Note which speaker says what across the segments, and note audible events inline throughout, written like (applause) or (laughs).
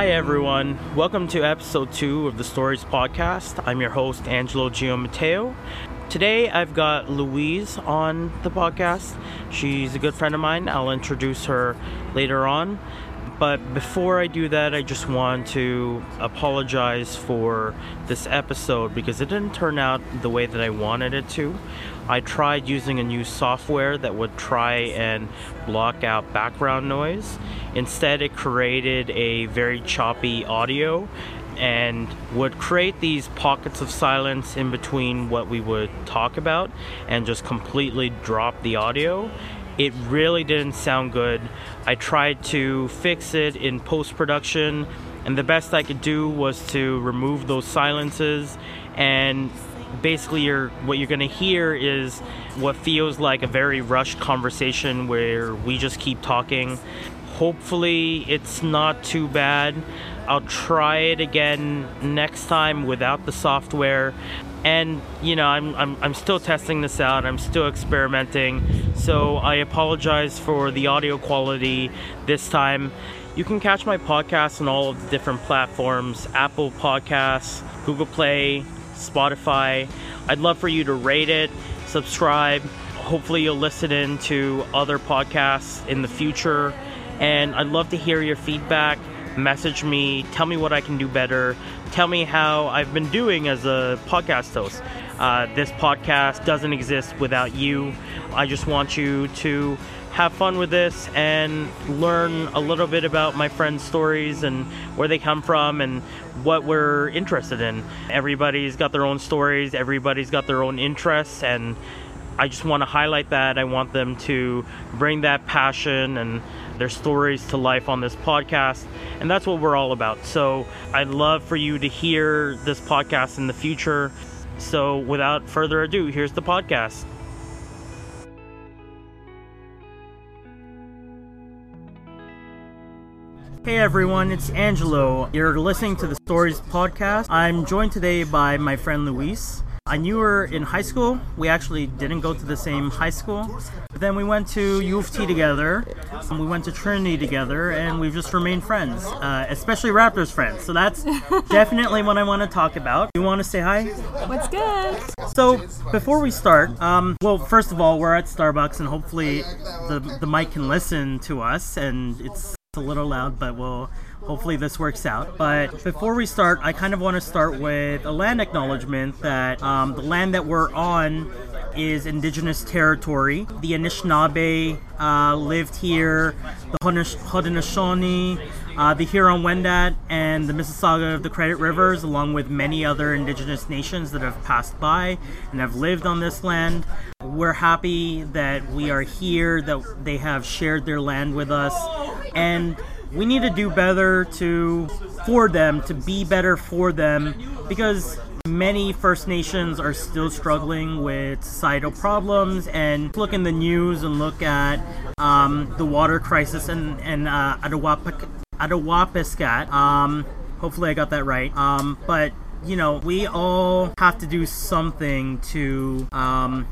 Speaker 1: Hi, everyone. Welcome to episode two of the Stories Podcast. I'm your host, Angelo Giomatteo. Today, I've got Louise on the podcast. She's a good friend of mine. I'll introduce her later on. But before I do that, I just want to apologize for this episode because it didn't turn out the way that I wanted it to. I tried using a new software that would try and block out background noise. Instead, it created a very choppy audio and would create these pockets of silence in between what we would talk about and just completely drop the audio it really didn't sound good. I tried to fix it in post production, and the best I could do was to remove those silences and basically you're what you're going to hear is what feels like a very rushed conversation where we just keep talking. Hopefully it's not too bad. I'll try it again next time without the software. And you know I'm, I'm, I'm still testing this out. I'm still experimenting. So i apologize for the audio quality this time. You can catch my podcast on all of the different platforms. Apple podcasts google play spotify. I'd love for you to rate it subscribe. Hopefully you'll listen in to other podcasts in the future. And i'd love to hear your feedback. Message me, tell me what I can do better, tell me how I've been doing as a podcast host. Uh, this podcast doesn't exist without you. I just want you to have fun with this and learn a little bit about my friends' stories and where they come from and what we're interested in. Everybody's got their own stories, everybody's got their own interests, and I just want to highlight that. I want them to bring that passion and their stories to life on this podcast. And that's what we're all about. So I'd love for you to hear this podcast in the future. So without further ado, here's the podcast. Hey everyone, it's Angelo. You're listening to the Stories Podcast. I'm joined today by my friend Louise. I knew her in high school. We actually didn't go to the same high school. But then we went to U of T together. And we went to Trinity together, and we've just remained friends, uh, especially Raptors friends. So that's (laughs) definitely what I want to talk about. You want to say hi?
Speaker 2: What's good?
Speaker 1: So before we start, um, well, first of all, we're at Starbucks, and hopefully the the mic can listen to us, and it's a little loud, but we'll hopefully this works out. But before we start, I kind of want to start with a land acknowledgement that um, the land that we're on is indigenous territory. The Anishinaabe uh, lived here, the Haudenosaunee, uh, the Huron-Wendat, and the Mississauga of the Credit Rivers, along with many other indigenous nations that have passed by and have lived on this land. We're happy that we are here, that they have shared their land with us, and we need to do better to for them to be better for them because many First Nations are still struggling with societal problems and look in the news and look at um, the water crisis in, in uh, Attawapiskat. Um, hopefully I got that right. Um, but you know, we all have to do something to um,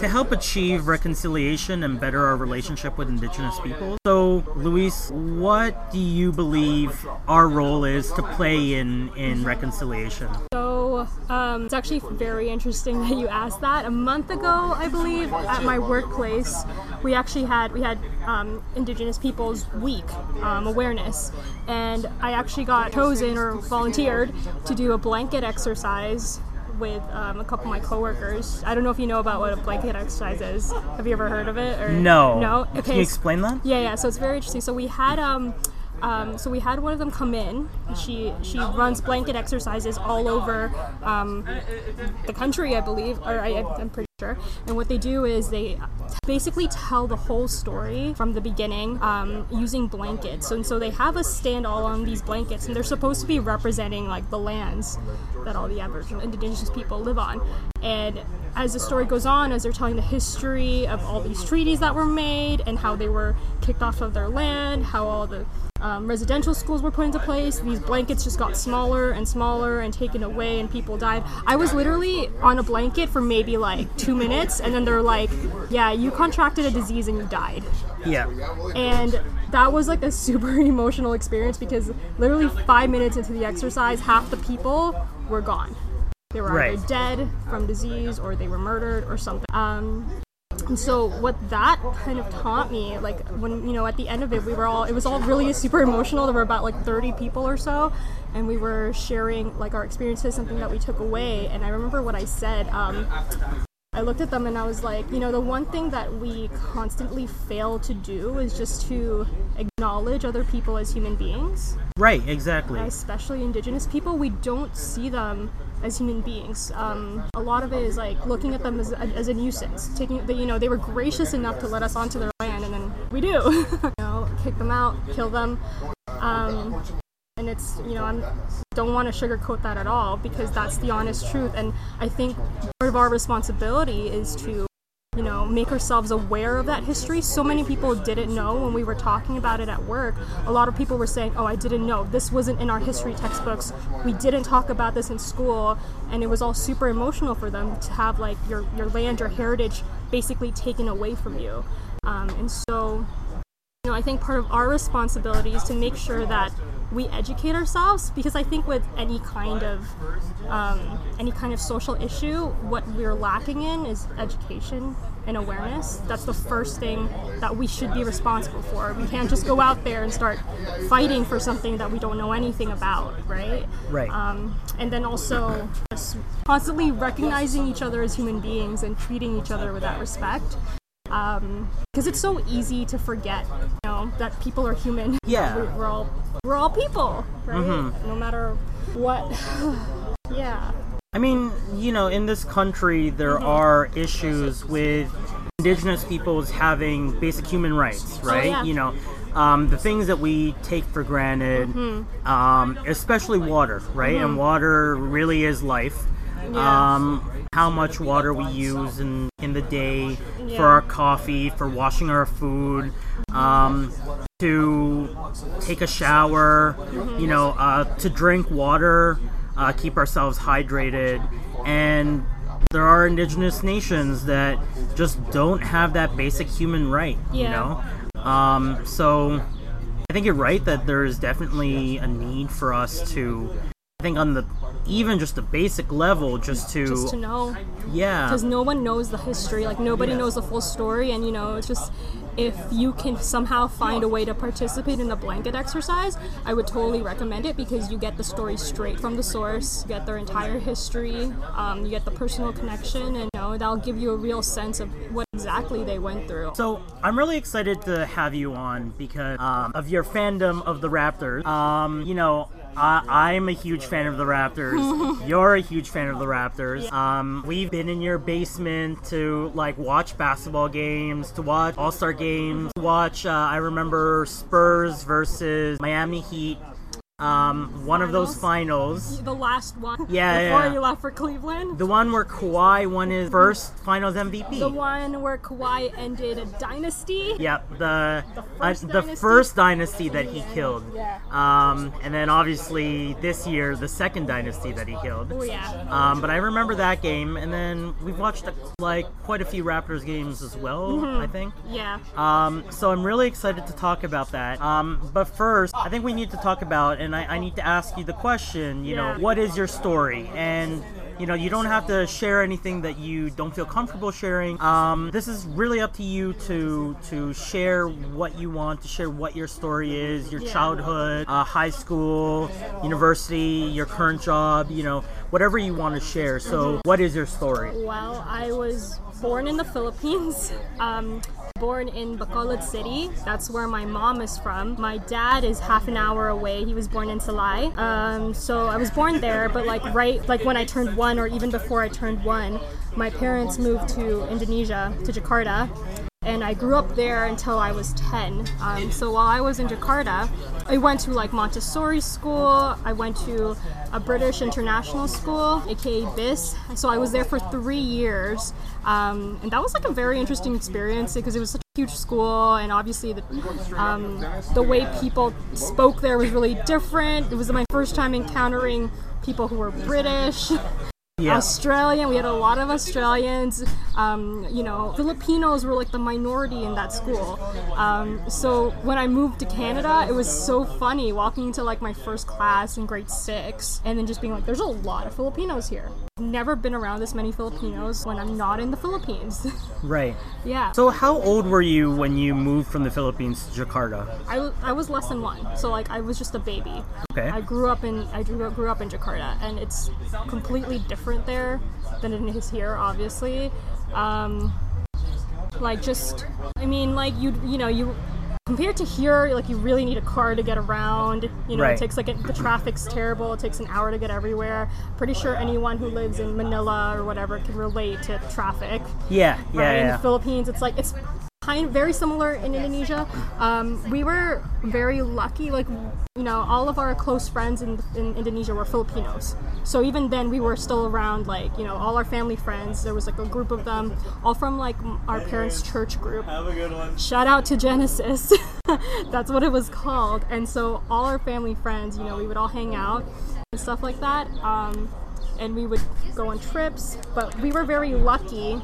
Speaker 1: to help achieve reconciliation and better our relationship with Indigenous people. So, Louise, what do you believe our role is to play in in reconciliation?
Speaker 2: So, um, it's actually very interesting that you asked that. A month ago, I believe, at my workplace, we actually had we had um, Indigenous Peoples Week um, awareness, and I actually got chosen or volunteered to do a blanket exercise with um, a couple of my coworkers. I don't know if you know about what a blanket exercise is. Have you ever heard of it?
Speaker 1: Or no.
Speaker 2: No.
Speaker 1: Okay. Can you explain that?
Speaker 2: Yeah, yeah. So it's very interesting. So we had um, um, so we had one of them come in. She she runs blanket exercises all over um, the country, I believe, or I, I'm pretty sure. And what they do is they basically tell the whole story from the beginning um, using blankets. And so they have us stand all on these blankets, and they're supposed to be representing like the lands that all the Aboriginal Indigenous people live on. And as the story goes on, as they're telling the history of all these treaties that were made and how they were kicked off of their land, how all the um, residential schools were put into place. These blankets just got smaller and smaller and taken away, and people died. I was literally on a blanket for maybe like two minutes, and then they're like, "Yeah, you contracted a disease and you died."
Speaker 1: Yeah.
Speaker 2: And that was like a (laughs) super emotional experience because literally five minutes into the exercise, half the people were gone. They were
Speaker 1: Right.
Speaker 2: either dead from disease or they were murdered or something. Um, and so what that kind of taught me, like when you know at the end of it, we were all it was all really super emotional. There were about like 30 people or so, and we were sharing like our experiences, something that we took away. And I remember what I said. Um, I looked at them and I was like, you know, the one thing that we constantly fail to do is just to acknowledge other people as human beings,
Speaker 1: Right, exactly.
Speaker 2: especially Indigenous people. We don't see them as human beings. Um, a lot of it is like looking at them as a, as a nuisance. Taking, the, you know, they were gracious enough to let us onto their land, and then we do, (laughs) you know, kick them out, kill them. Um, and it's you know I don't want to sugarcoat that at all because that's the honest truth. And I think part of our responsibility is to you know make ourselves aware of that history. So many people didn't know when we were talking about it at work. A lot of people were saying oh I didn't know. This wasn't in our history textbooks. We didn't talk about this in school. And it was all super emotional for them to have like your your land your heritage basically taken away from you. Um, and so you know, I think part of our responsibility is to make sure that we educate ourselves because I think with any kind of um, any kind of social issue, what we're lacking in is education and awareness. That's the first thing that we should be responsible for. We can't just go out there and start fighting for something that we don't know anything about, right?
Speaker 1: Right.
Speaker 2: Um, and then also just constantly recognizing each other as human beings and treating each other with that respect because it's so easy to forget, you know, that people are human.
Speaker 1: Yeah.
Speaker 2: we, we're all we're all people, right?
Speaker 1: Mm-hmm.
Speaker 2: No matter what. (laughs) yeah.
Speaker 1: I mean, you know, in this country, there
Speaker 2: Mm-hmm.
Speaker 1: are issues with indigenous peoples having basic human rights, right?
Speaker 2: Oh, yeah.
Speaker 1: You know, um, the things that we take for granted,
Speaker 2: Mm-hmm.
Speaker 1: um, especially water, right? And water really is life.
Speaker 2: Yeah.
Speaker 1: Um, how much water we use in, in the day for our coffee, for washing our food, um, to take a shower, you know, uh, to drink water, uh, keep ourselves hydrated. And there are indigenous nations that just don't have that basic human right, you know? Um, so I think you're right that there is definitely a need for us to, I think, on the even just the basic level, just to,
Speaker 2: Just to know.
Speaker 1: yeah,
Speaker 2: because no one knows the history like nobody knows the full story and you know it's just if you can somehow find a way to participate in the blanket exercise i would totally recommend it because you get the story straight from the source you get their entire history um, you get the personal connection and you know that'll give you a real sense of what exactly they went through
Speaker 1: So I'm really excited to have you on because um, of your fandom of the Raptors. Um, you know, I, I'm a huge fan of the Raptors. (laughs) You're a huge fan of the Raptors. Um, we've been in your basement to like watch basketball games, to watch All Star games, to watch. Uh, I remember Spurs versus Miami Heat. Um, one of those finals.
Speaker 2: the last one
Speaker 1: Yeah,
Speaker 2: before
Speaker 1: yeah.
Speaker 2: you left for cleveland
Speaker 1: The one where Kawhi won his first Finals MVP.
Speaker 2: the one where Kawhi ended a dynasty
Speaker 1: Yep, the
Speaker 2: The
Speaker 1: uh,
Speaker 2: first
Speaker 1: the
Speaker 2: dynasty?
Speaker 1: first dynasty that he killed.
Speaker 2: Yeah.
Speaker 1: Um, and then obviously this year the second dynasty that he killed.
Speaker 2: oh yeah
Speaker 1: Um, but I remember that game, and then we've watched like quite a few Raptors games as well.
Speaker 2: Mm-hmm.
Speaker 1: I think.
Speaker 2: yeah
Speaker 1: Um, so I'm really excited to talk about that. Um, but first, I think we need to talk about, and I, I need to ask you the question. You know, what is your story? And you know, you don't have to share anything that you don't feel comfortable sharing. Um, this is really up to you to to share what you want, to share what your story is, your
Speaker 2: Yeah.
Speaker 1: childhood, uh, high school, university, your current job. You know, whatever you want to share. So, what is your story?
Speaker 2: Well, I was born in the Philippines. (laughs) Um, born in Bacolod City. That's where my mom is from. My dad is half an hour away. He was born in Silay. Um, so I was born there, but like right like when I turned one or even before I turned one, my parents moved to Indonesia, to Jakarta. And I grew up there until I was 10. Um, so while I was in Jakarta, I went to like Montessori school. I went to a British international school, aka BIS. So I was there for three years. Um, and that was like a very interesting experience because it was such a huge school and obviously the, um, the way people spoke there was really different. It was my first time encountering people who were British. (laughs)
Speaker 1: Yeah.
Speaker 2: Australian. We had a lot of Australians. Um, you know, Filipinos were like the minority in that school. Um, so when I moved to Canada, it was so funny walking into like my first class in grade six, and then just being like, "There's a lot of Filipinos here." Never been around this many Filipinos when I'm not in the Philippines. (laughs)
Speaker 1: Right.
Speaker 2: yeah.
Speaker 1: So, how old were you when you moved from the Philippines to Jakarta?
Speaker 2: I, w- I was less than one, so like I was just a baby.
Speaker 1: Okay.
Speaker 2: I grew up in I grew up in Jakarta, and it's completely different there than it is here, obviously. Um, like just, I mean, like you you know you compared to here, like you really need a car to get around. You know,
Speaker 1: Right.
Speaker 2: it takes like a, the traffic's terrible. It takes an hour to get everywhere. Pretty sure anyone who lives in Manila or whatever can relate to traffic
Speaker 1: Yeah, yeah,
Speaker 2: right? In
Speaker 1: yeah.
Speaker 2: the Philippines, it's like it's kind very similar in Indonesia. Um, we were very lucky, like you know, all of our close friends in, in Indonesia were Filipinos. So even then, we were still around, like you know, all our family friends. There was like a group of them, all from like our parents' church group.
Speaker 1: Have a good one.
Speaker 2: Shout out to Genesis. (laughs) That's what it was called. And so all our family friends, you know, we would all hang out and stuff like that. Um, and we would go on trips. But we were very lucky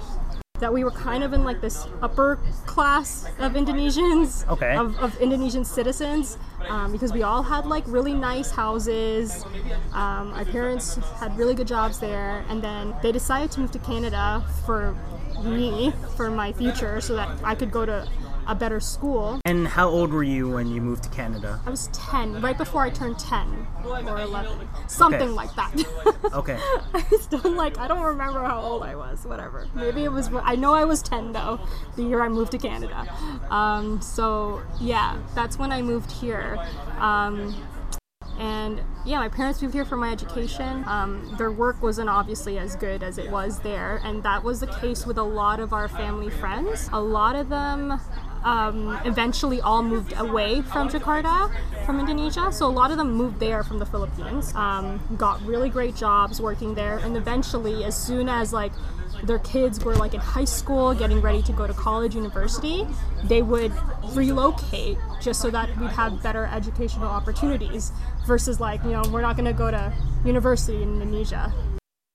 Speaker 2: that we were kind of in like this upper class of Indonesians,
Speaker 1: Okay.
Speaker 2: of, of Indonesian citizens, um, because we all had like really nice houses. Um, our parents had really good jobs there, and then they decided to move to Canada for me, for my future, so that I could go to a better school.
Speaker 1: And how old were you when you moved to Canada?
Speaker 2: I was 10, right before I turned 10 or 11, something
Speaker 1: Okay.
Speaker 2: like that. (laughs)
Speaker 1: Okay.
Speaker 2: I still like I don't remember how old I was. Whatever. Maybe it was. I know I was ten though, the year I moved to Canada. Um, so yeah, that's when I moved here. Um, and yeah, my parents moved here for my education. Um, their work wasn't obviously as good as it was there, and that was the case with a lot of our family friends. A lot of them um, eventually all moved away from Jakarta, from Indonesia. So a lot of them moved there from the Philippines, um, got really great jobs working there, and eventually, as soon as like their kids were like in high school, getting ready to go to college, university, they would relocate just so that we'd have better educational opportunities. Versus like you know we're not going to go to university in Indonesia.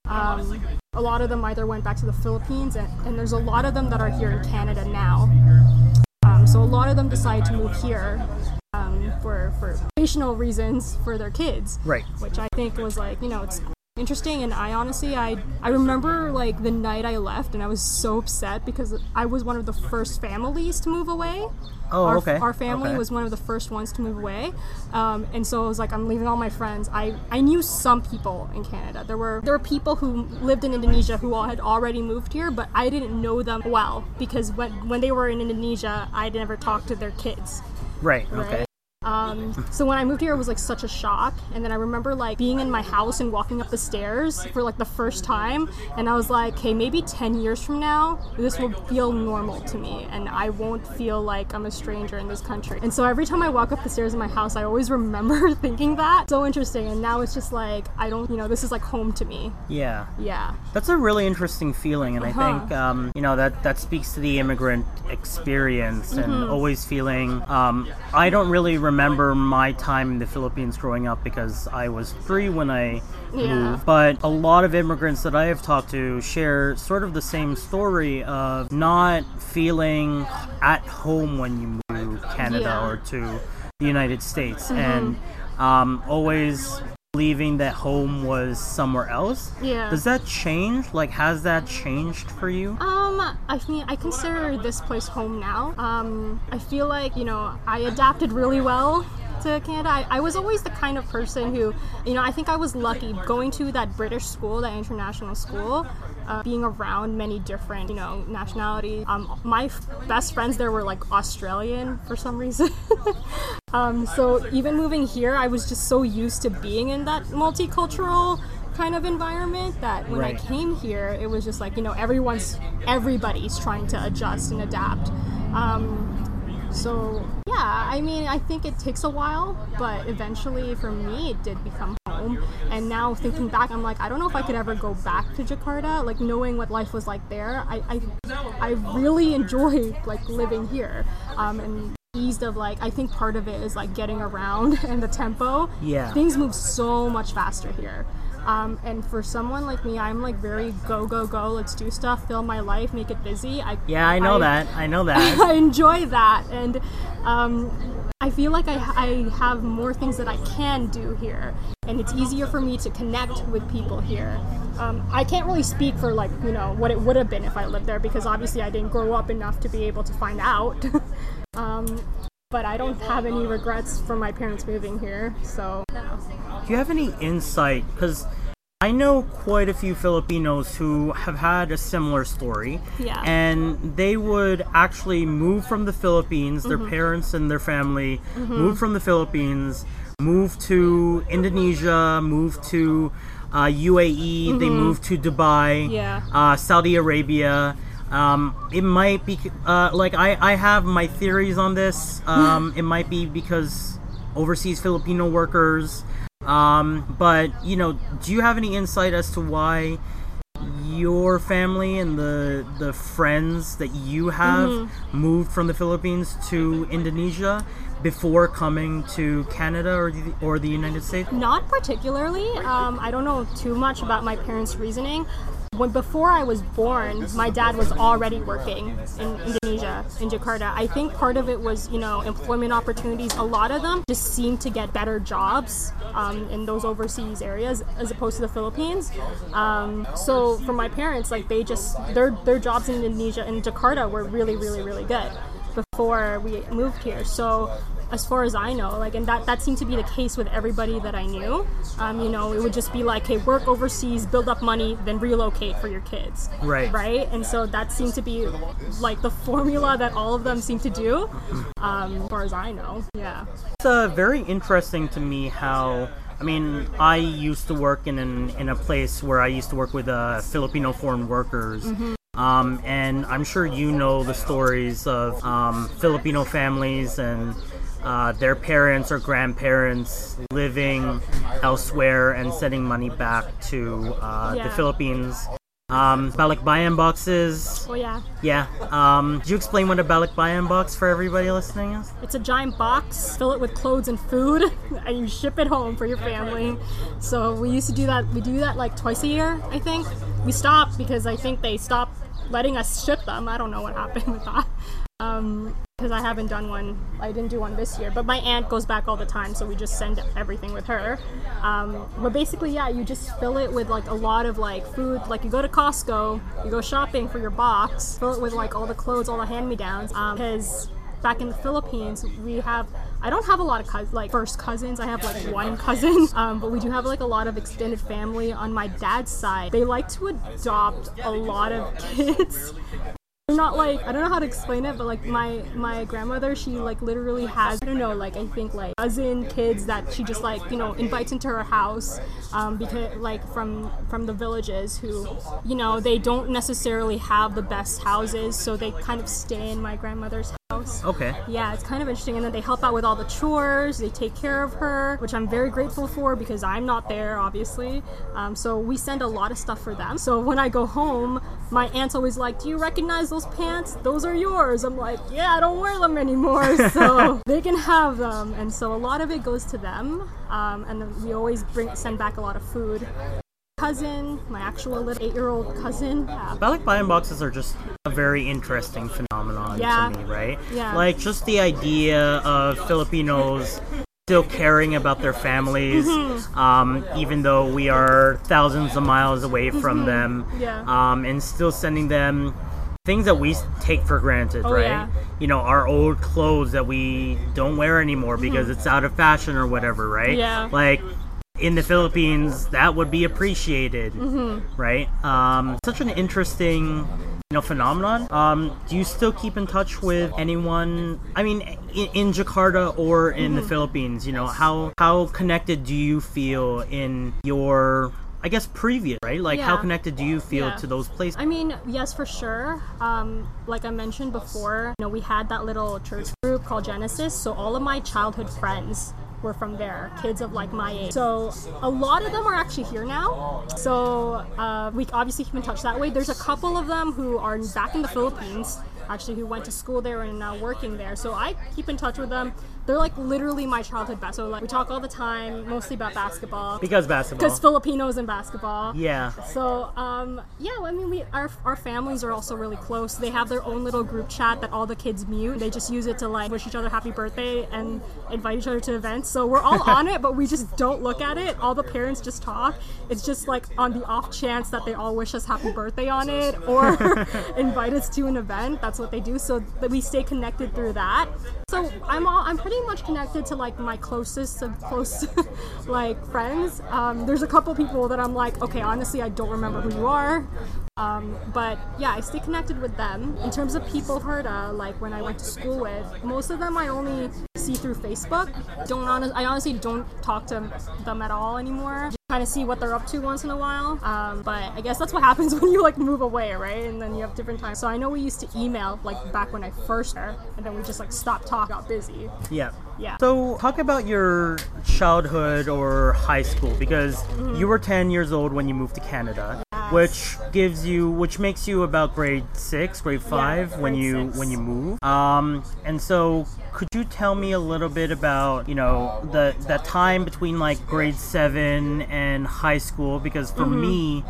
Speaker 2: Um, a lot of them either went back to the Philippines, and, and there's a lot of them that are here in Canada now. Um, so a lot of them decide to move here um, for for educational reasons for their kids,
Speaker 1: Right.
Speaker 2: which I think was like you know it's interesting. And I honestly I I remember like the night I left, and I was so upset because I was one of the first families to move away.
Speaker 1: Oh,
Speaker 2: our,
Speaker 1: okay.
Speaker 2: Our family
Speaker 1: Okay.
Speaker 2: was one of the first ones to move away, um, and so it was like I'm leaving all my friends. I, I knew some people in Canada. There were there were people who lived in Indonesia who all had already moved here, but I didn't know them well because when when they were in Indonesia, I never talked to their kids.
Speaker 1: Right. Okay.
Speaker 2: Um, so when I moved here, it was like such a shock. And then I remember like being in my house and walking up the stairs for like the first time, and I was like, "Okay, maybe ten years from now, this will feel normal to me, and I won't feel like I'm a stranger in this country." And so every time I walk up the stairs in my house, I always (laughs) remember (laughs) thinking that. So interesting. And now it's just like I don't, you know, this is like home to me.
Speaker 1: Yeah.
Speaker 2: Yeah.
Speaker 1: That's a really interesting feeling, and I
Speaker 2: Uh-huh.
Speaker 1: think um, you know that that speaks to the immigrant experience and always feeling. Um, I don't really remember my time in the Philippines growing up because I was three when I
Speaker 2: Yeah.
Speaker 1: moved. But a lot of immigrants that I have talked to share sort of the same story of not feeling at home when you move to Canada
Speaker 2: Yeah.
Speaker 1: or to the United States, and um, always believing that home was somewhere else.
Speaker 2: Yeah.
Speaker 1: Does that change? Like, has that changed for you?
Speaker 2: Um, I mean, I consider this place home now. Um, I feel like, you know, I adapted really well to Canada. I, I was always the kind of person who, you know, I think I was lucky going to that British school, that international school, uh, being around many different, you know, nationalities. Um, my f- best friends there were like Australian for some reason. (laughs) um, so even moving here, I was just so used to being in that multicultural kind of environment that when
Speaker 1: Right.
Speaker 2: I came here, it was just like you know everyone's everybody's trying to adjust and adapt. Um, so yeah, I mean, I think it takes a while, but eventually, for me, it did become home. And now thinking back, I'm like, I don't know if I could ever go back to Jakarta. Like knowing what life was like there, I I, I really enjoy like living here. Um, and eased of like I think part of it is like getting around (laughs) and the tempo.
Speaker 1: Yeah.
Speaker 2: Things move so much faster here. Um, and for someone like me, I'm like very go go go. Let's do stuff, fill my life, make it busy. I
Speaker 1: Yeah, I know that. I know that. (laughs)
Speaker 2: I enjoy that, and um, I feel like I, I have more things that I can do here, and it's easier for me to connect with people here. Um, I can't really speak for like you know what it would have been if I lived there because obviously I didn't grow up enough to be able to find out. (laughs) um, but I don't have any regrets for my parents moving here, so.
Speaker 1: Do you have any insight? Because I know quite a few Filipinos who have had a similar story.
Speaker 2: Yeah.
Speaker 1: And they would actually move from the Philippines, their
Speaker 2: Mm-hmm.
Speaker 1: parents and their family move from the Philippines, move to Indonesia, move to uh, UAE, they move to Dubai,
Speaker 2: Mm-hmm. Yeah.
Speaker 1: uh, Saudi Arabia. Um, it might be uh, like I, I have my theories on this. Um, it might be because overseas Filipino workers. Um, but you know, do you have any insight as to why your family and the the friends that you have
Speaker 2: Mm-hmm.
Speaker 1: moved from the Philippines to Indonesia before coming to Canada or the, or the United States?
Speaker 2: Not particularly. Um, I don't know too much about my parents' reasoning. When before I was born, my dad was already working in Indonesia, in Jakarta. I think part of it was, you know, employment opportunities. A lot of them just seemed to get better jobs um, in those overseas areas as opposed to the Philippines. Um, so for my parents, like they just their their jobs in Indonesia in Jakarta were really, really, really good before we moved here. So as far as I know, like, and that that seemed to be the case with everybody that I knew. Um, you know, it would just be like, hey, work overseas, build up money, then relocate for your kids.
Speaker 1: Right.
Speaker 2: Right. And so that seemed to be like the (laughs) formula that all of them seem to do, um, as far as I know. Yeah.
Speaker 1: It's uh, very interesting to me how. I mean, I used to work in an, in a place where I used to work with uh, Filipino foreign workers. Um, and I'm sure you know the stories of um, Filipino families and uh, their parents or grandparents living elsewhere and sending money back to uh, the Philippines. Um, balikbayan boxes.
Speaker 2: Oh yeah.
Speaker 1: Yeah. Um, did you explain what a Balak balikbayan box for everybody listening is?
Speaker 2: It's a giant box, fill it with clothes and food, (laughs) and you ship it home for your family. So we used to do that. We do that like twice a year, I think. We stopped because I think they stopped letting us ship them. I don't know what happened with that. Um, because I haven't done one. I didn't do one this year, but my aunt goes back all the time, so we just send everything with her. Um, but basically, yeah, you just fill it with like a lot of like food. Like you go to Costco, you go shopping for your box, fill it with like all the clothes, all the hand-me-downs. Because back in the Philippines, we have. I don't have a lot of cousins, like first cousins. I have like one cousin, (laughs) um, but we do have like a lot of extended family on my dad's side. They like to adopt a lot of (laughs) kids. They're not like I don't know how to explain it, but like my my grandmother, she like literally has I don't know like I think like dozen kids that she just like you know invites into her house, um, because like from from the villages who you know they don't necessarily have the best houses, so they kind of stay in my grandmother's house.
Speaker 1: Okay.
Speaker 2: Yeah, it's kind of interesting. And then they help out with all the chores, they take care of her, which I'm very grateful for because I'm not there, obviously. Um, so we send a lot of stuff for them. So when I go home, my aunt's always like, Do you recognize those pants? Those are yours. I'm like, Yeah, I don't wear them anymore. (laughs) So they can have them. And so a lot of it goes to them. Um, and then we always bring send back a lot of food. Cousin, my actual little eight year old cousin. Yeah.
Speaker 1: Balikbayan boxes are just a very interesting phenomenon
Speaker 2: Yeah.
Speaker 1: to me, right?
Speaker 2: Yeah.
Speaker 1: Like just the idea of Filipinos still caring about their families,
Speaker 2: Mm-hmm.
Speaker 1: um, even though we are thousands of miles away from them,
Speaker 2: Mm-hmm. Yeah.
Speaker 1: um, and still sending them things that we take for granted,
Speaker 2: Oh,
Speaker 1: right?
Speaker 2: yeah.
Speaker 1: You know, our old clothes that we don't wear anymore because it's out of fashion or whatever, right?
Speaker 2: Mm-hmm. Yeah.
Speaker 1: Like in the Philippines, that would be appreciated,
Speaker 2: Mm-hmm.
Speaker 1: right? Um, such an interesting, you know, phenomenon. Um, do you still keep in touch with anyone? I mean, in, in Jakarta or in
Speaker 2: Mm-hmm.
Speaker 1: the Philippines, you know, how how connected do you feel in your I guess previous, right? Like how connected do you feel
Speaker 2: Yeah.
Speaker 1: to those places?
Speaker 2: I mean, yes, for sure. Um, like I mentioned before, you know, we had that little church group called Genesis. So all of my childhood friends were from there, kids of like my age. So a lot of them are actually here now. So uh, we obviously keep in touch that way. There's a couple of them who are back in the Philippines. actually who went to school there and now working there. So I keep in touch with them. They're like literally my childhood best. So like we talk all the time, mostly about basketball.
Speaker 1: Because basketball.
Speaker 2: Because Filipinos and basketball.
Speaker 1: yeah.
Speaker 2: So um, yeah, I mean, we our, our families are also really close. They have their own little group chat that all the kids mute. They just use it to like wish each other happy birthday and invite each other to events. So we're all on it, but we just don't look at it. All the parents just talk. It's just like on the off chance that they all wish us happy birthday on it (laughs) or (laughs) invite us to an event. That's what they do. So that we stay connected through that. So I'm all I'm pretty much connected to like my closest of close (laughs) like friends. Um, there's a couple people that I'm like, okay, honestly, I don't remember who you are. Um, but yeah, I stay connected with them. In terms of people heard, uh, like when I went to school with, most of them I only see through Facebook. Don't honest, I honestly don't talk to them at all anymore. Just kind of see what they're up to once in a while. Um, but I guess that's what (laughs) happens when you like move away, right? And then you have different times. So I know we used to email like back when I first started, and then we just like stopped talking, got busy.
Speaker 1: Yeah.
Speaker 2: Yeah.
Speaker 1: So, talk about your childhood or high school because
Speaker 2: Mm-hmm.
Speaker 1: you were 10 years old when you moved to Canada, which gives you which makes you about grade 6, grade 5 when
Speaker 2: grade
Speaker 1: you
Speaker 2: six.
Speaker 1: when you move. Um and so could you tell me a little bit about, you know, the that time between like grade 7 and high school because for
Speaker 2: Mm-hmm.
Speaker 1: me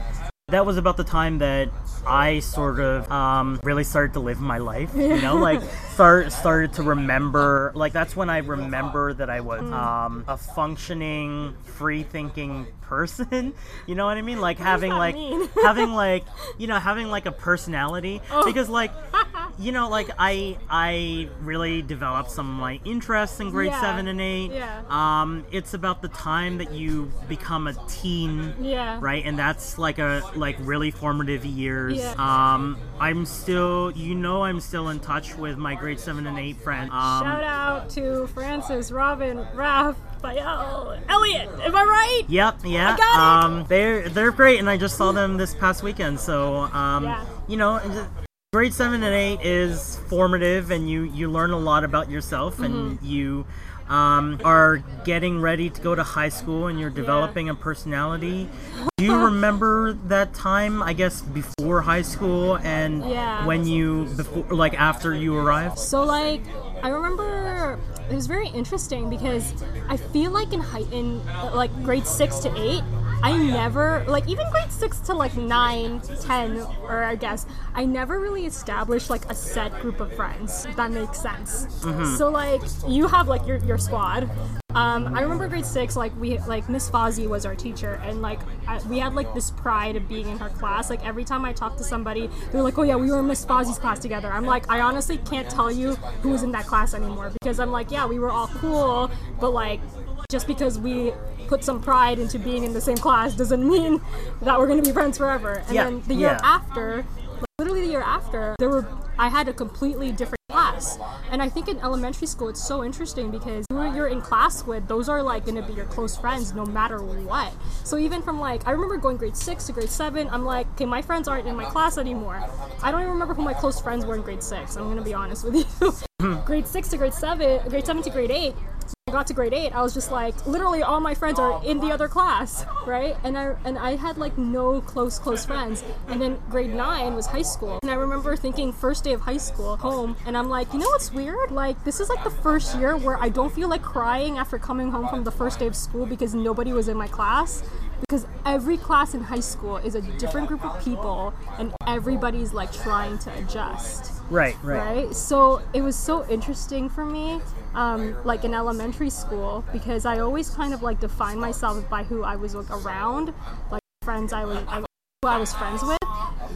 Speaker 1: that was about the time that I sort of um, really started to live my life. You know, (laughs) like start started to remember. Like that's when I remember that I was
Speaker 2: Mm.
Speaker 1: um, a functioning, free thinking person. (laughs) You know what I mean? Like having like
Speaker 2: mean? (laughs)
Speaker 1: having like you know having like a personality
Speaker 2: Oh.
Speaker 1: because like (laughs) you know like I I really developed some of my interests in grade
Speaker 2: Yeah.
Speaker 1: seven and eight.
Speaker 2: Yeah.
Speaker 1: Um, it's about the time that you become a teen
Speaker 2: Yeah.
Speaker 1: right and that's like a like really formative years
Speaker 2: Yeah.
Speaker 1: um i'm still you know i'm still in touch with my grade 7 and 8 friends um
Speaker 2: Shout out to Francis, Robin, Raph, Bayel, Elliot. Am I right?
Speaker 1: Yep, yeah.
Speaker 2: I got it.
Speaker 1: Um, they're they're great, and I just saw them this past weekend. So, um,
Speaker 2: Yeah.
Speaker 1: you know, grade seven and eight is formative, and you you learn a lot about yourself, and
Speaker 2: Mm-hmm.
Speaker 1: you um, are getting ready to go to high school, and you're developing a personality. Do you remember that time? I guess before high school, and
Speaker 2: Yeah.
Speaker 1: when you before like after you arrived.
Speaker 2: So like, I remember it was very interesting because I feel like in high in like grade six to eight, I never like even grade six to like nine, ten, or I guess I never really established like a set group of friends. If that makes sense. So like you have like your your squad. Um, I remember grade six, like we like Miss Fozzie was our teacher, and like I, we had like this pride of being in her class. Like every time I talk to somebody, they're like, "Oh yeah, we were in Miss Fozzie's class together." I'm like, I honestly can't tell you who was in that class anymore because I'm like, yeah, we were all cool, but like just because we put some pride into being in the same class doesn't mean that we're gonna be friends forever. And
Speaker 1: Yeah,
Speaker 2: then the year
Speaker 1: yeah.
Speaker 2: after, like, literally the year after, there were I had a completely different class. And I think in elementary school it's so interesting because who you're in class with, those are like gonna be your close friends no matter what. So even from like I remember going grade six to grade seven, I'm like, okay, my friends aren't in my class anymore. I don't even remember who my close friends were in grade six. I'm gonna be honest with you. (laughs) grade six to grade seven, grade seven to grade eight. I got to grade eight, I was just like, literally all my friends are in the other class, right? And I and I had like no close close friends. And then grade nine was high school, and I remember thinking first day of high school home, and I'm like, you know what's weird? Like this is like the first year where I don't feel like crying after coming home from the first day of school because nobody was in my class. Because every class in high school is a different group of people, and everybody's like trying to adjust
Speaker 1: Right, right.
Speaker 2: right? So it was so interesting for me, um, like in elementary school, because I always kind of like defined myself by who I was like around, like friends I was, I, who I was friends with,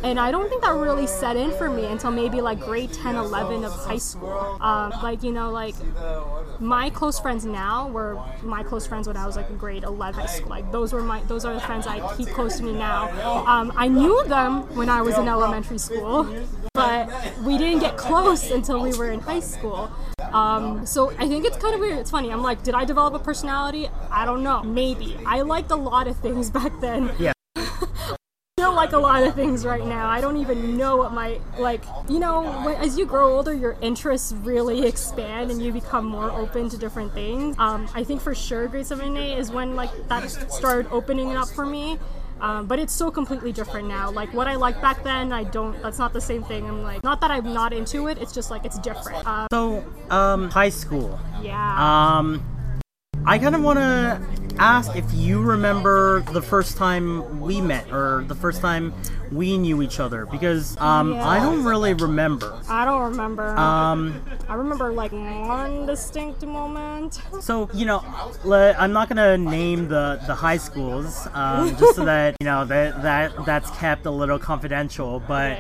Speaker 2: and I don't think that really set in for me until maybe like grade 10, 11 of high school. Um, like you know, like my close friends now were my close friends when I was like in grade 11 high school. Like those were my those are the friends I keep close to me now. Um, I knew them when I was in elementary school, but we didn't get close until we were in high school. Um, so I think it's kind of weird. It's funny. I'm like, did I develop a personality? I don't know. Maybe. I liked a lot of things (laughs) back then.
Speaker 1: Yeah.
Speaker 2: Still like a lot of things right now. I don't even know what my like. You know, when, as you grow older, your interests really expand and you become more open to different things. Um, I think for sure, grade seven and eight is when like that started opening up for me. Um, but it's so completely different now. Like what I liked back then, I don't. That's not the same thing. I'm like, not that I'm not into it. It's just like it's different. Uh,
Speaker 1: So, um, high school.
Speaker 2: yeah.
Speaker 1: Um, I kind of want to ask if you remember the first time we met or the first time we knew each other because um, I don't really remember.
Speaker 2: I don't remember.
Speaker 1: Um,
Speaker 2: I remember like one distinct moment.
Speaker 1: so you know, I'm not gonna name the the high schools um, just so (laughs) that you know that that that's kept a little confidential. But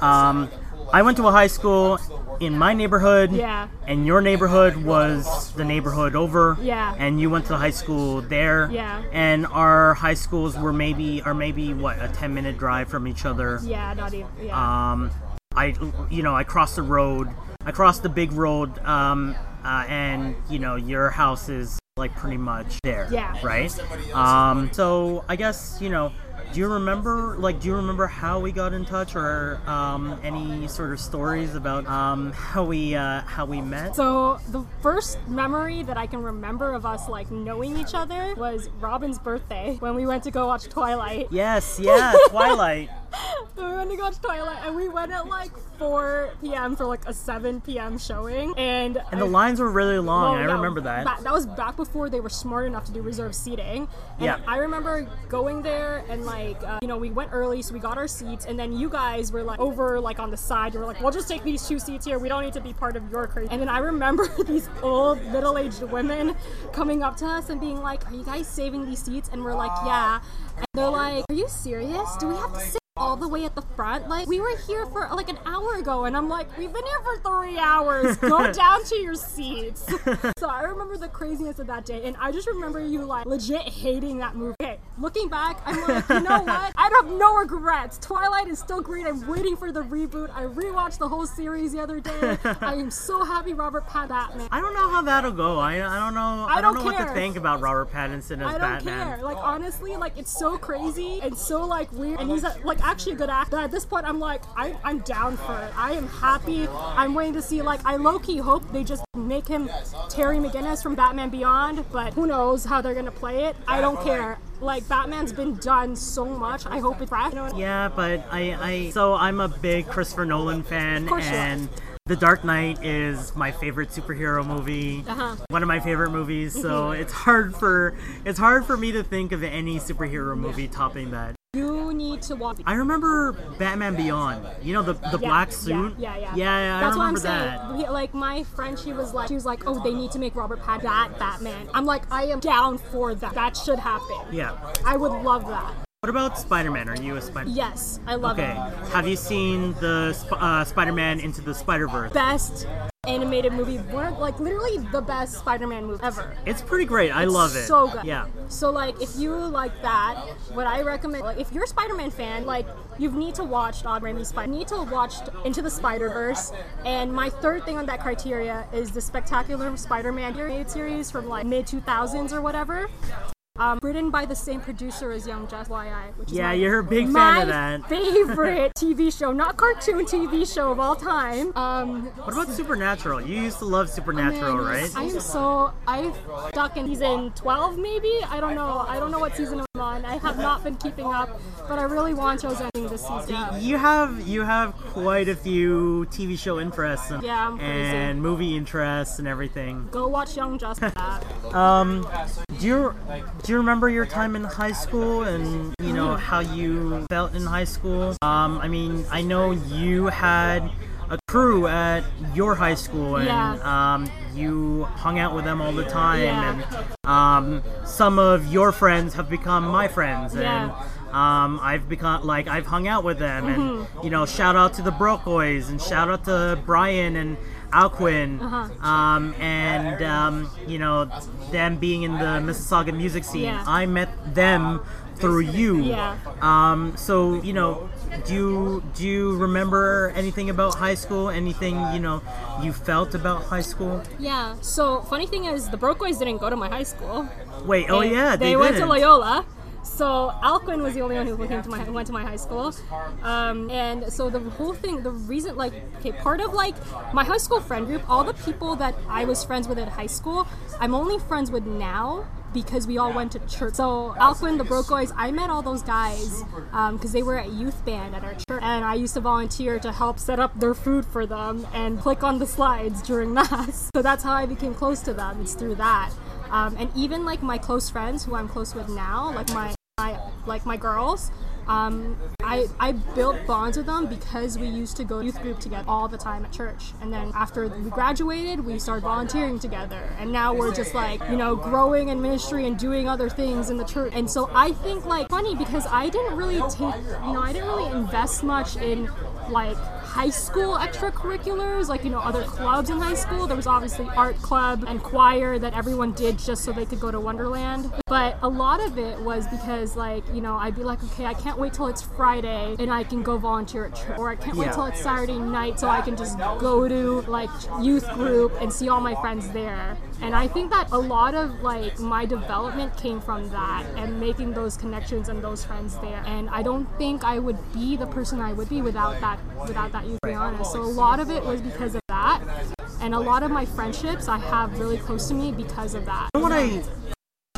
Speaker 1: um, I went to a high school in my neighborhood.
Speaker 2: Yeah.
Speaker 1: And your neighborhood was the neighborhood over.
Speaker 2: Yeah.
Speaker 1: And you went to the high school there.
Speaker 2: Yeah.
Speaker 1: And our high schools were maybe are maybe what a ten minute drive from each other.
Speaker 2: Yeah, not even. Yeah.
Speaker 1: Um, I you know I crossed the road. I crossed the big road. Um, uh, and you know your house is like pretty much there.
Speaker 2: Yeah.
Speaker 1: Right. Um, so I guess you know. Do you remember, like, do you remember how we got in touch, or um, any sort of stories about um, how we uh, how we met?
Speaker 2: So the first memory that I can remember of us like knowing each other was Robin's birthday when we went to go watch Twilight.
Speaker 1: Yes, yeah, Twilight. (laughs)
Speaker 2: we went to go watch Twilight and we went at like 4 p.m. for like a 7 p.m. showing, and
Speaker 1: And the
Speaker 2: I-
Speaker 1: lines were really long.
Speaker 2: Well,
Speaker 1: I remember that.
Speaker 2: ba- that was back before they were smart enough to do reserved seating. And
Speaker 1: Yeah.
Speaker 2: I remember going there and like, uh, you know, we went early, so we got our seats, and then you guys were like over like on the side. You were like, "We'll just take these two seats here. We don't need to be part of your crazy." And then I remember (laughs) these old middle-aged women coming up to us and being like, "Are you guys saving these seats?" And we're like, "Yeah." And they're like, "Are you serious? Do we have to sit?" All the way at the front. Like we were here for like an hour ago, and I'm like, we've been here for three hours. (laughs) Go down to your seats. so I remember the craziness of that day, and I just remember you like legit hating that movie. Okay, looking back, I'm like, you know (laughs) what? I have no regrets. Twilight is still great. I'm waiting for the reboot. I rewatched the whole series the other day. (laughs) I am so happy Robert Pat Batman.
Speaker 1: I don't know how that'll go. I, I don't know. I,
Speaker 2: I
Speaker 1: don't,
Speaker 2: don't
Speaker 1: know what to
Speaker 2: care.
Speaker 1: think about Robert Pattinson as Batman.
Speaker 2: I don't
Speaker 1: Batman.
Speaker 2: care. Like honestly, like it's so crazy and so like weird. And he's a, like actually a good actor. At this point, I'm like, I, I'm down for it. I am happy. I'm waiting to see. Like I low key hope they just make him Terry McGinnis from Batman Beyond. But who knows how they're gonna play it? I don't care. Like Batman's been done so much. I hope it's fresh. You know what I mean?
Speaker 1: Yeah, but I, I so I'm a big Christopher Nolan fan, and The Dark Knight is my favorite superhero movie.
Speaker 2: Uh-huh.
Speaker 1: One of my favorite movies. So it's hard for it's hard for me to think of any superhero movie topping that.
Speaker 2: You need to watch.
Speaker 1: I remember Batman Beyond. You know the the
Speaker 2: Yeah,
Speaker 1: black suit.
Speaker 2: Yeah, yeah, yeah.
Speaker 1: Yeah, yeah, I
Speaker 2: That's
Speaker 1: remember
Speaker 2: what I'm saying. Like my friend, she was like, she was like, oh, they need to make Robert Pat that Batman. I'm like, I am down for that. That should happen.
Speaker 1: Yeah.
Speaker 2: I would love that.
Speaker 1: What about Spider-Man? Are you a Spider?
Speaker 2: Yes, I love
Speaker 1: Okay.
Speaker 2: it. Okay.
Speaker 1: Have you seen the uh, Spider-Man into the Spider-Verse?
Speaker 2: Best animated movie, one of, like literally the best Spider-Man movie ever.
Speaker 1: It's pretty great. I love it.
Speaker 2: So good.
Speaker 1: Yeah.
Speaker 2: So like, if you like that, what I recommend, like, if you're a Spider-Man fan, like, you need to watch Todd Raimi's Spider. You need to watch Into the Spider-Verse. And my third thing on that criteria is the Spectacular Spider-Man animated series from like mid 2000s or whatever. Um, written by the same producer as Young Justice, YJ, which is
Speaker 1: Yeah,
Speaker 2: my,
Speaker 1: you're a big fan of that.
Speaker 2: favorite (laughs) TV show, not cartoon TV show of all time. Um,
Speaker 1: What about Supernatural? You used to love Supernatural,
Speaker 2: Man,
Speaker 1: right?
Speaker 2: I am so I've stuck in season twelve, maybe. I don't know. I don't know what season I'm on. I have not been keeping up, but I really want those ending this season.
Speaker 1: You have you have quite a few TV show interests and,
Speaker 2: Yeah,
Speaker 1: and movie interests and everything.
Speaker 2: Go watch Young Justice. (laughs)
Speaker 1: Um, do you do you remember your time in high school and you know how you felt in high school? Um, I mean, I know you had a crew at your high school and
Speaker 2: Yeah.
Speaker 1: um, you hung out with them all the time
Speaker 2: Yeah.
Speaker 1: and um, some of your friends have become my friends and um, I've become like I've hung out with them and
Speaker 2: Mm-hmm.
Speaker 1: you know shout out to the Broke Boys and shout out to Brian and Alquin
Speaker 2: Uh-huh.
Speaker 1: um, and um, you know them being in the Mississauga music scene.
Speaker 2: Yeah.
Speaker 1: I met them through you.
Speaker 2: Yeah.
Speaker 1: Um, so you know, do you do you remember anything about high school? Anything you know you felt about high school?
Speaker 2: yeah. So funny thing is, the Broke Boys didn't go to my high school.
Speaker 1: Wait, oh yeah,
Speaker 2: they,
Speaker 1: they,
Speaker 2: went to. Loyola. So Alquin was the only one who came to my went to my high school, um, and so the whole thing, the reason, like, okay, part of like my high school friend group, all the people that I was friends with at high school, I'm only friends with now because we all went to church. So Alquin, the Broke Boys, I met all those guys because they were at youth band at our church, and I used to volunteer to help set up their food for them and click on the slides during (laughs) mass. So that's how I became close to them. It's through that. Um, and even like my close friends who I'm close with now, like my, my like my girls, um, I, I built bonds with them because we used to go youth group together all the time at church. And then after we graduated, we started volunteering together. And now we're just like, you know, growing in ministry and doing other things in the church. And so I think like funny because I didn't really take, you know, I didn't really invest much in like high school extracurriculars, like, you know, other clubs in high school. There was obviously art club and choir that everyone did just so they could go to Wonderland. But a lot of it was because, like, you know, I'd be like, okay, I can't wait till it's Friday and I can go volunteer at church. Or I can't wait till it's Saturday night so I can just go to, like, youth group and see all my friends there. And I think that a lot of, like, my development came from that and making those connections and those friends there. And I don't think I would be the person I would be without that, without that youth, be honest. So a lot of it was because of that. And a lot of my friendships I have really close to me because of that.
Speaker 1: You know what I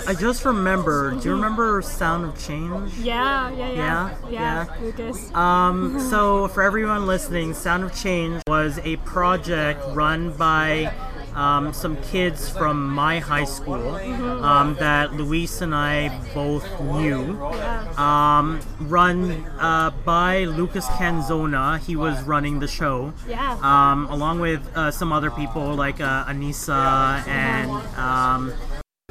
Speaker 1: I just remember. Do you remember Sound of Change?
Speaker 2: Yeah, yeah, yeah.
Speaker 1: Yeah,
Speaker 2: Yeah,
Speaker 1: yeah.
Speaker 2: Lucas.
Speaker 1: Um, (laughs) so for everyone listening, Sound of Change was a project run by um, some kids from my high school um, that Louise and I both knew. Um, run uh, by Lucas Canzona. He was running the show.
Speaker 2: Yeah.
Speaker 1: Um, along with uh, some other people like uh, Anissa and um,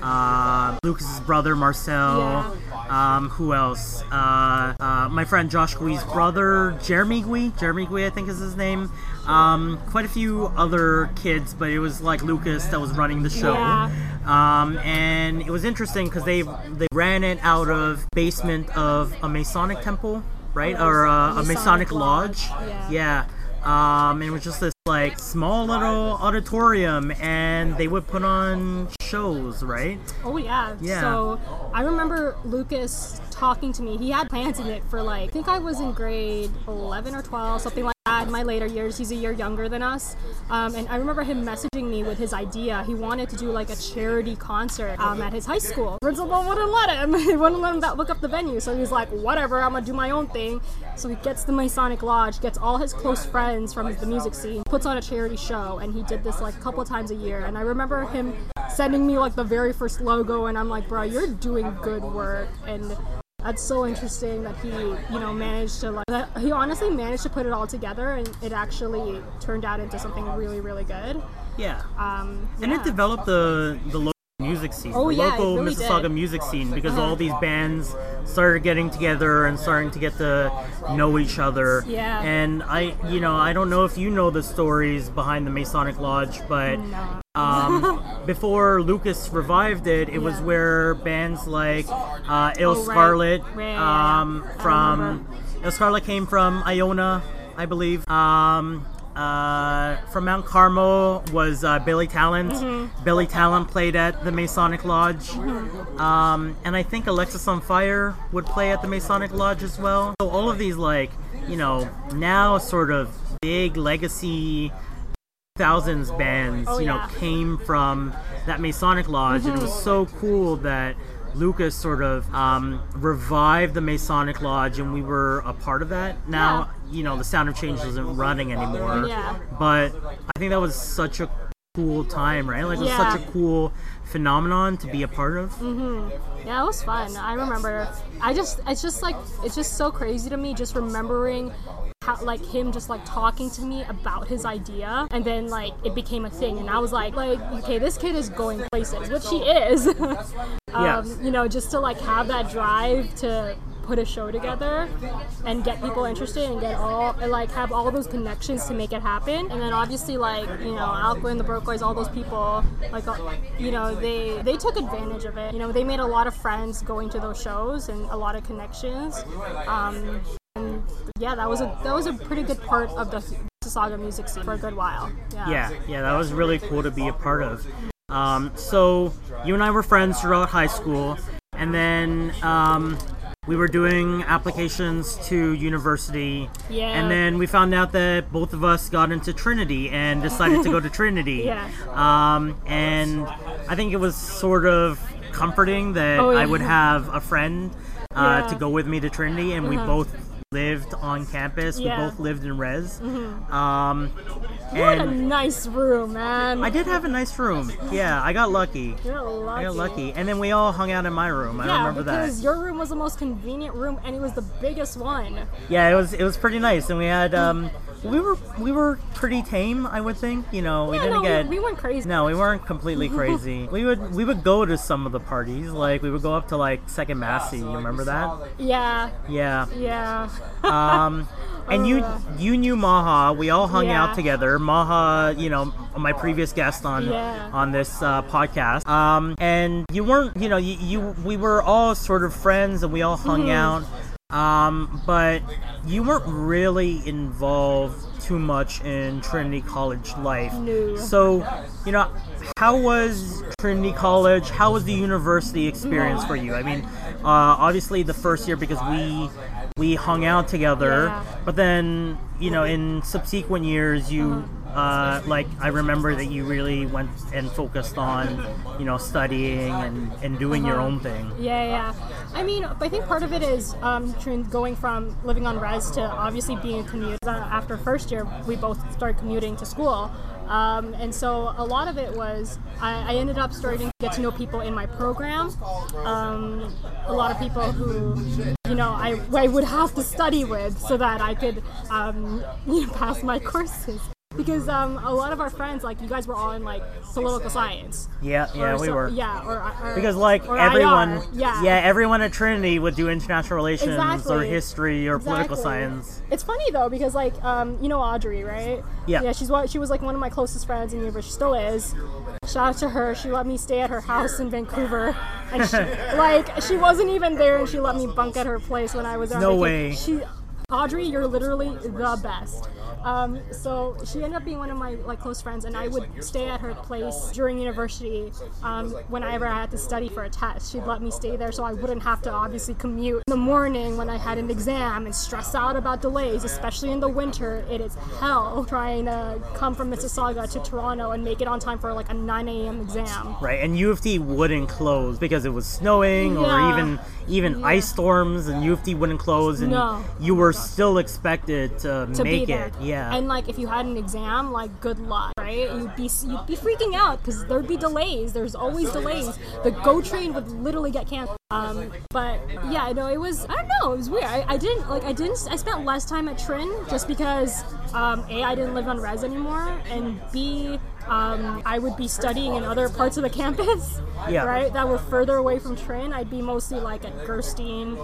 Speaker 1: uh, Lucas's brother Marcel. Um, who else? Uh, uh, my friend Josh Gui's brother, Jeremy Gui. Jeremy Gui, I think is his name. Um, quite a few other kids, but it was like Lucas that was running the show.
Speaker 2: Yeah.
Speaker 1: Um, and it was interesting because they they ran it out of basement of a Masonic temple, right, or uh, a
Speaker 2: Masonic lodge. Yeah.
Speaker 1: Yeah. Um, it was just this like small little auditorium, and they would put on shows, right?
Speaker 2: Oh yeah.
Speaker 1: Yeah.
Speaker 2: So I remember Lucas talking to me. He had plans in it for like I think I was in grade 11 or 12, something like that. In my later years, he's a year younger than us, um, and I remember him messaging me with his idea. He wanted to do like a charity concert um, at his high school. Principal wouldn't let him. (laughs) he wouldn't let him look up the venue. So he was like, whatever, I'm gonna do my own thing. So he gets the Masonic Lodge, gets all his close friends from the music scene, puts on a charity show, and he did this like a couple times a year. And I remember him sending me like the very first logo, and I'm like, bro, you're doing good work, and that's so interesting that he, you know, managed to like. He honestly managed to put it all together, and it actually turned out into something really, really good.
Speaker 1: Yeah.
Speaker 2: Um,
Speaker 1: And
Speaker 2: yeah.
Speaker 1: it developed the the music scene,
Speaker 2: Oh,
Speaker 1: the
Speaker 2: yeah,
Speaker 1: local
Speaker 2: really
Speaker 1: Mississauga
Speaker 2: did.
Speaker 1: music scene, because all these bands started getting together and starting to get to know each other.
Speaker 2: Yeah.
Speaker 1: And I, you know, I don't know if you know the stories behind the Masonic Lodge, but
Speaker 2: No.
Speaker 1: um, (laughs) before Lucas revived it, it was where bands like uh, Ill
Speaker 2: Oh.
Speaker 1: Scarlett
Speaker 2: Right, yeah, yeah.
Speaker 1: um, from. Ill Scarlett came from Iona, I believe. Um, uh, from Mount Carmel was uh, Billy Talent.
Speaker 2: Mm-hmm.
Speaker 1: Billy Talent played at the Masonic Lodge. Um, and I think Alexisonfire would play at the Masonic Lodge as well. So all of these, like, you know, now sort of big legacy thousands bands,
Speaker 2: Oh,
Speaker 1: you know,
Speaker 2: yeah. Mm-hmm.
Speaker 1: came from that Masonic Lodge, and it was so cool that Lucas sort of um, revived the Masonic Lodge, and we were a part of that. Now, you know, the Sound of Change isn't running anymore,
Speaker 2: Yeah.
Speaker 1: but I think that was such a cool time, right? Like, it was
Speaker 2: Yeah.
Speaker 1: such a cool phenomenon to be a part of. mm-hmm.
Speaker 2: Yeah, it was fun. I remember. I just, it's just like, it's just so crazy to me just remembering how, like, him just like talking to me about his idea, and then like it became a thing, and I was like, like, okay, this kid is going places, which he is. (laughs) um,
Speaker 1: Yes.
Speaker 2: You know, just to like have that drive to put a show together and get people interested and get all and like have all those connections to make it happen. And then obviously like you know Alquin the Broke all those people like uh, you know they they took advantage of it. You know they made a lot of friends going to those shows and a lot of connections. Um, and yeah that was a that was a pretty good part of the Sauga music scene for a good while. Yeah.
Speaker 1: Yeah, yeah, that was really cool to be a part of. Um, so you and I were friends throughout high school, and then um, we were doing applications to university.
Speaker 2: Yeah.
Speaker 1: And then we found out that both of us got into Trinity and decided to go to (laughs) Trinity.
Speaker 2: Yeah.
Speaker 1: Um, and I think it was sort of comforting that
Speaker 2: Oh, yeah.
Speaker 1: I would have a friend uh,
Speaker 2: Yeah.
Speaker 1: to go with me to Trinity, and we
Speaker 2: Uh-huh.
Speaker 1: both lived on campus.
Speaker 2: Yeah. Mm-hmm.
Speaker 1: We both lived in res. Um,
Speaker 2: What a nice room, man.
Speaker 1: I did have a nice room. Yeah, I got lucky.
Speaker 2: You're lucky.
Speaker 1: I got lucky, and then we all hung out in my room. I
Speaker 2: Yeah,
Speaker 1: remember that.
Speaker 2: because your room was the most convenient room, and it was the biggest one.
Speaker 1: Yeah, it was it was pretty nice, and we had um, we were we were pretty tame, I would think. You know, we didn't
Speaker 2: no,
Speaker 1: get
Speaker 2: we, we weren't crazy.
Speaker 1: no, we weren't completely (laughs) crazy. we would we would go to some of the parties, like we would go up to like Second Massey. You remember that?
Speaker 2: Yeah,
Speaker 1: Yeah.
Speaker 2: yeah.
Speaker 1: Um, and you you knew Maha. We all hung
Speaker 2: Yeah.
Speaker 1: out together. Maha, you know, my previous guest on
Speaker 2: Yeah.
Speaker 1: on this uh, podcast. Um, and you weren't, you know, you, you we were all sort of friends, and we all hung
Speaker 2: Mm-hmm.
Speaker 1: out. Um, but you weren't really involved too much in Trinity College life.
Speaker 2: No.
Speaker 1: So, you know, how was Trinity College? How was the university experience for you? I mean, uh, obviously the first year because we we hung out together,
Speaker 2: Yeah.
Speaker 1: but then you know in subsequent years you. Uh, like I remember that you really went and focused on, you know, studying and, and doing your
Speaker 2: Uh-huh.
Speaker 1: own thing.
Speaker 2: Yeah, yeah. I mean, I think part of it is um, going from living on res to obviously being a commute. Uh, after first year, we both started commuting to school. Um, and so a lot of it was I, I ended up starting to get to know people in my program. Um, a lot of people who, you know, I, I would have to study with so that I could um, you (laughs) know, pass my courses. Because um, a lot of our friends, like you guys, were all in like political science.
Speaker 1: Yeah, yeah, we
Speaker 2: so-
Speaker 1: were.
Speaker 2: Yeah, or, or
Speaker 1: Because like
Speaker 2: or
Speaker 1: everyone,
Speaker 2: IR, yeah,
Speaker 1: yeah, everyone at Trinity would do international relations or history or political science.
Speaker 2: It's funny though because like um, you know Audrey, right?
Speaker 1: Yeah.
Speaker 2: Yeah, she's. She was like one of my closest friends in university. She still is. Shout out to her. She let me stay at her house in Vancouver, and she, (laughs) like she wasn't even there, and she let me bunk at her place when I was there.
Speaker 1: No way.
Speaker 2: She, Audrey, you're literally the best. Um, so she ended up being one of my like close friends, and I would stay at her place during university um, whenever I had to study for a test. She'd let me stay there so I wouldn't have to obviously commute in the morning when I had an exam and stress out about delays, especially in the winter. It is hell trying to come from Mississauga to Toronto and make it on time for like a 9 a.m. exam.
Speaker 1: Right, and U of T wouldn't close because it was snowing or even even
Speaker 2: Yeah.
Speaker 1: ice storms, and U of T wouldn't close, and
Speaker 2: No.
Speaker 1: you were still expected to,
Speaker 2: to
Speaker 1: make it. Yeah,
Speaker 2: And like if you had an exam, like good luck, right? You'd be you'd be freaking out because there'd be delays. There's always delays. The GO train would literally get canceled. Um, but yeah, no, it was I don't know. It was weird. I, I didn't like I didn't I spent less time at Trin just because um, a I didn't live on res anymore, and b um, I would be studying in other parts of the campus. (laughs)
Speaker 1: Yeah.
Speaker 2: Right, that were further away from Trin. I'd be mostly like at Gerstein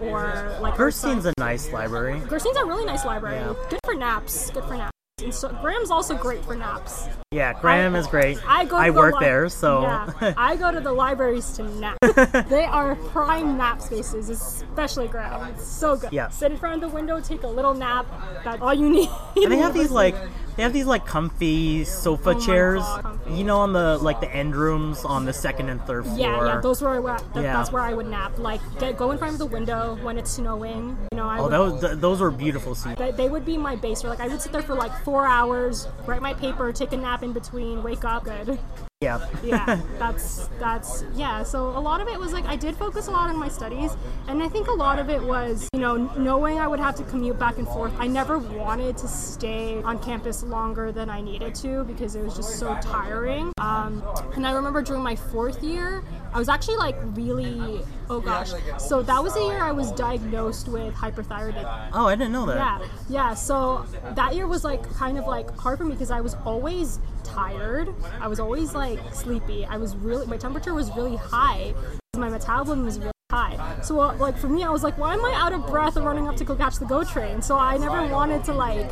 Speaker 2: or like
Speaker 1: Gerstein's a nice library.
Speaker 2: Gerstein's a really nice library.
Speaker 1: Yeah.
Speaker 2: Good for naps. Good for naps. And so Graham's also great for naps.
Speaker 1: Yeah, Graham
Speaker 2: I-
Speaker 1: is great.
Speaker 2: I go. To
Speaker 1: I
Speaker 2: the
Speaker 1: work
Speaker 2: li-
Speaker 1: there, so
Speaker 2: yeah, I go to the libraries to nap. (laughs) they are prime nap spaces, especially Graham. It's so good.
Speaker 1: Yeah.
Speaker 2: Sit in front of the window, take a little nap. That's all you need.
Speaker 1: and they have (laughs) these like they have these like comfy sofa
Speaker 2: Oh
Speaker 1: chairs.
Speaker 2: God.
Speaker 1: You know, on the like the end rooms on the second and third floor.
Speaker 2: Yeah, yeah, those were where, that,
Speaker 1: Yeah.
Speaker 2: that's where I would nap. Like, get, go in front of the window when it's snowing. You know, I
Speaker 1: oh,
Speaker 2: would,
Speaker 1: those th- those were beautiful seats.
Speaker 2: they, they would be my base. Or like, I would sit there for like four hours, write my paper, take a nap in between, wake up, good.
Speaker 1: Yeah.
Speaker 2: yeah that's that's yeah so a lot of it was like i did focus a lot on my studies and i think a lot of it was you know knowing i would have to commute back and forth i never wanted to stay on campus longer than i needed to because it was just so tiring um, and i remember during my fourth year i was actually like really oh gosh so that was the year i was diagnosed with hyperthyroidism
Speaker 1: oh, I didn't know that.
Speaker 2: yeah, yeah. So that year was like kind of like hard for me because I was always tired. I was always like sleepy. I was really my temperature was really high. My metabolism was really high. So uh, like for me, I was like, why am I out of breath running up to go catch the GO train? So I never wanted to like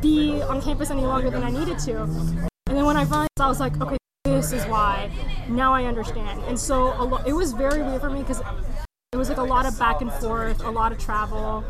Speaker 2: be on campus any longer than I needed to. And then when I finally, I was like, okay, this is why. Now I understand. And so lo- it was very weird for me because it was like a lot of back and forth, a lot of travel.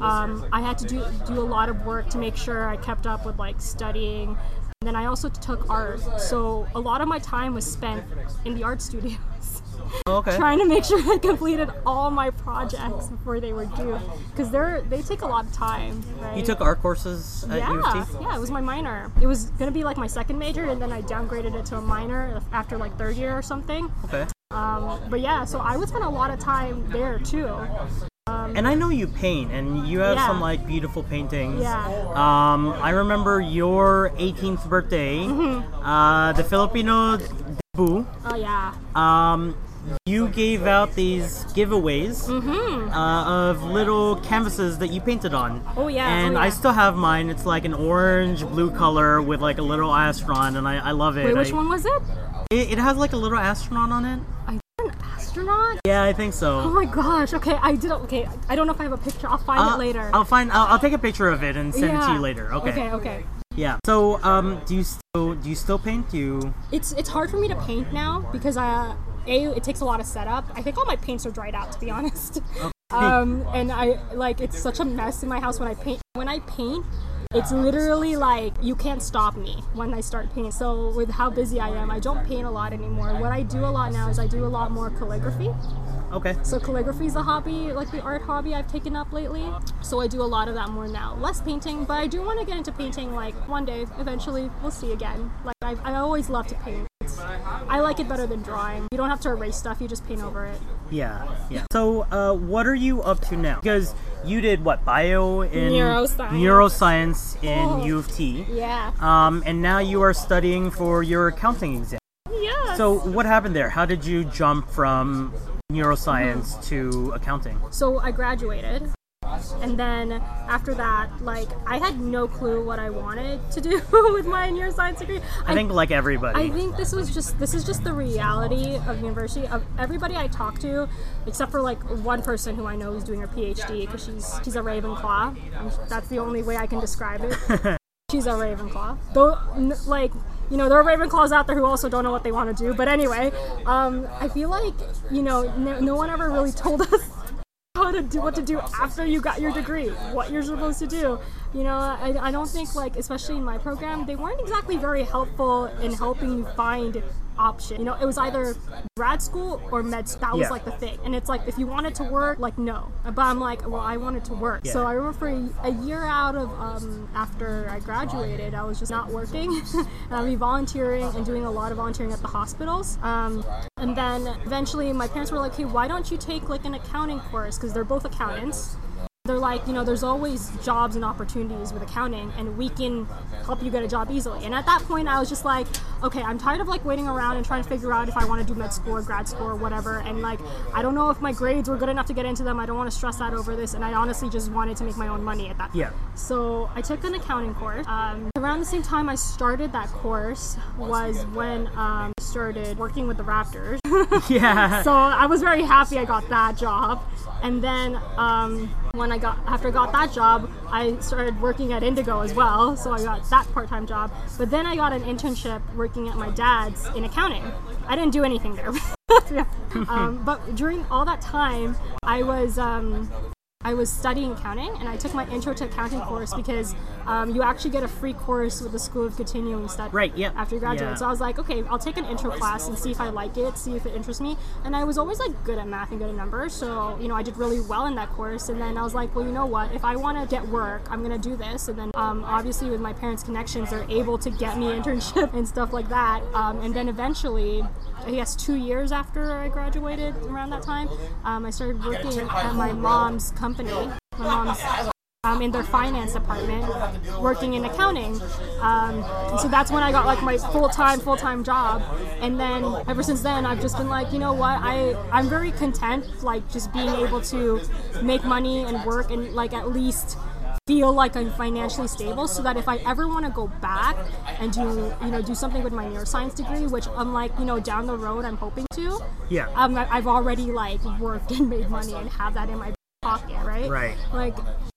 Speaker 2: Um, I had to do do a lot of work to make sure I kept up with like studying. And then I also took art, so a lot of my time was spent in the art studios,
Speaker 1: Oh, okay.
Speaker 2: trying to make (laughs) sure I completed all my projects before they were due, because they're they take a lot of time. Right?
Speaker 1: You took art courses at U
Speaker 2: yeah,
Speaker 1: of T?
Speaker 2: yeah, it was my minor. It was gonna be like my second major, and then I downgraded it to a minor after like third year or something.
Speaker 1: Okay.
Speaker 2: Um, but yeah, so I would spend a lot of time there too.
Speaker 1: And I know you paint, and you have
Speaker 2: Yeah.
Speaker 1: some like beautiful paintings.
Speaker 2: Yeah.
Speaker 1: Um, I remember your 18th birthday,
Speaker 2: Mm-hmm.
Speaker 1: uh, the Filipino debut.
Speaker 2: Oh yeah.
Speaker 1: Um, you gave out these giveaways uh, of little canvases that you painted on.
Speaker 2: Mm-hmm. Oh, yeah,
Speaker 1: And
Speaker 2: oh,
Speaker 1: I still have mine. It's like an orange blue color with like a little astronaut, and I, I love it.
Speaker 2: Wait, which
Speaker 1: I-
Speaker 2: one was it?
Speaker 1: It, it has like a little astronaut on it.
Speaker 2: I astronaut.
Speaker 1: Yeah, I think so.
Speaker 2: Oh my gosh. Okay, I did. Okay, I don't know if I have a picture. I'll find
Speaker 1: Uh,
Speaker 2: it later.
Speaker 1: I'll find. I'll, I'll take a picture of it and send it to you later. Okay.
Speaker 2: Okay. Okay.
Speaker 1: Yeah. So, um, do you still do you still paint? Do you?
Speaker 2: It's it's hard for me to paint now because uh, a it takes a lot of setup. I think all my paints are dried out to be honest. Um, and I like it's such a mess in my house when I paint. When I paint, it's literally like you can't stop me when I start painting. So with how busy I am, I don't paint a lot anymore. What I do a lot now is I do a lot more calligraphy.
Speaker 1: Okay.
Speaker 2: So calligraphy is a hobby, like the art hobby I've taken up lately. So I do a lot of that more now. Less painting, but I do want to get into painting like one day. Eventually, we'll see again. Like I, I always love to paint. I like it better than drawing. You don't have to erase stuff; you just paint over it.
Speaker 1: Yeah. Yeah. So, uh, what are you up to now? Because you did what bio in
Speaker 2: Neuroscience.
Speaker 1: neuroscience in
Speaker 2: Oh.
Speaker 1: U of T.
Speaker 2: Yeah.
Speaker 1: Um, and now you are studying for your accounting exam.
Speaker 2: Yeah.
Speaker 1: So, what happened there? How did you jump from neuroscience to accounting?
Speaker 2: so I graduated. And then after that, like I had no clue what I wanted to do (laughs) with my neuroscience degree.
Speaker 1: I think like everybody.
Speaker 2: I think this was just this is just the reality of university of everybody I talk to, except for like one person who I know who's doing her PhD because she's she's a Ravenclaw. And that's the only way I can describe it. (laughs) she's a Ravenclaw. Though, n- like you know, there are Ravenclaws out there who also don't know what they want to do. But anyway, um, I feel like you know, no, no one ever really (laughs) told us how to do what to do after you got your degree, what you're supposed to do. You know, I, I don't think like especially in my program, they weren't exactly very helpful in helping you find option. You know, it was either grad school or med. That was
Speaker 1: Yeah.
Speaker 2: like the thing, and it's like if you wanted to work, like no. But I'm like, well, I wanted to work. So I remember for a, a year out of um, after I graduated, I was just not working, (laughs) and I'd be volunteering and doing a lot of volunteering at the hospitals. Um, and then eventually, my parents were like, "Hey, why don't you take like an accounting course? Because they're both accountants." They're like, you know, there's always jobs and opportunities with accounting, and we can help you get a job easily. And at that point, I was just like, okay, I'm tired of like waiting around and trying to figure out if I want to do med school or grad school or whatever. And like, I don't know if my grades were good enough to get into them. I don't want to stress out over this. And I honestly just wanted to make my own money at that.
Speaker 1: Yeah.
Speaker 2: So I took an accounting course. Um, around the same time I started that course was when um, I started working with the Raptors. (laughs)
Speaker 1: Yeah.
Speaker 2: so I was very happy I got that job. And then um, when I got after I got that job, I started working at Indigo as well. So I got that part-time job. But then I got an internship working at my dad's in accounting. I didn't do anything there. (laughs) Yeah. um, but during all that time, I was um, I was studying accounting and I took my intro to accounting course because um, you actually get a free course with the School of Continuing Study
Speaker 1: Right, yeah.
Speaker 2: after you graduate.
Speaker 1: Yeah.
Speaker 2: So I was like, okay, I'll take an intro class and see if I like it, see if it interests me. And I was always like good at math and good at numbers, so you know I did really well in that course. And then I was like, well, you know what? If I want to get work, I'm gonna do this. And then um, obviously with my parents' connections, they're able to get me (laughs) internship and stuff like that. Um, and then eventually. I guess two years after I graduated, around that time, um, I started working at my mom's company. My mom's um, in their finance department, working in accounting. Um, so that's when I got like my full time, full time job. And then ever since then, I've just been like, you know what? I I'm very content, like just being able to make money and work and like at least feel like I'm financially stable so that if I ever want to go back and do you know do something with my neuroscience degree which I'm like you know down the road I'm hoping to
Speaker 1: Yeah.
Speaker 2: um, I've already like worked and made money and have that in my pocket right
Speaker 1: Right.
Speaker 2: like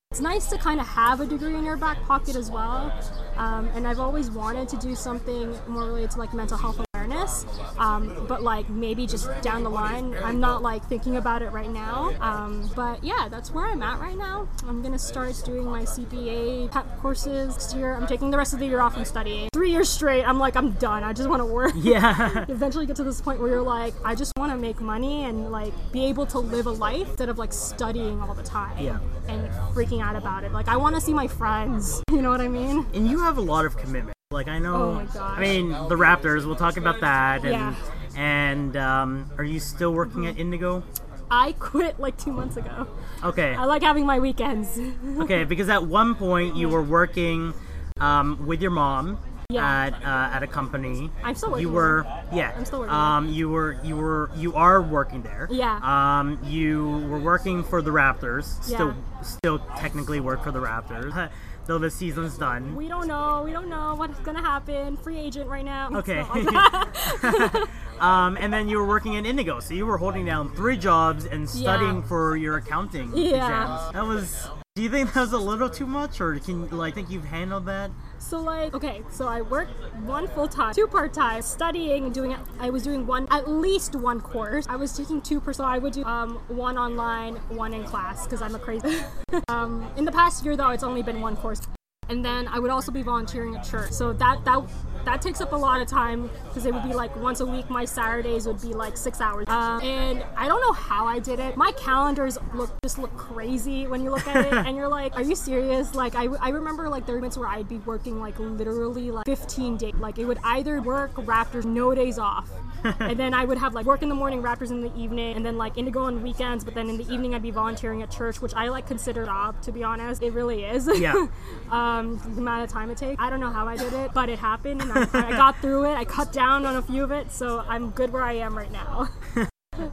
Speaker 2: it's nice to kind of have a degree in your back pocket as well um, and I've always wanted to do something more related to like mental health awareness um, but like maybe just down the line I'm not like thinking about it right now. Um, but yeah that's where I'm at right now. I'm gonna start doing my CPA PEP courses next year. I'm taking the rest of the year off and studying. Three years straight I'm like I'm done. I just want to work.
Speaker 1: Yeah. (laughs)
Speaker 2: eventually get to this point where you're like I just want to make money and like be able to live a life instead of like studying all the time
Speaker 1: Yeah.
Speaker 2: and freaking out about it. Like I want to see my friends. (laughs) You know what I mean?
Speaker 1: And you have a lot of commitment. Like I know.
Speaker 2: Oh my gosh.
Speaker 1: I mean, the Raptors. We'll talk about that. And
Speaker 2: Yeah.
Speaker 1: And um, are you still working at Indigo?
Speaker 2: I quit like two months ago.
Speaker 1: Okay.
Speaker 2: I like having my weekends. (laughs)
Speaker 1: Okay, because at one point you were working um, with your mom
Speaker 2: Yeah.
Speaker 1: at uh, at a company.
Speaker 2: I'm still working
Speaker 1: You were yeah.
Speaker 2: I'm still working
Speaker 1: Um, you were you were you are working there.
Speaker 2: Yeah.
Speaker 1: Um, you were working for the Raptors. Still
Speaker 2: Yeah.
Speaker 1: still technically work for the Raptors. Though the season's done.
Speaker 2: we don't know. We don't know what's gonna happen. Free agent right now. (laughs)
Speaker 1: Okay. (laughs) Um, and then you were working at Indigo, so you were holding down three jobs and studying
Speaker 2: Yeah.
Speaker 1: for your accounting
Speaker 2: Yeah.
Speaker 1: exams. That was. Do you think that was a little too much, or can like think you've handled that?
Speaker 2: So like, okay, so I work one full time, two part time, studying and doing. I was doing one, at least one course. I was taking two per, so I would do um, one online, one in class, because I'm a crazy. (laughs) um, in the past year though, it's only been one course, and then I would also be volunteering at church. So that that that takes up a lot of time because it would be like once a week. My Saturdays would be like six hours, um, and I don't know how I did it. My calendars look just look crazy when you look at it, (laughs) and you're like, are you serious? Like I, I remember like there were moments where I'd be working like literally like 15 days. Like it would either work Raptors no days off. (laughs) and then I would have like work in the morning, Raptors in the evening, and then like Indigo on weekends. But then in the evening, I'd be volunteering at church, which I like consider job to be honest. It really is.
Speaker 1: Yeah. (laughs)
Speaker 2: um, the amount of time it takes. I don't know how I did it, but it happened, and I, I got through it. I cut down on a few of it, so I'm good where I am right now. (laughs)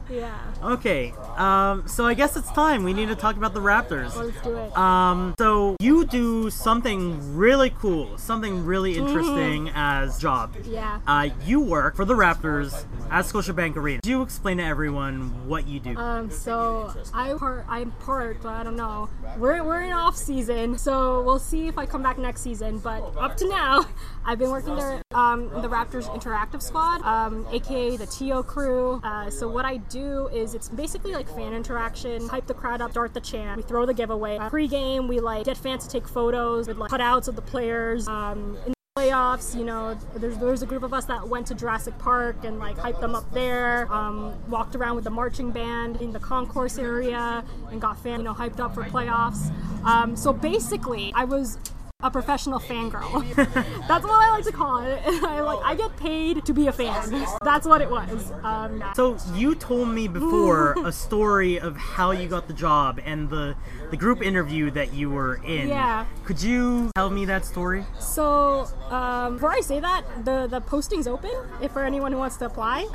Speaker 2: yeah,
Speaker 1: Okay. Um, so I guess it's time. We need to talk about the Raptors.
Speaker 2: let's do it.
Speaker 1: Um, so you do something really cool, something really interesting as job.
Speaker 2: yeah.
Speaker 1: Uh, you work for the Raptors at Scotiabank Arena. Do you explain to everyone what you do?
Speaker 2: Um, so I part, I'm part, but I don't know. We're, we're in off season, so we'll see if I come back next season. But up to now, I've been working there, um, the Raptors Interactive Squad, um, aka the TO crew. Uh, so what I do is it's basically like fan interaction, hype the crowd up, start the chant, we throw the giveaway. Uh, pre-game, we like get fans to take photos with like cutouts of the players. Um, in the playoffs, you know, there's there's a group of us that went to Jurassic Park and like hyped them up there. Um, walked around with the marching band in the concourse area and got fan, you know, hyped up for playoffs. Um, so basically, I was a professional fangirl. (laughs) That's what I like to call it. (laughs) I like I get paid to be a fan. That's what it was. Um,
Speaker 1: So you told me before (laughs) a story of how you got the job and the the group interview that you were in.
Speaker 2: Yeah.
Speaker 1: Could you tell me that story?
Speaker 2: So, um, before I say that, the the posting's open if for anyone who wants to apply.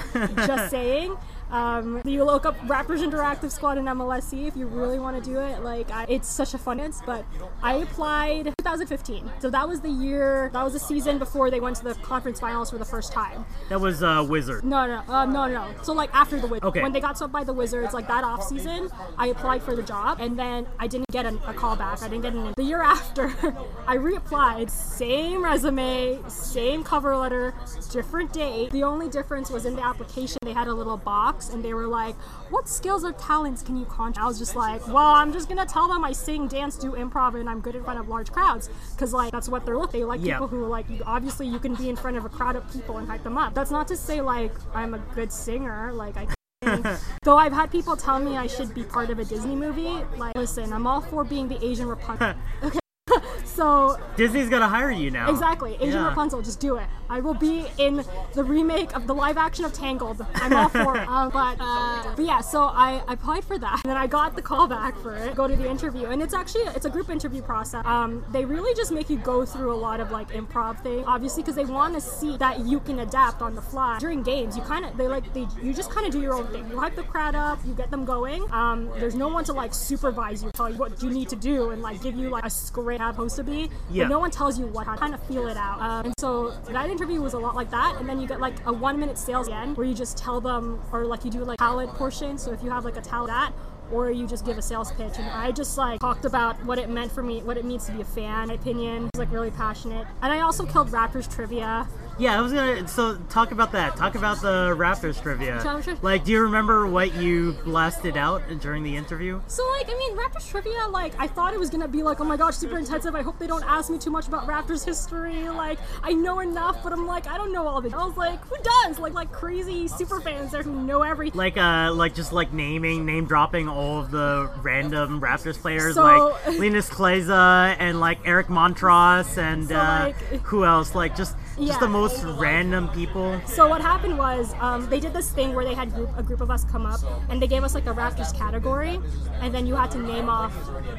Speaker 2: Just saying. Um, you look up Raptors Interactive Squad in MLSE if you really want to do it. Like, I, it's such a fun dance. But I applied 2015, so that was the year, that was the season before they went to the conference finals for the first time.
Speaker 1: That was uh, Wizard.
Speaker 2: No, no, uh, no, no. So like after the Wizards,
Speaker 1: Okay.
Speaker 2: when they got swept by the Wizards, like that off season, I applied for the job, and then I didn't get an, a call back. I didn't get an. The year after, (laughs) I reapplied, same resume, same cover letter, different date. The only difference was in the application they had a little box, and they were like, "What skills or talents can you contribute?" I was just like, "Well, I'm just gonna tell them I sing, dance, do improv, and I'm good in front of large crowds, because like that's what they're looking. They like
Speaker 1: Yeah.
Speaker 2: people who like you, obviously you can be in front of a crowd of people and hype them up. That's not to say like I'm a good singer, like I. (laughs) Though I've had people tell me I should be part of a Disney movie. Like, listen, I'm all for being the Asian Rapunzel. okay, (laughs) (laughs) so
Speaker 1: Disney's gonna hire you now.
Speaker 2: exactly, Asian
Speaker 1: Yeah.
Speaker 2: Rapunzel, just do it. I will be in the remake of the live action of Tangled. I'm all for it. (laughs) Um, but, uh, but yeah, so I, I applied for that, and then I got the call back for it. Go to the interview, and it's actually it's a group interview process. Um, they really just make you go through a lot of like improv things, obviously, because they want to see that you can adapt on the fly during games. You kind of they like they you just kind of do your own thing. You hype the crowd up, you get them going. Um, there's no one to like supervise you, tell you what you need to do, and like give you like a script how it's supposed to be.
Speaker 1: Yeah.
Speaker 2: But no one tells you what to kind of feel it out. Um, and so that interview was a lot like that. And then you get like a one minute sales end where you just tell them, or like you do like talent portion. So if you have like a talent that, or you just give a sales pitch. And I just like talked about what it meant for me, what it means to be a fan, opinion. I was like really passionate. And I also killed Raptors trivia.
Speaker 1: Yeah, I was gonna. So talk about that. Talk about the Raptors trivia. Like, do you remember what you blasted out during the interview?
Speaker 2: So like I mean Raptors trivia like I thought it was gonna be like oh my gosh super intensive I hope they don't ask me too much about Raptors history like I know enough but I'm like I don't know all the I was like who does like like crazy super fans there who know everything
Speaker 1: Like, uh, like just like naming, name dropping all of the random Raptors players,
Speaker 2: So-
Speaker 1: like (laughs) Linas Kleiza and like Eric Montross and
Speaker 2: So,
Speaker 1: uh,
Speaker 2: like-
Speaker 1: who else? Like just Just the most random people.
Speaker 2: So what happened was um, they did this thing where they had group, a group of us come up and they gave us like a Raptors category, and then you had to name off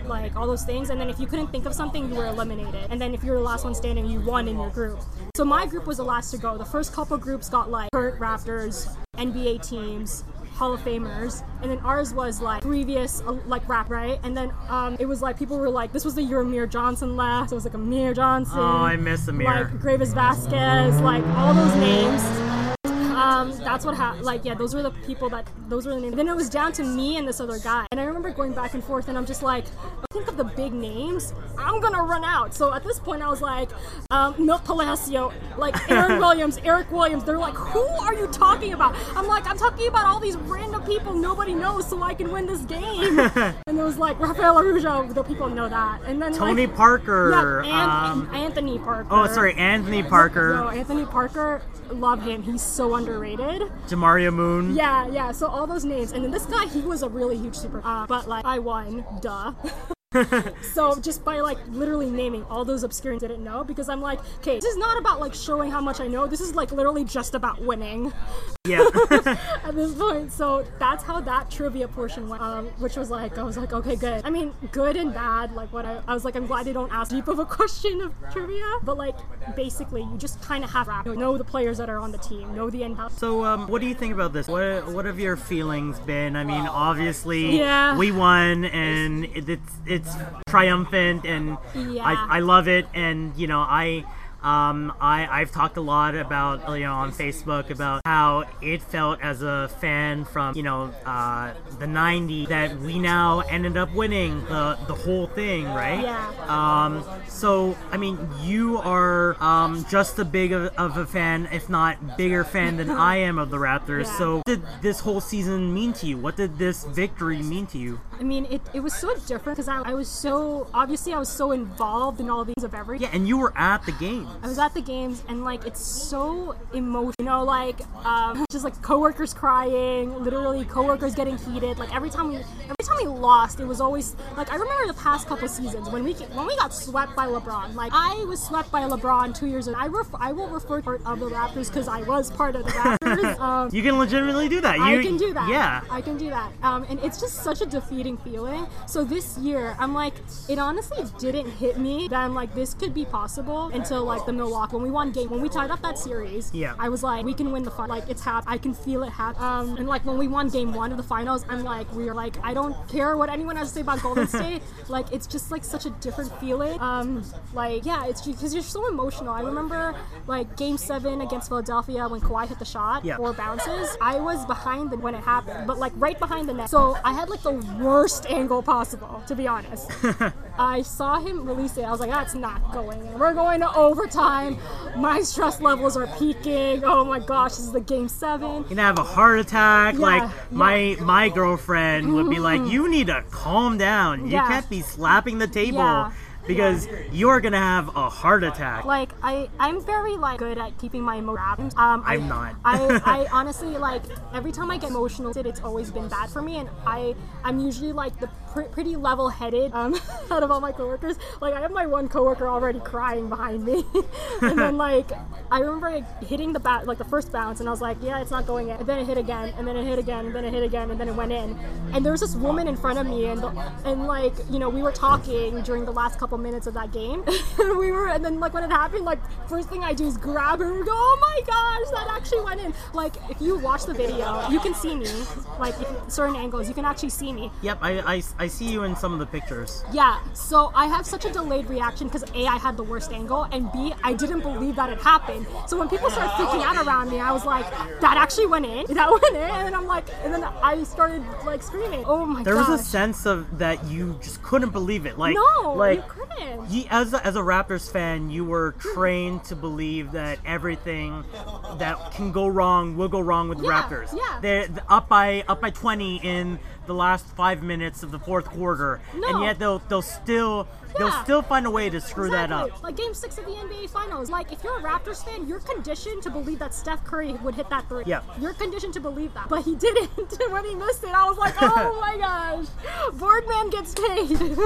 Speaker 2: like all those things, and then if you couldn't think of something, you were eliminated, and then if you were the last one standing, you won in your group. So my group was the last to go. The first couple groups got like current Raptors, NBA teams. Hall of Famers, and then ours was like previous uh, like rap, right? And then um, it was like people were like, this was the year Amir Johnson left. So it was like Amir Johnson.
Speaker 1: Oh, I miss Amir.
Speaker 2: Like Greivis Vasquez, like all those names. Um, that's what happened. Like, yeah, those were the people that those were the names. Then it was down to me and this other guy, and I remember going back and forth, and I'm just like, think of the big names. I'm gonna run out. So at this point, I was like, um, Milt Palacio, like (laughs) Aaron Williams, Eric Williams. They're like, who are you talking about? I'm like, I'm talking about all these random people nobody knows, so I can win this game. (laughs) and it was like Rafael Araujo. The people know that. And then
Speaker 1: Tony
Speaker 2: like,
Speaker 1: Parker.
Speaker 2: yeah, and,
Speaker 1: um,
Speaker 2: Anthony Parker.
Speaker 1: oh, sorry, Anthony Parker.
Speaker 2: No, Anthony Parker, love him. He's so underrated.
Speaker 1: Jamario Moon.
Speaker 2: Yeah, yeah. So all those names, and then this guy, he was a really huge super. Uh, but like, I won, duh. (laughs) (laughs) so just by like literally naming all those obscure I didn't know, because I'm like, okay, this is not about like showing how much I know. This is like literally just about winning
Speaker 1: Yeah. (laughs)
Speaker 2: at this point. So that's how that trivia portion went, um, which was like, I was like, okay, good. I mean, good and bad. Like what I, I was like, I'm glad they don't ask deep of a question of trivia, but like basically, you just kind of have to know the players that are on the team, know the end.
Speaker 1: So, um, what do you think about this? What What have your feelings been? I mean, obviously,
Speaker 2: Yeah.
Speaker 1: we won, and it, it's it's triumphant, and
Speaker 2: Yeah.
Speaker 1: I, I love it. And you know, I um, I I've talked a lot about you know on Facebook about how it felt as a fan from you know uh, the '90s that we now ended up winning the the whole thing, right?
Speaker 2: Yeah.
Speaker 1: Um, so, I mean, you are um, just as big of, of a fan, if not bigger fan than (laughs) I am of the Raptors.
Speaker 2: Yeah.
Speaker 1: So, what did this whole season mean to you? What did this victory mean to you?
Speaker 2: I mean, it, it was so different because I, I was so obviously I was so involved in all these of everything.
Speaker 1: Yeah, and you were at the game.
Speaker 2: I was at the games and like it's so emotional, you know, like um, (laughs) just like coworkers crying, literally coworkers getting heated. Like every time we every time we lost, it was always like I remember the past couple seasons when we when we got swept by LeBron. Like I was swept by LeBron two years ago. I ref, I will refer to part of the Raptors because I was part of the Raptors. (laughs) um,
Speaker 1: You can legitimately do that. You,
Speaker 2: I can do that.
Speaker 1: Yeah.
Speaker 2: I can do that. Um, and it's just such a defeating feeling. So this year, I'm like, it honestly didn't hit me that I'm like, this could be possible until like the Milwaukee when we won game when we tied up that series.
Speaker 1: Yeah.
Speaker 2: I was like, we can win the final. Like it's hap. I can feel it happen. Um, and like when we won game one of the finals, I'm like, we are like, I don't care what anyone has to say about Golden (laughs) State. like it's just like such a different feeling. Um, like yeah, it's because you're so emotional. I remember like game seven against Philadelphia when Kawhi hit the shot
Speaker 1: Yeah.
Speaker 2: four bounces. I was behind the when it happened, but like right behind the net. So I had like the worst angle possible, to be honest. (laughs) I saw him release it. I was like, that's not going in. We're going to overtime. My stress levels are peaking. Oh my gosh, this is the game seven.
Speaker 1: You're gonna have a heart attack.
Speaker 2: Yeah,
Speaker 1: like
Speaker 2: yeah.
Speaker 1: my my girlfriend would be like, mm-hmm. "You need to calm down. You
Speaker 2: Yeah.
Speaker 1: can't be slapping the table. Because you're gonna have a heart attack."
Speaker 2: Like I, I'm very like good at keeping my emotions. Um, I-
Speaker 1: I'm not.
Speaker 2: I, I (laughs) honestly like every time I get emotional, it's always been bad for me, and I, I'm usually like the pr- pretty level-headed um, (laughs) out of all my coworkers. Like I have my one coworker already crying behind me, (laughs) and then like I remember like, hitting the bat like the first bounce, and I was like, yeah, it's not going in. And then it hit again, and then it hit again, and then it hit again, and then it went in. And there was this woman in front of me, and the, and like you know we were talking during the last couple minutes of that game. (laughs) and we were, and then like when it happened, like first thing I do is grab her and go, oh my gosh, that actually went in. Like if you watch the video, you can see me. Like if, certain angles, you can actually see me.
Speaker 1: Yep, I, I, I see you in some of the pictures.
Speaker 2: Yeah, so I have such a delayed reaction because A, I had the worst angle, and B, I didn't believe that it happened. So when people started freaking out around me, I was like, that actually went in? (laughs) That went in? And I'm like, and then I started like screaming, oh my gosh.
Speaker 1: There
Speaker 2: gosh.
Speaker 1: was a sense of that you just couldn't believe it. Like
Speaker 2: No,
Speaker 1: like
Speaker 2: couldn't.
Speaker 1: as a, as a Raptors fan, you were trained to believe that everything that can go wrong will go wrong with the
Speaker 2: Yeah,
Speaker 1: Raptors.
Speaker 2: yeah.
Speaker 1: They're up by up by 20 in the last five minutes of the fourth quarter, and yet they'll they'll still they'll
Speaker 2: Yeah.
Speaker 1: still find a way to screw that
Speaker 2: Exactly.
Speaker 1: up.
Speaker 2: Like game six of the NBA Finals. Like if you're a Raptors fan, you're conditioned to believe that Steph Curry would hit that three.
Speaker 1: Yeah.
Speaker 2: You're conditioned to believe that, but he (laughs) didn't. And (laughs) when he missed it, I was like, oh (laughs) my gosh, Board Man gets paid.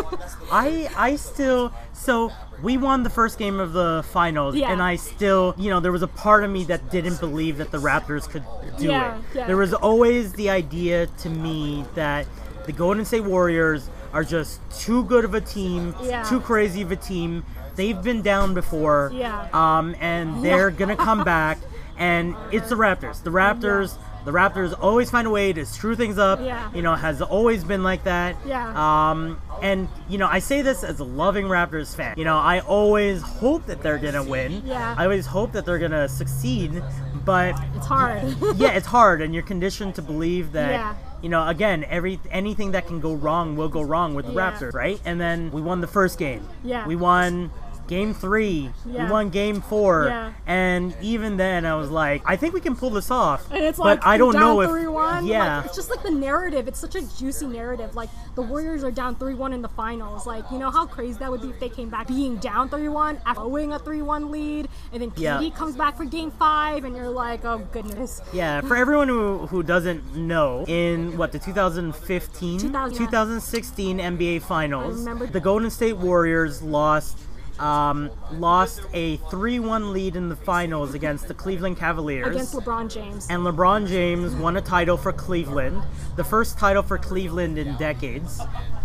Speaker 1: I I still so we won the first game of the finals,
Speaker 2: Yeah.
Speaker 1: and I still, you know, there was a part of me that didn't believe that the Raptors could do
Speaker 2: Yeah,
Speaker 1: it.
Speaker 2: yeah.
Speaker 1: There was always the idea to me that the Golden State Warriors are just too good of a team,
Speaker 2: Yeah.
Speaker 1: too crazy of a team. They've been down before,
Speaker 2: Yeah.
Speaker 1: um, and they're gonna come back. And it's the Raptors. The Raptors. The Raptors always find a way to screw things up.
Speaker 2: Yeah.
Speaker 1: You know, has always been like that.
Speaker 2: Yeah.
Speaker 1: Um, and you know, I say this as a loving Raptors fan. You know, I always hope that they're gonna win.
Speaker 2: Yeah.
Speaker 1: I always hope that they're gonna succeed, but
Speaker 2: It's hard.
Speaker 1: yeah, it's hard, and you're conditioned to believe that. (laughs)
Speaker 2: Yeah.
Speaker 1: You know, again, every anything that can go wrong will go wrong with the
Speaker 2: Yeah.
Speaker 1: Raptors, right? And then we won the first game.
Speaker 2: Yeah.
Speaker 1: We won game three.
Speaker 2: Yeah.
Speaker 1: We won game four.
Speaker 2: Yeah.
Speaker 1: And even then, I was like, I think we can pull this off.
Speaker 2: And it's
Speaker 1: but I don't
Speaker 2: down
Speaker 1: know if.
Speaker 2: 3-1.
Speaker 1: Yeah.
Speaker 2: Like, it's just like the narrative. It's such a juicy narrative. Like the Warriors are down 3-1 in the finals. Like, you know how crazy that would be if they came back being down 3-1 after owing a 3-1 lead and then
Speaker 1: Yeah.
Speaker 2: Comes back for game 5 and you're like, "Oh goodness."
Speaker 1: Yeah, for everyone who, who doesn't know, in what the 2015
Speaker 2: 2000, yeah.
Speaker 1: 2016 NBA Finals, the Golden State Warriors lost um, lost a 3-1 lead in the finals against the Cleveland Cavaliers.
Speaker 2: Against LeBron James.
Speaker 1: and LeBron James won a title for Cleveland, the first title for Cleveland in decades.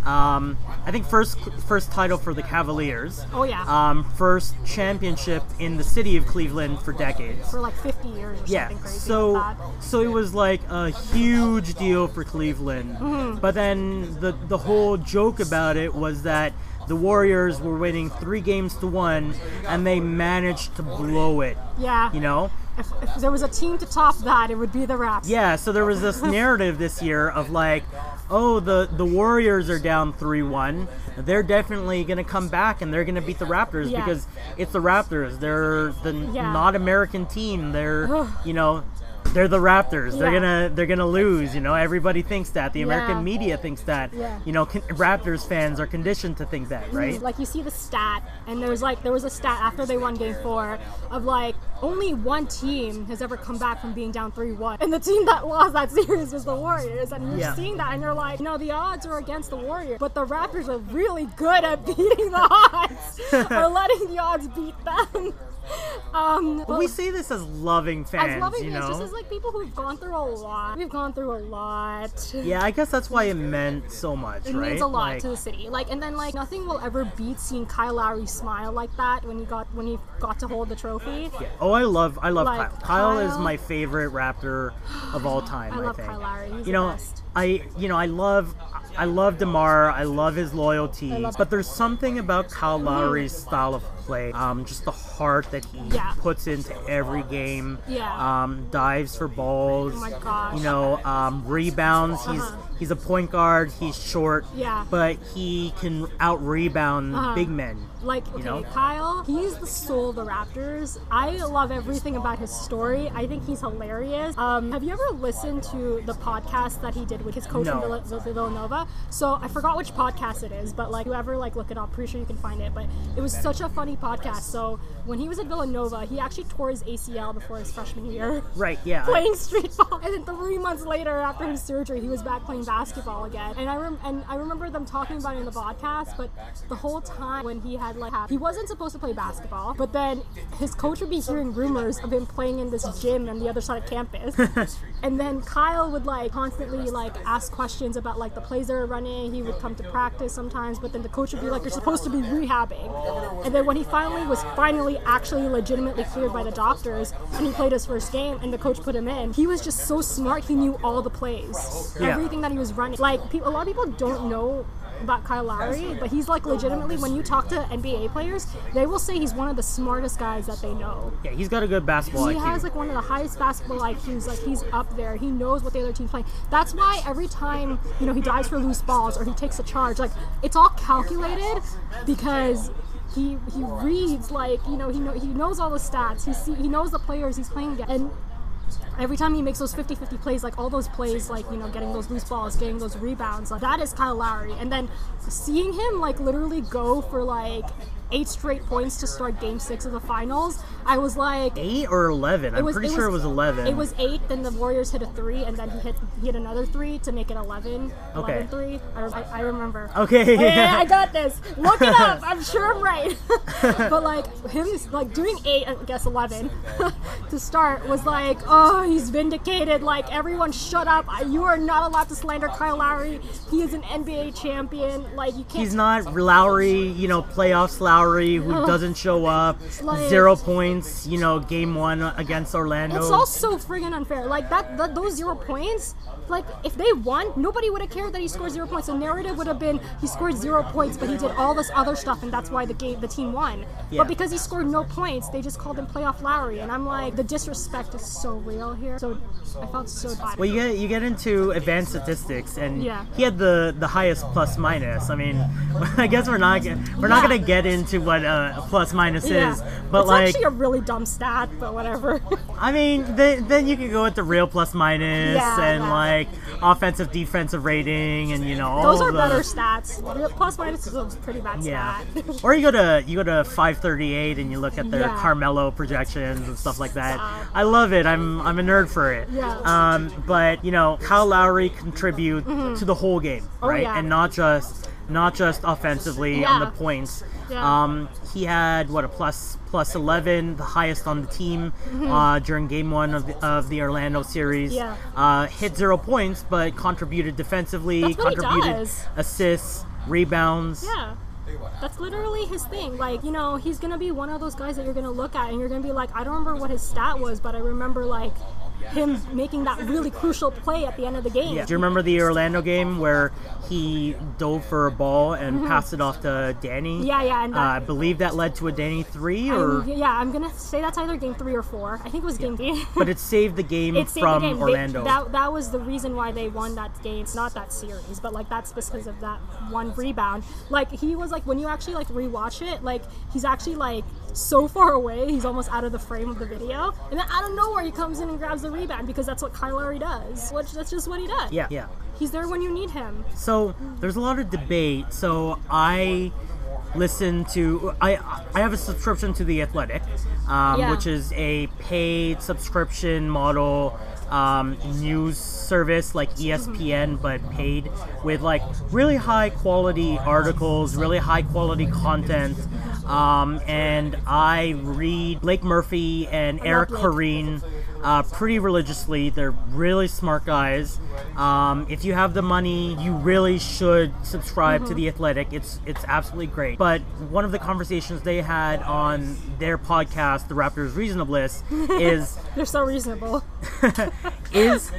Speaker 1: Um, I think first first title for the Cavaliers.
Speaker 2: Oh, yeah.
Speaker 1: Um, first championship in the city of Cleveland for decades.
Speaker 2: for like 50 years or
Speaker 1: Yeah.
Speaker 2: something crazy
Speaker 1: So so it was like a huge deal for Cleveland.
Speaker 2: Mm-hmm.
Speaker 1: But then the the whole joke about it was that the Warriors were winning three games to one, and they managed to blow it.
Speaker 2: Yeah.
Speaker 1: You know.
Speaker 2: If, if there was a team to top that, it would be the Raps.
Speaker 1: Yeah, so there was this narrative this year of like, oh, the the Warriors are down three one. They're definitely gonna come back and they're gonna beat the Raptors
Speaker 2: Yeah.
Speaker 1: because it's the Raptors. They're the
Speaker 2: Yeah.
Speaker 1: not American team. They're you know. They're the Raptors. They're gonna they're gonna lose. You know, everybody thinks that. The American
Speaker 2: Yeah.
Speaker 1: media thinks that.
Speaker 2: Yeah.
Speaker 1: You know, con- Raptors fans are conditioned to think that, mm-hmm. right?
Speaker 2: Like you see the stat, and there's like there was a stat after they won Game Four of like only one team has ever come back from being down three one, and the team that lost that (laughs) series was the Warriors. And you're
Speaker 1: Yeah.
Speaker 2: seeing that, and you're like, no, the odds are against the Warriors, but the Raptors are really good at beating the (laughs) odds, or letting the odds beat them. (laughs) Um,
Speaker 1: But we say this as loving fans,
Speaker 2: as loving
Speaker 1: you
Speaker 2: fans,
Speaker 1: know.
Speaker 2: just as like people who've gone through a lot. We've gone through a lot.
Speaker 1: yeah, I guess that's why it meant so much,
Speaker 2: It
Speaker 1: right?
Speaker 2: means a lot
Speaker 1: Like-
Speaker 2: to the city. Like, and then like nothing will ever beat seeing Kyle Lowry smile like that when he got when he got to hold the trophy. Yeah.
Speaker 1: Oh, I love I love
Speaker 2: Like,
Speaker 1: Kyle. Kyle is my favorite Raptor of all (gasps) time.
Speaker 2: I
Speaker 1: I,
Speaker 2: love
Speaker 1: think.
Speaker 2: Kyle Lowry. He's
Speaker 1: you know,
Speaker 2: best.
Speaker 1: I you know I love I love Demar. I love his loyalty.
Speaker 2: love-
Speaker 1: but there's something about Kyle Lowry's style of play. Um, just the heart that he
Speaker 2: Yeah.
Speaker 1: puts into every game.
Speaker 2: Yeah.
Speaker 1: Um, dives for balls.
Speaker 2: Oh my gosh.
Speaker 1: You know, um, rebounds. He's
Speaker 2: Uh-huh.
Speaker 1: he's a point guard. He's short.
Speaker 2: Yeah.
Speaker 1: But he can out rebound
Speaker 2: Uh-huh.
Speaker 1: big men.
Speaker 2: Like, okay,
Speaker 1: know?
Speaker 2: Kyle, he's the soul of the Raptors. I love everything about his story. I think he's hilarious. Um, have you ever listened to the podcast that he did with his coach
Speaker 1: No.
Speaker 2: Vill- Villanova? So I forgot which podcast it is, but like whoever like look it up, pretty sure you can find it. But it was such a funny podcast. So when he was at Villanova, he actually tore his ACL before his freshman year.
Speaker 1: Right. Yeah. (laughs)
Speaker 2: playing street ball. And then three months later, after his surgery, he was back playing basketball again. And I rem- and I remember them talking about it in the podcast. But the whole time when he had like he wasn't supposed to play basketball, but then his coach would be hearing rumors of him playing in this gym on the other side of campus. (laughs) and then Kyle would like constantly like ask questions about like the plays they were running. He would come to practice sometimes, but then the coach would be like, "You're supposed to be rehabbing." And then when he finally was finally actually legitimately cleared by the doctors, and he played his first game, and the coach put him in, he was just so smart. He knew all the plays,
Speaker 1: Yeah.
Speaker 2: everything that he was running. Like pe- a lot of people don't know about Kyle Lowry, but he's like legitimately when you talk to NBA players, they will say he's one of the smartest guys that they know.
Speaker 1: yeah. He's got a good basketball
Speaker 2: He
Speaker 1: IQ.
Speaker 2: has like one of the highest basketball IQs. Like he's up there. He knows what the other team's playing. That's why every time you know he dives for loose balls or he takes a charge, like it's all calculated because he he reads like you know he know, he knows all the stats. He see, he knows the players he's playing against. and. Every time he makes those 50-50 plays, like all those plays, like you know, getting those loose balls, getting those rebounds, like that is Kyle Lowry. And then seeing him like literally go for like eight straight points to start Game Six of the finals. I was like,
Speaker 1: Eight or eleven? I'm
Speaker 2: was-
Speaker 1: pretty sure it
Speaker 2: was-
Speaker 1: was eleven.
Speaker 2: It was eight, then the Warriors hit a three, and then he hit he hit another three to make it 11.
Speaker 1: Okay.
Speaker 2: 11 three. I, I, I remember.
Speaker 1: Okay. (laughs)
Speaker 2: Oh, yeah, I got this. Look it up. I'm sure I'm right. (laughs) but like him, like doing eight, I guess 11 (laughs) to start was like, oh, he's vindicated. Like everyone, shut up. You are not allowed to slander Kyle Lowry. He is an NBA champion. Like you can't.
Speaker 1: He's not Lowry, you know, playoffs Lowry who doesn't show up,
Speaker 2: Like-
Speaker 1: zero points, you know, game one against Orlando.
Speaker 2: It's all so friggin' unfair. Like that, that, those zero points. Like if they won, nobody would have cared that he scored zero points. The narrative would have been he scored zero points, but he did all this other stuff, and that's why the game, the team won.
Speaker 1: Yeah.
Speaker 2: But because he scored no points, they just called him playoff Lowry, and I'm like, the disrespect is so real here. So I felt so bad.
Speaker 1: Well, you get you get into advanced statistics, and
Speaker 2: Yeah.
Speaker 1: he had the the highest plus minus. I mean, (laughs) I guess we're not we're not
Speaker 2: Yeah.
Speaker 1: gonna get into what uh, a plus minus
Speaker 2: yeah.
Speaker 1: is, but
Speaker 2: it's
Speaker 1: like
Speaker 2: actually a really dumb stat, but whatever. (laughs)
Speaker 1: I mean, then, then you can go with the real plus minus
Speaker 2: Yeah,
Speaker 1: and
Speaker 2: yeah.
Speaker 1: like offensive defensive rating and you know all
Speaker 2: Those are
Speaker 1: the,
Speaker 2: better stats. Plus Minus is a pretty bad
Speaker 1: Yeah.
Speaker 2: stat. (laughs)
Speaker 1: or you go to you go to 538 and you look at their
Speaker 2: Yeah.
Speaker 1: Carmelo projections and stuff like that. I love it. I'm I'm a nerd for it.
Speaker 2: Yeah.
Speaker 1: Um, but you know, Kyle Lowry contribute to the whole game,
Speaker 2: Mm-hmm. Oh,
Speaker 1: right?
Speaker 2: yeah.
Speaker 1: And not just not just offensively on the points.
Speaker 2: Yeah.
Speaker 1: Um, he had what a plus plus 11, the highest on the team
Speaker 2: Mm-hmm.
Speaker 1: uh, during Game One of the, of the Orlando series.
Speaker 2: Yeah.
Speaker 1: Uh, hit zero points, but contributed defensively,
Speaker 2: That's what he
Speaker 1: contributed assists, rebounds.
Speaker 2: Yeah. That's literally his thing. Like, you know, he's gonna be one of those guys that you're gonna look at and you're gonna be like, I don't remember what his stat was, but I remember like him making that really crucial play at the end of the game.
Speaker 1: Yeah. Do you remember the Orlando game where he dove for a ball and passed it off to Danny?
Speaker 2: Mm-hmm. Yeah, yeah, and
Speaker 1: Uh, I believe that led to a Danny three, or
Speaker 2: I'm- yeah, I'm gonna say that's either game three or four. I think it was game three. (laughs)
Speaker 1: but it saved the game
Speaker 2: it
Speaker 1: from
Speaker 2: the game. They-
Speaker 1: Orlando.
Speaker 2: that, that was the reason why they won that game. It's not that series, but like that's because of that one rebound. Like he was like when you actually like rewatch it, like he's actually like so far away, he's almost out of the frame of the video, and then out of nowhere he comes in and grabs the rebound because that's what Kyle Lowry does. Which that's just what he does.
Speaker 1: yeah, yeah.
Speaker 2: He's there when you need him.
Speaker 1: So there's a lot of debate. So I listen to I I have a subscription to the Athletic, um,
Speaker 2: Yeah.
Speaker 1: which is a paid subscription model um, news service like ESPN, but paid with like really high quality articles, really high quality content. Um, and I read Blake Murphy and Eric. Koreen uh, pretty religiously. They're really smart guys. Um, if you have the money, you really should subscribe to the Athletic. It's it's absolutely great. But one of the conversations they had on their podcast, The Raptors Reasonabliss, is (laughs)
Speaker 2: They're so reasonable. (laughs)
Speaker 1: is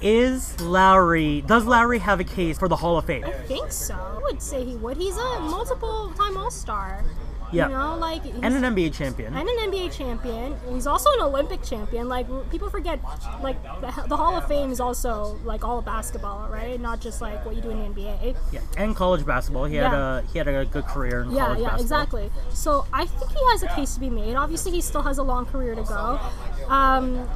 Speaker 1: is Lowry does Lowry have a case for the Hall of Fame?
Speaker 2: I think so. I would say he would. He's a multiple time All Star.
Speaker 1: Yeah.
Speaker 2: You know, like
Speaker 1: And an NBA champion.
Speaker 2: and an NBA champion. He's also an Olympic champion. Like people forget, like the, the Hall of Fame is also like all of basketball, right? Not just like what you do in the NBA.
Speaker 1: Yeah, and college basketball. He had
Speaker 2: Yeah.
Speaker 1: a he had a good career in
Speaker 2: Yeah,
Speaker 1: college
Speaker 2: yeah,
Speaker 1: basketball.
Speaker 2: exactly. So I think he has a case to be made. Obviously, he still has a long career to go. Um,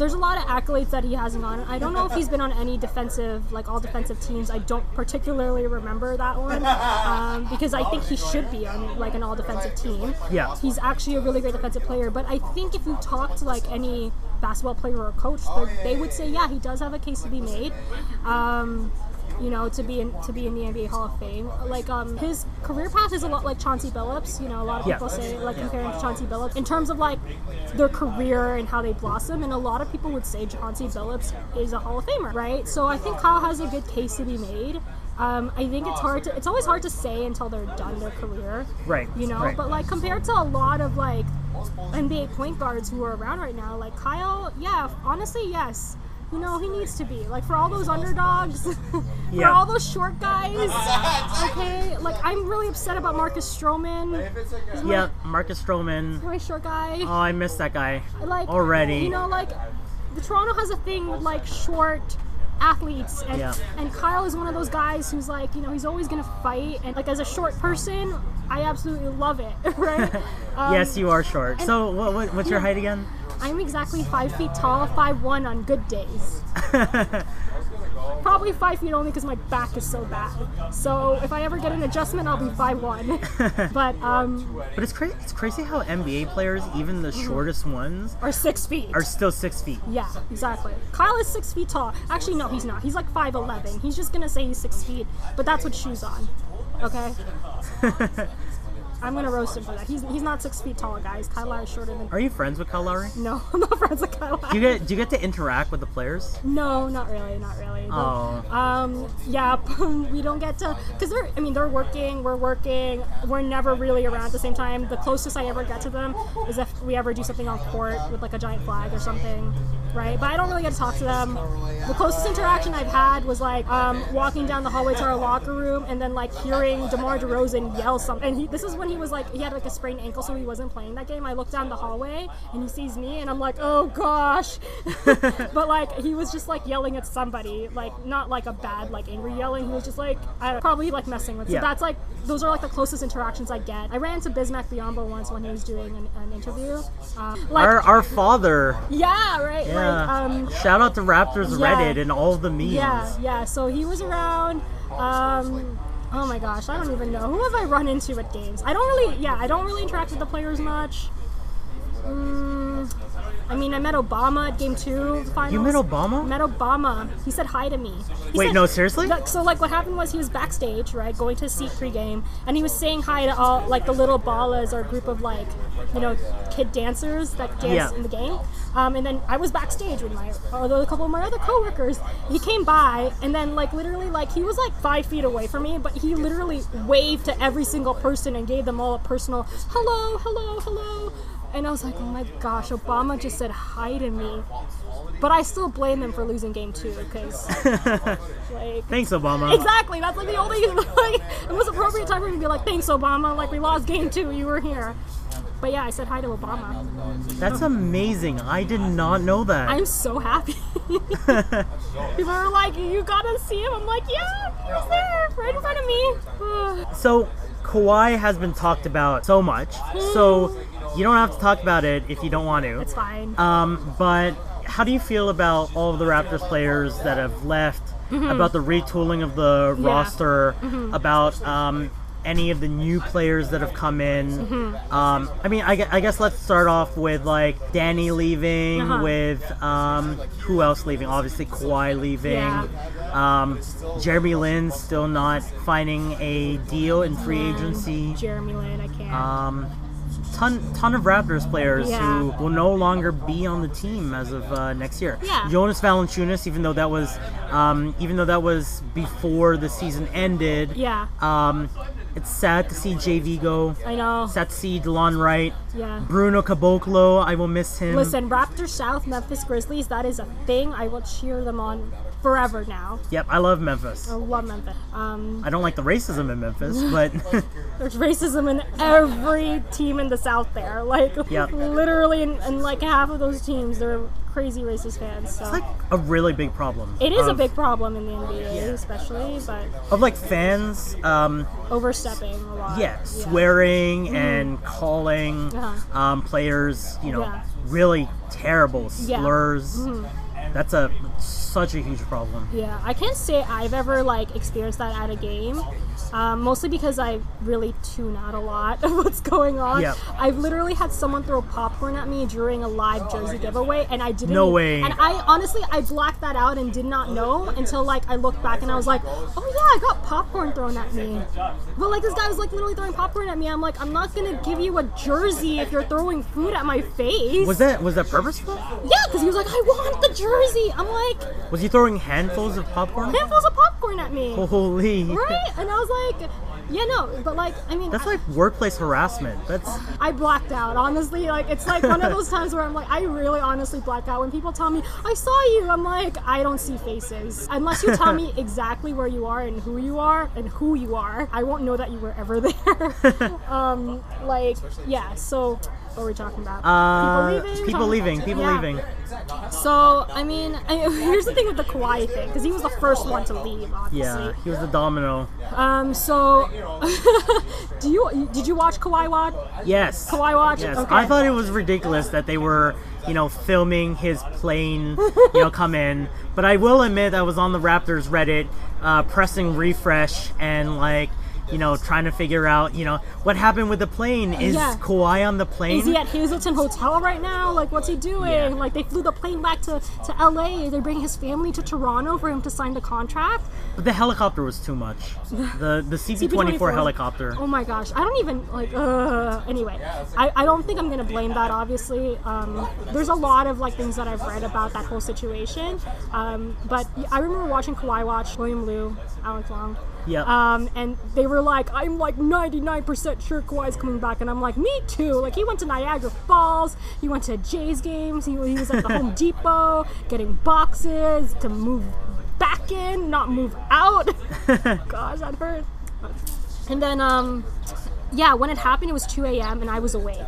Speaker 2: there's a lot of accolades that he hasn't on. I don't know if he's been on any defensive, like all defensive teams. I don't particularly remember that one um, because I think he should be on like an all defensive team.
Speaker 1: Yeah.
Speaker 2: he's actually a really great defensive player. But I think if you talk to like any basketball player or coach, they would say, yeah, he does have a case to be made. Um, you know, to be in to be in the NBA Hall of Fame. Like um, his career path is a lot like Chauncey Billups. You know, a lot of
Speaker 1: Yeah.
Speaker 2: people say like compare him to Chauncey Billups in terms of like their career and how they blossom. And a lot of people would say Chauncey Billups is a Hall of Famer, right? So I think Kyle has a good case to be made. Um, I think it's hard to it's always hard to say until they're done their career.
Speaker 1: Right,
Speaker 2: You know,
Speaker 1: right.
Speaker 2: but like compared to a lot of like NBA point guards who are around right now, like Kyle, yeah, honestly, yes. You know, he needs to be. Like for all those underdogs, (laughs) for
Speaker 1: Yeah.
Speaker 2: all those short guys. (laughs) Okay, like I'm really upset about Marcus Stroman. He's my,
Speaker 1: Yeah, Marcus Stroman.
Speaker 2: my short guy.
Speaker 1: Oh, I miss that guy
Speaker 2: like
Speaker 1: already.
Speaker 2: You know, like the Toronto has a thing with like short athletes and
Speaker 1: Yeah.
Speaker 2: and Kyle is one of those guys who's like, you know, he's always gonna fight and like as a short person, I absolutely love it, (laughs) right? Um, (laughs)
Speaker 1: yes, you are short. So, what, what, what's your height again?
Speaker 2: I'm exactly five feet tall, five one on good days. (laughs) Prob- probably five feet only because my back is so bad. So if I ever get an adjustment, I'll be five one. (laughs) but um,
Speaker 1: But it's crazy. It's crazy how NBA players, even the shortest ones,
Speaker 2: are six feet.
Speaker 1: are still six feet.
Speaker 2: Yeah, exactly. Kyle is six feet tall. Actually, no, he's not. He's like five eleven. He's just gonna say he's six feet, but that's with shoes on. Okay. (laughs) I'm gonna roast him for that. He's he's not six feet tall, guys. Kyle Lowry is shorter than.
Speaker 1: Are you friends with Kyle Lowry?
Speaker 2: No, (laughs) I'm not friends with Kyle
Speaker 1: Do you get do you get to interact with the players?
Speaker 2: No, not really, not really.
Speaker 1: Oh.
Speaker 2: Um, yeah, (laughs) we don't get to, cause they're, I mean, they're working, we're working, we're never really around at the same time. The closest I ever get to them is if we ever do something on court with like a giant flag or something, right? But I don't really get to talk to them. The closest interaction I've had was like um, walking down the hallway to our locker room and then like hearing DeMar DeRozan yell something. And he, this is when he was like, he had like a sprained ankle, so he wasn't playing that game. I look down the hallway and he sees me, and I'm like, oh gosh. (laughs) but like he was just like yelling at somebody, like not like a bad like angry yelling. He was just like I probably like messing with.
Speaker 1: Yeah.
Speaker 2: So that's like those are like the closest interactions I get. I ran into Bismack Biyombo once when he was doing an, an interview. Uh, like
Speaker 1: Our our father.
Speaker 2: yeah, right.
Speaker 1: Yeah.
Speaker 2: Like um
Speaker 1: Shout out to Raptors
Speaker 2: Yeah.
Speaker 1: Reddit and all the memes.
Speaker 2: yeah, yeah. So he was around. Um, oh my gosh, I don't even know. Who have I run into at games? I don't really, yeah, I don't really interact with the players much. Mm, I mean, I met Obama at game two finals.
Speaker 1: You met Obama?
Speaker 2: Met Obama. He said hi to me. He
Speaker 1: Wait,
Speaker 2: said-
Speaker 1: no, seriously?
Speaker 2: So, like, what happened was he was backstage, right, going to seat pregame, and he was saying hi to all, like, the little ballas or group of, like, you know, kid dancers that dance
Speaker 1: Yeah.
Speaker 2: in the game. Um, and then I was backstage with my, although a couple of my other coworkers. He came by, and then, like, literally, like, he was like five feet away from me, but he literally waved to every single person and gave them all a personal hello, hello, hello. And I was like, oh my gosh, Obama just said hi to me. But I still blame him for losing game two because, (laughs) like,
Speaker 1: Thanks, Obama.
Speaker 2: exactly. That's like the only (laughs) like was appropriate time for me to be like, thanks, Obama. Like we lost game two, you were here. But yeah, I said hi to Obama.
Speaker 1: That's amazing. I did not know that.
Speaker 2: I'm so happy. (laughs) People are like, you gotta see him. I'm like, yeah, he was there, right in front of me.
Speaker 1: So Kawhi has been talked about so much. So hmm. You don't have to talk about it if you don't want to.
Speaker 2: it's fine.
Speaker 1: Um, but how do you feel about all of the Raptors players that have left? About the retooling of the
Speaker 2: Mm-hmm. Yeah.
Speaker 1: roster? About um, any of the new players that have come in?
Speaker 2: Mm-hmm.
Speaker 1: Um, I mean, I, I guess let's start off with like Danny leaving,
Speaker 2: Uh-huh.
Speaker 1: with um, who else leaving? Obviously Kawhi leaving.
Speaker 2: Yeah.
Speaker 1: Um, Jeremy Lin still not finding a deal in free agency.
Speaker 2: Jeremy Lin, I can't.
Speaker 1: Ton ton of Raptors players
Speaker 2: Yeah.
Speaker 1: who will no longer be on the team as of uh, next year.
Speaker 2: Yeah.
Speaker 1: Jonas Valanciunas, even though that was um, even though that was before the season ended.
Speaker 2: yeah,
Speaker 1: Um, it's sad to see JV go.
Speaker 2: I know.
Speaker 1: Sad to see DeLon Wright.
Speaker 2: Yeah.
Speaker 1: Bruno Caboclo, I will miss him.
Speaker 2: Listen, Raptors South, Memphis Grizzlies, that is a thing. I will cheer them on forever now.
Speaker 1: Yep, I love Memphis.
Speaker 2: I love Memphis. Um,
Speaker 1: I don't like the racism in Memphis, but (laughs)
Speaker 2: there's racism in every team in the South there. (laughs) Like,
Speaker 1: Yep.
Speaker 2: literally, in, in like half of those teams, they're crazy racist fans. So.
Speaker 1: it's like a really big problem.
Speaker 2: it is a big problem in the NBA, especially, but
Speaker 1: of like fans. Um,
Speaker 2: overstepping a lot.
Speaker 1: yeah, swearing and calling
Speaker 2: Mm-hmm. Uh-huh.
Speaker 1: um, players, you know,
Speaker 2: Yeah.
Speaker 1: really terrible
Speaker 2: Yeah. Mm-hmm.
Speaker 1: That's a such a huge problem.
Speaker 2: Yeah, I can't say I've ever like experienced that at a game. Um, mostly because I really tune out a lot (laughs) of what's going on.
Speaker 1: Yep.
Speaker 2: I've literally had someone throw popcorn at me during a live jersey giveaway, and I didn't.
Speaker 1: No way.
Speaker 2: And I honestly, I blacked that out and did not know until like I looked back and I was like, oh yeah, I got popcorn thrown at me. But like this guy was like literally throwing popcorn at me. I'm like, I'm not gonna give you a jersey if you're throwing food at my face.
Speaker 1: Was that was that purposeful?
Speaker 2: Yeah, because he was like, I want the jersey. I'm like,
Speaker 1: Was he throwing handfuls of popcorn?
Speaker 2: handfuls of popcorn at me.
Speaker 1: Holy!
Speaker 2: Right? And I was like, yeah, no, but like, I mean,
Speaker 1: That's
Speaker 2: I,
Speaker 1: like workplace harassment. That's
Speaker 2: I blacked out, honestly. Like, it's like one of those (laughs) times where I'm like, I really honestly black out. When people tell me, I saw you, I'm like, I don't see faces. Unless you tell me (laughs) exactly where you are and who you are and who you are, I won't know that you were ever (laughs) there. um, like, yeah, so. What were we talking about?
Speaker 1: uh,
Speaker 2: people leaving.
Speaker 1: people leaving. People
Speaker 2: Yeah.
Speaker 1: leaving.
Speaker 2: So, I mean, I, (laughs) here's the thing with the Kawhi thing, because he was the first one to leave, obviously.
Speaker 1: Yeah, he was the domino.
Speaker 2: Um, so, (laughs) do you did you watch Kawhi Watch?
Speaker 1: Yes.
Speaker 2: Kawhi Watch?
Speaker 1: Yes.
Speaker 2: Okay.
Speaker 1: I thought it was ridiculous that they were, you know, filming his plane, you know, come in. But I will admit, I was on the Raptors Reddit, uh, pressing refresh and like, you know, trying to figure out, you know, what happened with the plane. Is
Speaker 2: Yeah.
Speaker 1: Kawhi on the plane?
Speaker 2: Is he at Hazelton Hotel right now? Like, what's he doing?
Speaker 1: Yeah.
Speaker 2: Like, they flew the plane back to, to LA. They're bringing his family to Toronto for him to sign the contract.
Speaker 1: But the helicopter was too much. (laughs) The the CP24 helicopter.
Speaker 2: Oh my gosh, I don't even like. Uh, anyway, I, I don't think I'm gonna blame that. Obviously, um, there's a lot of like things that I've read about that whole situation. Um, but I remember watching Kawhi watch William Lou, Alex Long.
Speaker 1: Yep.
Speaker 2: Um, and they were like, I'm like 99% sure Kawhi's coming back, and I'm like, me too. Like he went to Niagara Falls, he went to Jays games, he, he was at the Home (laughs) Depot getting boxes to move back in, not move out. (laughs) Gosh, that hurt. And then, um, yeah, when it happened, it was 2 a.m. and I was awake.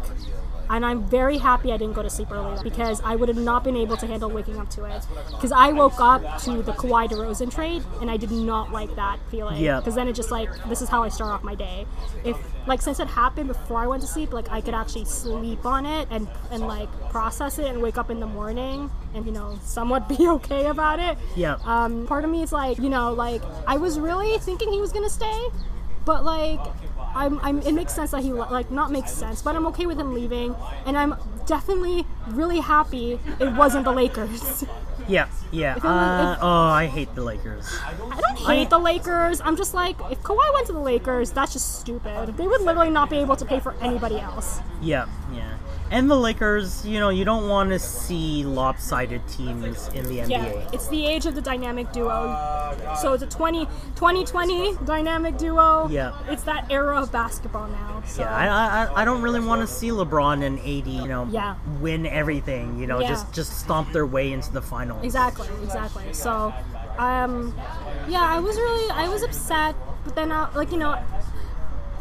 Speaker 2: And I'm very happy I didn't go to sleep early because I would have not been able to handle waking up to it. Because I woke up to the Kawhi DeRozan trade and I did not like that feeling.
Speaker 1: Yeah.
Speaker 2: Because then it just like, this is how I start off my day. If, like, since it happened before I went to sleep, like, I could actually sleep on it and, and like, process it and wake up in the morning and, you know, somewhat (laughs) be okay about it.
Speaker 1: Yeah.
Speaker 2: Um, part of me is like, you know, like I was really thinking he was gonna stay, but like, I'm, I'm. It makes sense that he le- like not makes sense, but I'm okay with him leaving, and I'm definitely really happy it wasn't the Lakers. (laughs)
Speaker 1: Yeah, yeah.
Speaker 2: was-
Speaker 1: Uh,
Speaker 2: if-
Speaker 1: oh, I hate the Lakers.
Speaker 2: I don't hate the Lakers. I'm just like, if Kawhi went to the Lakers, that's just stupid. They would literally not be able to pay for anybody else.
Speaker 1: Yeah, yeah. And the Lakers, you know, you don't want to see lopsided teams in the NBA.
Speaker 2: Yeah, it's the age of the dynamic duo. So it's a 20, 2020 dynamic duo.
Speaker 1: Yeah.
Speaker 2: It's that era of basketball now. So.
Speaker 1: Yeah, I, I, I don't really want to see LeBron and AD, you know,
Speaker 2: Yeah.
Speaker 1: win everything. You know,
Speaker 2: Yeah.
Speaker 1: just just stomp their way into the finals.
Speaker 2: Exactly, exactly. So, um, yeah, I was really, I was upset, but then, I, like, you know,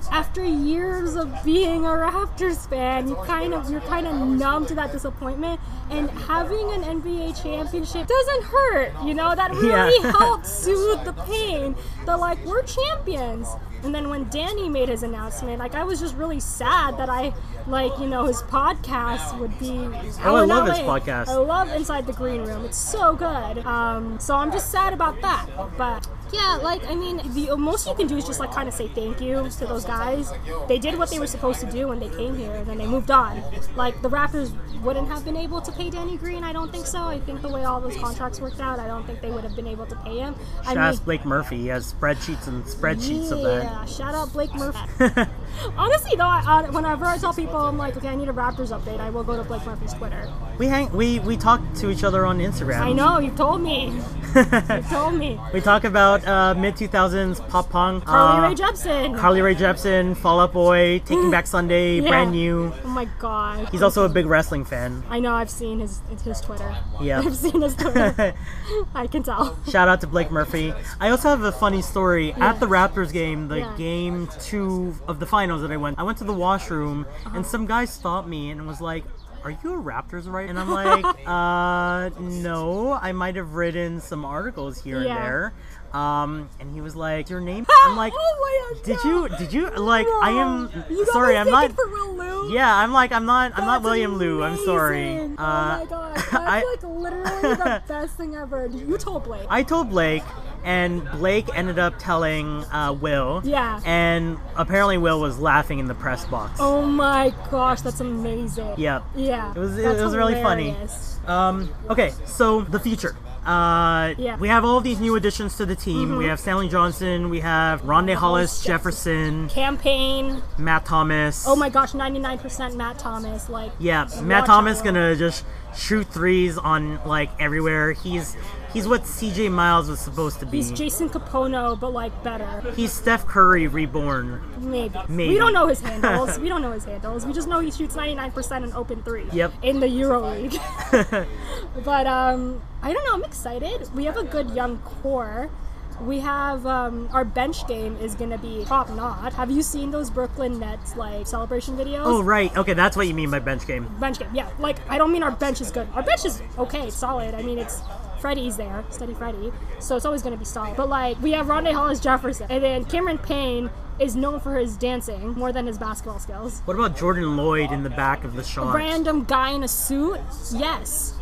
Speaker 2: after years of being a Raptors fan, you kind of, you're kind of numb to that disappointment, and having an NBA championship doesn't hurt, you know, that really (laughs)
Speaker 1: Yeah.
Speaker 2: helped soothe the pain. They're like, we're champions. And then when Danny made his announcement, like I was just really sad that I, like you know, his podcast would be.
Speaker 1: Oh, I love his podcast.
Speaker 2: I love Inside the Green Room. It's so good. Um, so I'm just sad about that. But yeah, like I mean, the most you can do is just like kind of say thank you to those guys. They did what they were supposed to do when they came here, and then they moved on. Like the Raptors wouldn't have been able to pay Danny Green. I don't think so. I think the way all those contracts worked out, I don't think they would have been able to pay him. I
Speaker 1: Shout
Speaker 2: mean,
Speaker 1: out Blake Murphy. He has spreadsheets and spreadsheets of that.
Speaker 2: Yeah, shout out Blake Murphy. (laughs) Honestly, though, I, I, whenever I tell people I'm like, okay, I need a Raptors update, I will go to Blake Murphy's Twitter.
Speaker 1: We hang we we talk to each other on Instagram.
Speaker 2: I know you've told me. (laughs) You've told me.
Speaker 1: We talk about uh, mid 2000s pop punk.
Speaker 2: Carly
Speaker 1: uh,
Speaker 2: Rae Jepsen.
Speaker 1: Carly Rae Jepsen, Fall Out Boy, Taking Back (laughs) Sunday,
Speaker 2: Yeah.
Speaker 1: brand new.
Speaker 2: Oh my god.
Speaker 1: He's also a big wrestling fan.
Speaker 2: I know. I've seen his his Twitter.
Speaker 1: Yeah.
Speaker 2: I've seen his Twitter. I can tell.
Speaker 1: Shout out to Blake Murphy. I also have a funny story. At the Raptors game, the
Speaker 2: Yeah.
Speaker 1: game two of the finals that I went, I went to the washroom
Speaker 2: Uh-huh.
Speaker 1: and some guy stopped me and was like, are you a Raptors right? And I'm (laughs) like, uh, no. I might have written some articles here
Speaker 2: Yeah.
Speaker 1: and there. Um, and he was like, your name? I'm like,
Speaker 2: oh my god.
Speaker 1: did
Speaker 2: no.
Speaker 1: you, did you, like, I am,
Speaker 2: You
Speaker 1: sorry, I'm not,
Speaker 2: For Will Lou?
Speaker 1: yeah, I'm like, I'm not, I'm not
Speaker 2: That's
Speaker 1: William Lou. I'm sorry.
Speaker 2: amazing.
Speaker 1: Uh,
Speaker 2: oh my god. (laughs) That's
Speaker 1: I-
Speaker 2: like literally the (laughs) best thing ever. You told Blake.
Speaker 1: I told Blake, and Blake ended up telling uh, Will.
Speaker 2: Yeah.
Speaker 1: And apparently Will was laughing in the press box.
Speaker 2: oh my gosh, that's amazing.
Speaker 1: Yeah.
Speaker 2: Yeah.
Speaker 1: It was it, was really funny. Um, okay, so the future. Uh,
Speaker 2: Yeah. Mm-hmm.
Speaker 1: We have all of these new additions to the team. We have Stanley Johnson. We have Rondae Hollis, Jefferson,
Speaker 2: Cam Payne.
Speaker 1: Matt Thomas.
Speaker 2: Oh my gosh, 99% Matt Thomas. Like.
Speaker 1: Yeah, Matt Thomas
Speaker 2: out.
Speaker 1: gonna just shoot threes on like everywhere. He's he's what CJ Miles was supposed to be.
Speaker 2: He's Jason Kapono, but like better.
Speaker 1: He's Steph Curry reborn.
Speaker 2: Maybe.
Speaker 1: Maybe.
Speaker 2: We don't know his handles. we don't know his handles. We just know he shoots 99% in open three.
Speaker 1: Yep.
Speaker 2: In the Euro League. (laughs) (laughs) but um, I don't know. I'm excited. We have a good young core. We have um, our bench game is gonna be top notch. Have you seen those Brooklyn Nets like celebration videos?
Speaker 1: Oh right, okay, that's what you mean by bench game.
Speaker 2: bench game. Yeah, like I don't mean our bench is good. Our bench is okay, it's solid. I mean it's Freddie's there, steady Freddie, so it's always gonna be solid. But like we have Rondae Hollis Jefferson, and then Cameron Payne is known for his dancing more than his basketball skills.
Speaker 1: What about Jordan Lloyd in the back of the shot?
Speaker 2: Random guy in a suit? Yes.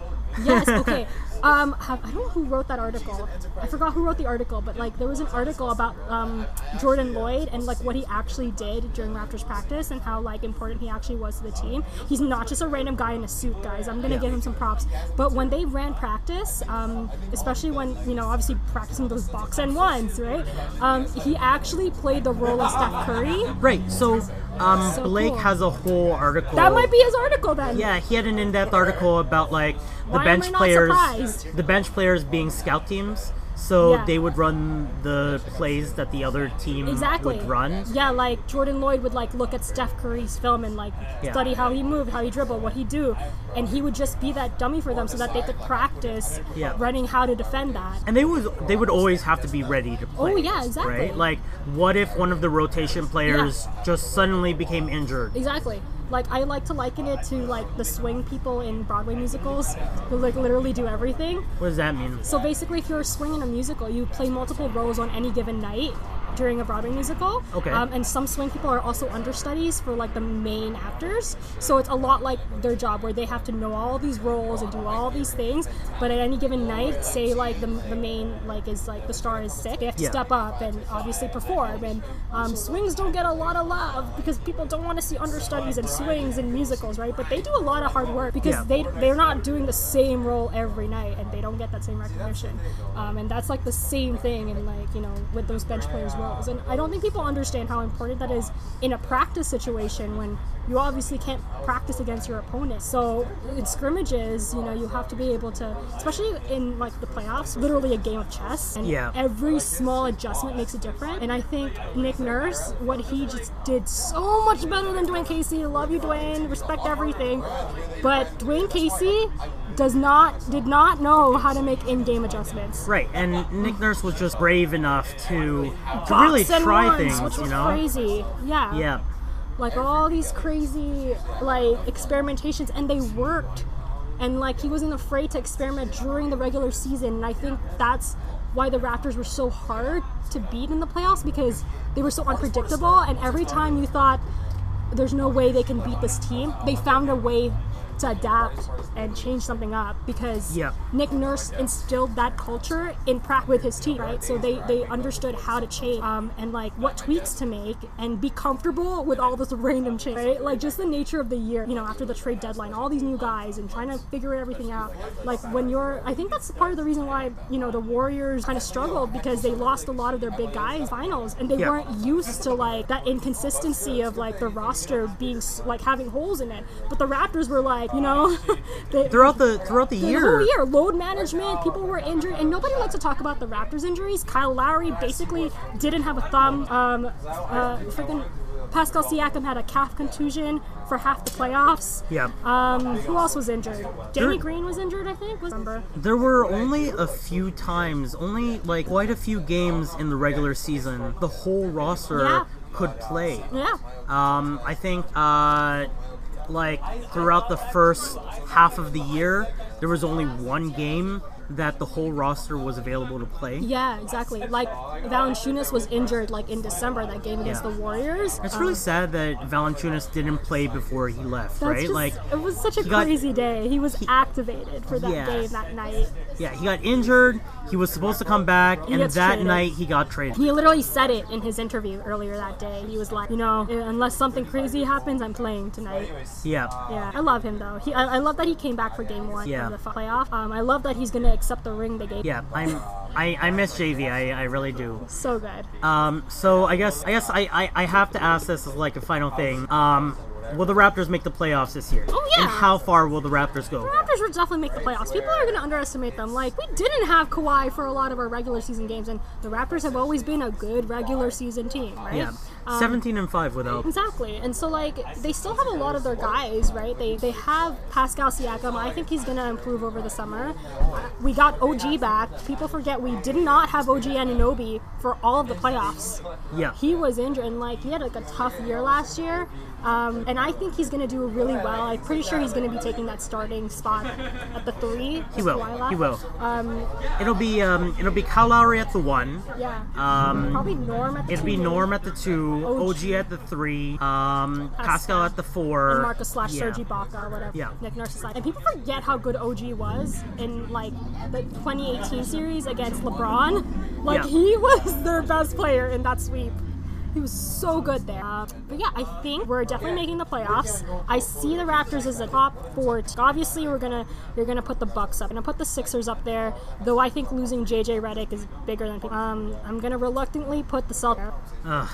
Speaker 2: Yes, okay. Um, have, I don't know who wrote that article. I forgot who wrote the article, but like there was an article about um, Jordan Lloyd and like what he actually did during Raptors practice and how like important he actually was to the team. He's not just a random guy in a suit, guys. I'm gonna
Speaker 1: Yeah.
Speaker 2: give him some props. But when they ran practice, um, especially when you know obviously practicing those box and ones, right? Um, he actually played the role of Steph Curry.
Speaker 1: Right. So, um,
Speaker 2: So
Speaker 1: Blake
Speaker 2: cool.
Speaker 1: has a whole article.
Speaker 2: That might be his article then.
Speaker 1: Yeah, he had an in-depth article about like the
Speaker 2: Why
Speaker 1: bench players,
Speaker 2: surprised?
Speaker 1: the bench players being scout teams. So
Speaker 2: Yeah.
Speaker 1: they would run the plays that the other team
Speaker 2: Exactly.
Speaker 1: would run.
Speaker 2: Yeah, like Jordan Lloyd would like look at Steph Curry's film and like
Speaker 1: Yeah.
Speaker 2: study how he moved, how he dribbled, what he do, and he would just be that dummy for them so that they could practice
Speaker 1: Yeah.
Speaker 2: running how to defend that.
Speaker 1: And they would they would always have to be ready to play.
Speaker 2: Oh, yeah, exactly.
Speaker 1: Right? Like, what if one of the rotation players just suddenly became injured?
Speaker 2: Exactly. Like I like to liken it to like the swing people in Broadway musicals who like literally do everything.
Speaker 1: What does that mean?
Speaker 2: So basically, if you're a swing in a musical, you play multiple roles on any given night during a Broadway musical.
Speaker 1: Okay.
Speaker 2: Um, and some swing people are also understudies for like the main actors. So it's a lot like their job where they have to know all these roles and do all these things. But at any given night, say like the, the main like is like the star is sick, they have to
Speaker 1: Yeah.
Speaker 2: step up and obviously perform. And um, swings don't get a lot of love because people don't want to see understudies and swings in musicals, right? But they do a lot of hard work because
Speaker 1: Yeah.
Speaker 2: they they're not doing the same role every night and they don't get that same recognition. Um, and that's like the same thing in like you know with those bench players roles. And I don't think people understand how important that is in a practice situation when you obviously can't practice against your opponent. So in scrimmages, you know, you have to be able to, especially in like the playoffs, literally a game of chess. And
Speaker 1: Yeah.
Speaker 2: every small adjustment makes a difference. And I think Nick Nurse, what he just did so much better than Dwane Casey. Love you, Dwane. Respect everything. But Dwane Casey does not did not know how to make in-game adjustments.
Speaker 1: Right, and Nick Nurse was just brave enough to to really try
Speaker 2: ones,
Speaker 1: things,
Speaker 2: which
Speaker 1: you know.
Speaker 2: crazy. Yeah.
Speaker 1: Yeah.
Speaker 2: like all these crazy like experimentations and they worked and like he wasn't afraid to experiment during the regular season and i think that's why the raptors were so hard to beat in the playoffs because they were so unpredictable and every time you thought there's no way they can beat this team they found a way to adapt and change something up because
Speaker 1: Yeah.
Speaker 2: Nick Nurse instilled that culture in practice with his team, right? So they they understood how to change um, and like what tweaks to make and be comfortable with all this random change, right? Like just the nature of the year, you know, after the trade deadline, all these new guys and trying to figure everything out. Like when you're, I think that's part of the reason why you know the Warriors kind of struggled because they lost a lot of their big guys finals and they
Speaker 1: Yeah.
Speaker 2: weren't used to like that inconsistency of like the roster being like having holes in it. But the Raptors were like, you know, (laughs) they,
Speaker 1: Throughout the throughout the
Speaker 2: the
Speaker 1: year.
Speaker 2: whole year, load management, people were injured, and nobody likes to talk about the Raptors injuries. Kyle Lowry basically didn't have a thumb. Um, uh, freaking Pascal Siakam had a calf contusion for half the playoffs.
Speaker 1: Yeah.
Speaker 2: Um, who else was injured? Danny
Speaker 1: There-
Speaker 2: Green was injured, I think. Was remember?
Speaker 1: There were only a few times, only like quite a few games in the regular season, the whole roster
Speaker 2: Yeah.
Speaker 1: could play.
Speaker 2: Yeah.
Speaker 1: Um, I think, uh, like throughout the first half of the year, there was only one game that the whole roster was available to play.
Speaker 2: Yeah, exactly. Like Valanciunas was injured like in December that game against
Speaker 1: Yeah.
Speaker 2: the Warriors.
Speaker 1: It's
Speaker 2: Um,
Speaker 1: really sad that Valanciunas didn't play before he left, right?
Speaker 2: just-
Speaker 1: like,
Speaker 2: it was such a
Speaker 1: he got-
Speaker 2: crazy day. He was activated for that
Speaker 1: Yeah.
Speaker 2: game that night.
Speaker 1: yeah, he got injured. He was supposed to come back, and that
Speaker 2: traded.
Speaker 1: night he got traded.
Speaker 2: He literally said it in his interview earlier that day. He was like, you know, unless something crazy happens, I'm playing tonight.
Speaker 1: Yeah.
Speaker 2: Yeah, I love him though. He, I, I love that he came back for game one
Speaker 1: Yeah.
Speaker 2: of the playoff. Um, I love that he's gonna accept the ring The game.
Speaker 1: Yeah, I'm. I, I miss JV. I, I really do.
Speaker 2: So good.
Speaker 1: Um, so I guess I guess I, I, I have to ask this as like a final thing. Um, will the Raptors make the playoffs this year?
Speaker 2: Oh, yeah.
Speaker 1: And how far will the Raptors go?
Speaker 2: The Raptors will definitely make the playoffs. People are going to underestimate them. Like, we didn't have Kawhi for a lot of our regular season games, and the Raptors have always been a good regular season team, right?
Speaker 1: Yeah,
Speaker 2: Um,
Speaker 1: 17 and five without.
Speaker 2: Exactly, and so like they still have a lot of their guys, right? They they have Pascal Siakam. I think he's gonna improve over the summer. Uh, We got OG back. People forget we did not have OG Anunoby for all of the playoffs.
Speaker 1: Yeah.
Speaker 2: He was injured, and like he had like a tough year last year. Um, and I think he's going to do really well. I'm pretty sure he's going to be taking that starting spot at the three.
Speaker 1: He will. He will.
Speaker 2: Um,
Speaker 1: It'll be um, it'll be Kyle Lowry at the one.
Speaker 2: yeah.
Speaker 1: Um,
Speaker 2: Probably Norm at the
Speaker 1: It'll
Speaker 2: two,
Speaker 1: be. Norm at the two,
Speaker 2: OG.
Speaker 1: OG at the three, um,
Speaker 2: Pascal.
Speaker 1: At the four,
Speaker 2: and Marcus slash
Speaker 1: yeah.
Speaker 2: Serge Ibaka or whatever.
Speaker 1: Yeah.
Speaker 2: Nick Nurse is like, and people forget how good OG was in like the 2018 series against LeBron. Like
Speaker 1: Yeah.
Speaker 2: he (laughs) was their best player in that sweep. He was so good there. Uh, but yeah, I think we're definitely making the playoffs. I see the Raptors as a top four. team. Obviously, we're gonna you're gonna put the Bucks up, and I put the Sixers up there. Though I think losing JJ Redick is bigger than people. Um, I'm gonna reluctantly put the Celtics.
Speaker 1: Ugh.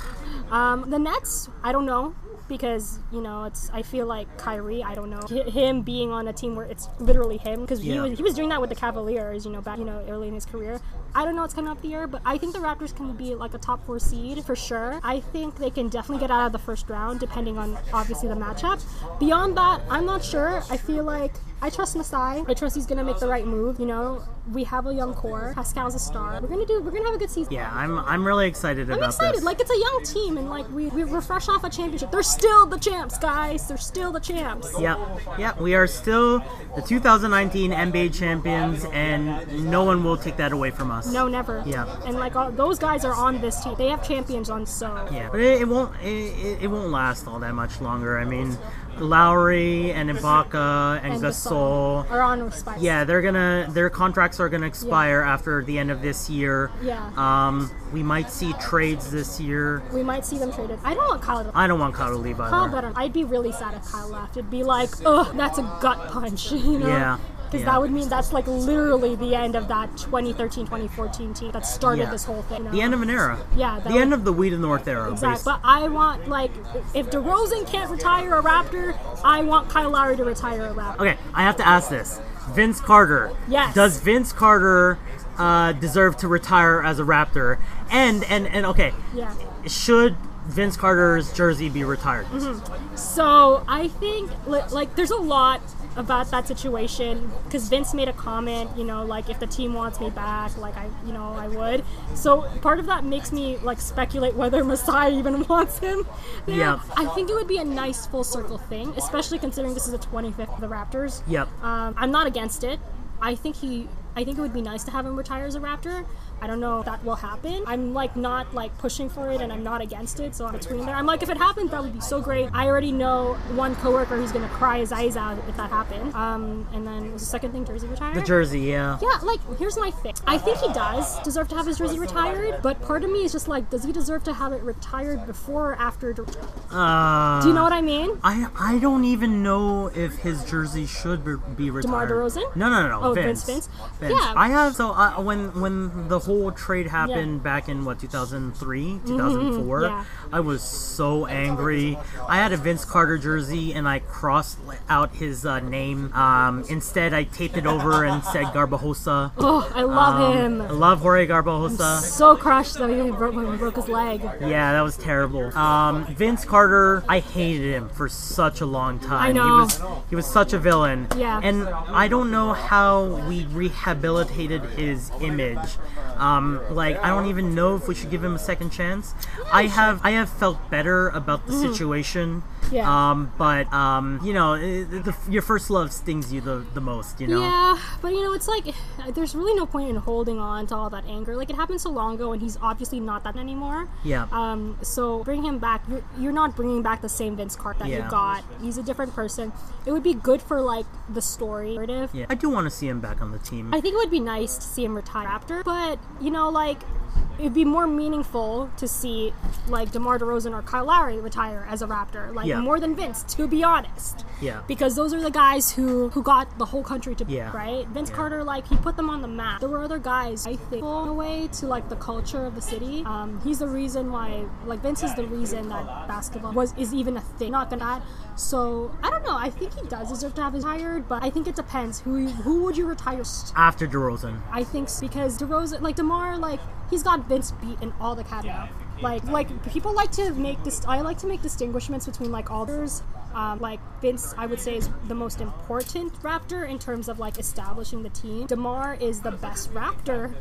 Speaker 2: Um, the Nets, I don't know because you know it's. I feel like Kyrie. I don't know him being on a team where it's literally him because he was he was doing that with the Cavaliers. You know, back you know early in his career. I don't know what's coming up the year, but I think the Raptors can be like a top four seed for sure. I think they can definitely get out of the first round depending on obviously the matchup. Beyond that, I'm not sure. I feel like I trust Masai. I trust he's gonna make the right move. You know, we have a young core. Pascal's a star. We're gonna do. We're gonna have a good season.
Speaker 1: Yeah, I'm I'm really excited
Speaker 2: I'm
Speaker 1: about
Speaker 2: excited.
Speaker 1: this.
Speaker 2: Like it's a young team, and like we we we're fresh off a championship. They're still the champs, guys. They're still the champs.
Speaker 1: yeah, yeah, we are still the 2019 NBA champions, and no one will take that away from us.
Speaker 2: No, never.
Speaker 1: Yeah.
Speaker 2: And like all, those guys are on this team. They have champions on so.
Speaker 1: Yeah, but it, it won't it, it won't last all that much longer. I mean, Lowry and Ibaka and,
Speaker 2: And
Speaker 1: Gasol.
Speaker 2: are on Spice.
Speaker 1: Yeah, they're gonna their contracts are gonna expire after the end of this year.
Speaker 2: Yeah.
Speaker 1: Um, we might see trades this year.
Speaker 2: We might see them traded. I don't want Kyle. To,
Speaker 1: I don't want Kyle to leave either.
Speaker 2: Kyle better. I'd be really sad if Kyle left. It'd be like, ugh, that's a gut punch. (laughs) You know.
Speaker 1: Yeah,
Speaker 2: Because
Speaker 1: yeah.
Speaker 2: that would mean that's like literally the end of that 2013-2014 team that started
Speaker 1: Yeah.
Speaker 2: this whole thing. you
Speaker 1: The end of an era.
Speaker 2: Yeah,
Speaker 1: The
Speaker 2: would-
Speaker 1: end of the We the North era.
Speaker 2: Exactly. But I want like if DeRozan can't retire a Raptor, I want Kyle Lowry to retire a Raptor.
Speaker 1: Okay, I have to ask this. Vince Carter.
Speaker 2: Yes.
Speaker 1: Does Vince Carter uh, deserve to retire as a Raptor? And and and okay,
Speaker 2: Yeah.
Speaker 1: should Vince Carter's jersey be retired?
Speaker 2: Mm-hmm. So I think like there's a lot about that situation because Vince made a comment, you know, like if the team wants me back, like I, you know, I would. So part of that makes me like speculate whether (laughs) Masai even wants him. there.
Speaker 1: Yeah.
Speaker 2: I think it would be a nice full circle thing, especially considering this is the 25th of the Raptors.
Speaker 1: Yep.
Speaker 2: Um, I'm not against it. I think he. I think it would be nice to have him retire as a Raptor. I don't know if that will happen. I'm like not like pushing for it, and I'm not against it. So I'm between there. I'm like, if it happens, that would be so great. I already know one coworker who's gonna cry his eyes out if that happens. Um, and then was the second thing jersey retired?
Speaker 1: The jersey, yeah.
Speaker 2: Yeah, like here's my thing. I think he does deserve to have his jersey retired, but part of me is just like, does he deserve to have it retired before or after? Do
Speaker 1: Uh,
Speaker 2: you know what I mean?
Speaker 1: I I don't even know if his jersey should be, retired.
Speaker 2: DeRozan?
Speaker 1: No, no, no, no.
Speaker 2: Oh,
Speaker 1: Vince.
Speaker 2: Vince, Vince?
Speaker 1: Vince.
Speaker 2: Yeah.
Speaker 1: I have so uh, when when the whole trade happened back in what 2003, 2004.
Speaker 2: Mm-hmm. yeah.
Speaker 1: I was so angry. I had a Vince Carter jersey and I crossed out his uh, name. Um, instead, I taped it over and said Garbajosa.
Speaker 2: Oh, I love
Speaker 1: Um,
Speaker 2: him.
Speaker 1: I love Jorge Garbajosa.
Speaker 2: so crushed that he broke, he broke his leg.
Speaker 1: Yeah, that was terrible. Um, Vince Carter, I hated him for such a long time.
Speaker 2: I know.
Speaker 1: He was he was such a villain.
Speaker 2: Yeah.
Speaker 1: And I don't know how we rehabilitated his image. Um, like I don't even know if we should give him a second chance. I have I have felt better about the situation.
Speaker 2: Yeah.
Speaker 1: Um, but um, you know, it, the, your first love stings you the, the most. You know.
Speaker 2: Yeah, but you know, it's like there's really no point in holding on to all that anger. Like it happened so long ago, and he's obviously not that anymore.
Speaker 1: Yeah.
Speaker 2: Um. So bring him back. You're, you're not bringing back the same Vince Carter that
Speaker 1: Yeah.
Speaker 2: you got. He's a different person. It would be good for like the story narrative.
Speaker 1: Yeah. I do want to see him back on the team.
Speaker 2: I think it would be nice to see him retire after, but you know, like it'd be more meaningful to see like DeMar DeRozan or Kyle Lowry retire as a Raptor, like
Speaker 1: Yeah.
Speaker 2: More than Vince, to be honest.
Speaker 1: Yeah.
Speaker 2: Because those are the guys who who got the whole country to
Speaker 1: Yeah.
Speaker 2: right. Vince
Speaker 1: Yeah.
Speaker 2: Carter, like he put them on the map. There were other guys, I think, in a way to like the culture of the city. Um, he's the reason why, like Vince is the reason that basketball was is even a thing. Not gonna that. So I don't know. I think he does deserve to have his hired, but I think it depends. Who who would you retire?
Speaker 1: After DeRozan.
Speaker 2: I think s- because DeRozan, like Demar, like he's got Vince beat in all the categories. Like, like people like to make this. I like to make distinguishments between like alders. Um, like Vince, I would say is the most important Raptor in terms of like establishing the team. Demar is the best Raptor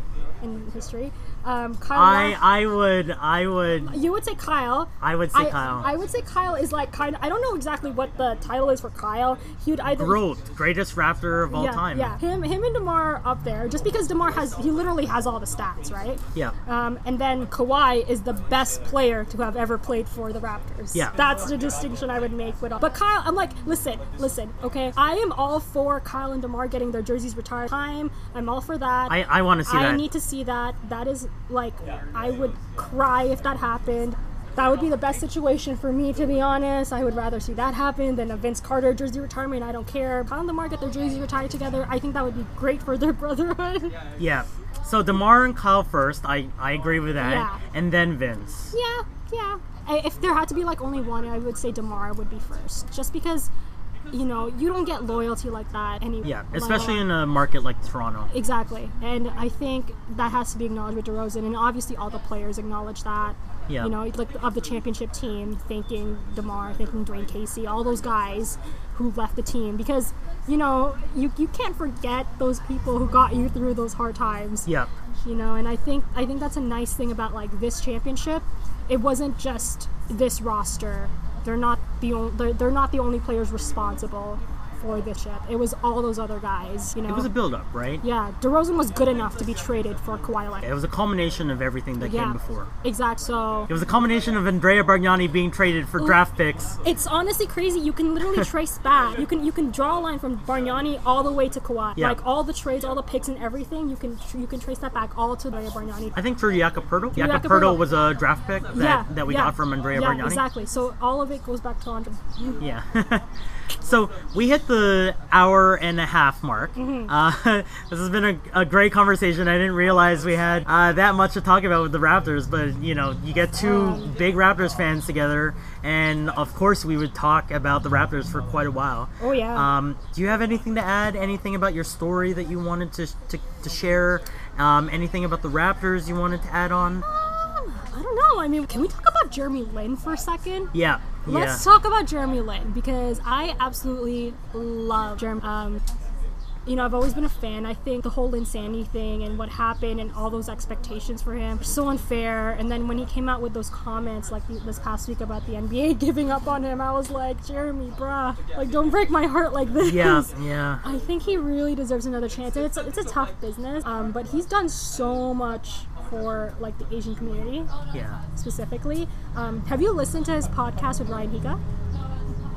Speaker 2: in history. Um, Kyle.
Speaker 1: I I would I would
Speaker 2: you would say Kyle.
Speaker 1: I would say
Speaker 2: I,
Speaker 1: Kyle.
Speaker 2: I would say Kyle is like kind of. I don't know exactly what the title is for Kyle. He would either
Speaker 1: Growth, greatest Raptor of all
Speaker 2: yeah,
Speaker 1: time.
Speaker 2: Yeah, him, him and Demar up there. Just because Demar has, he literally has all the stats, right?
Speaker 1: Yeah.
Speaker 2: Um, and then Kawhi is the best player to have ever played for the Raptors.
Speaker 1: Yeah.
Speaker 2: That's the distinction I would make with all. But Kyle, I'm like, listen, listen, okay. I am all for Kyle and Demar getting their jerseys retired. Time, I'm all for that.
Speaker 1: I, I want to see
Speaker 2: I
Speaker 1: that.
Speaker 2: Need to see that. That is like, I would cry if that happened. That would be the best situation for me, to be honest. I would rather see that happen than a Vince Carter jersey retirement. I don't care. Kyle and Demar get their jerseys retired together. I think that would be great for their (laughs) brotherhood.
Speaker 1: yeah. So Demar and Kyle first. I I agree with that.
Speaker 2: Yeah.
Speaker 1: And then Vince.
Speaker 2: yeah, yeah. If there had to be like only one, I would say Demar would be first, just because, you know, you don't get loyalty like that anyway.
Speaker 1: Yeah, especially in a market like Toronto.
Speaker 2: Exactly, and I think that has to be acknowledged with DeRozan, and obviously all the players acknowledge that.
Speaker 1: Yeah.
Speaker 2: You know, like of the championship team, thanking Demar, thanking Dwane Casey, all those guys who left the team because you know you you can't forget those people who got you through those hard times.
Speaker 1: Yeah.
Speaker 2: You know, and I think I think that's a nice thing about like this championship. It wasn't just this roster. They're not the only they're, they're not the only players responsible for this ship. It was all those other guys. You know.
Speaker 1: It was a build up, right?
Speaker 2: Yeah, DeRozan was good enough to be traded for Kawhi Leonard.
Speaker 1: It was a culmination of everything that
Speaker 2: yeah,
Speaker 1: came before.
Speaker 2: Exactly. So
Speaker 1: It was a culmination of Andrea Bargnani being traded for draft picks.
Speaker 2: it's honestly crazy. You can literally (laughs) trace back. You can you can draw a line from Bargnani all the way to Kawhi.
Speaker 1: Yeah.
Speaker 2: Like all the trades, all the picks, and everything. You can you can trace that back all to Andrea Bargnani.
Speaker 1: I think for. Jakob Poeltl
Speaker 2: Jakoperto.
Speaker 1: was a draft pick that,
Speaker 2: yeah,
Speaker 1: that we
Speaker 2: yeah,
Speaker 1: got from Andrea
Speaker 2: yeah,
Speaker 1: Bargnani.
Speaker 2: exactly. So all of it goes back to Andre.
Speaker 1: Yeah. (laughs) so we hit the hour and a half mark.
Speaker 2: Mm-hmm.
Speaker 1: Uh, (laughs) this has been a, a great conversation. I didn't realize we had uh, that much to talk about with the Raptors, but you know, you get two
Speaker 2: Um,
Speaker 1: big Raptors fans together, and of course, we would talk about the Raptors for quite a while.
Speaker 2: Oh, yeah.
Speaker 1: Um, do you have anything to add? Anything about your story that you wanted to to, to share? Um, anything about the Raptors you wanted to add on?
Speaker 2: I don't know. I mean, can we talk about Jeremy Lin for a second?
Speaker 1: Yeah.
Speaker 2: Let's
Speaker 1: yeah.
Speaker 2: talk about Jeremy Lin because I absolutely love Jeremy. Um, you know, I've always been a fan. I think the whole insanity thing and what happened and all those expectations for him are so unfair. And then when he came out with those comments like this past week about the NBA (laughs) giving up on him, I was like, Jeremy, bruh, like don't break my heart like this.
Speaker 1: Yeah. (laughs) Yeah.
Speaker 2: I think he really deserves another chance. And it's a, it's a tough business, um, but he's done so much for like the Asian community
Speaker 1: Yeah.
Speaker 2: specifically. Um, have you listened to his podcast with Ryan Higa?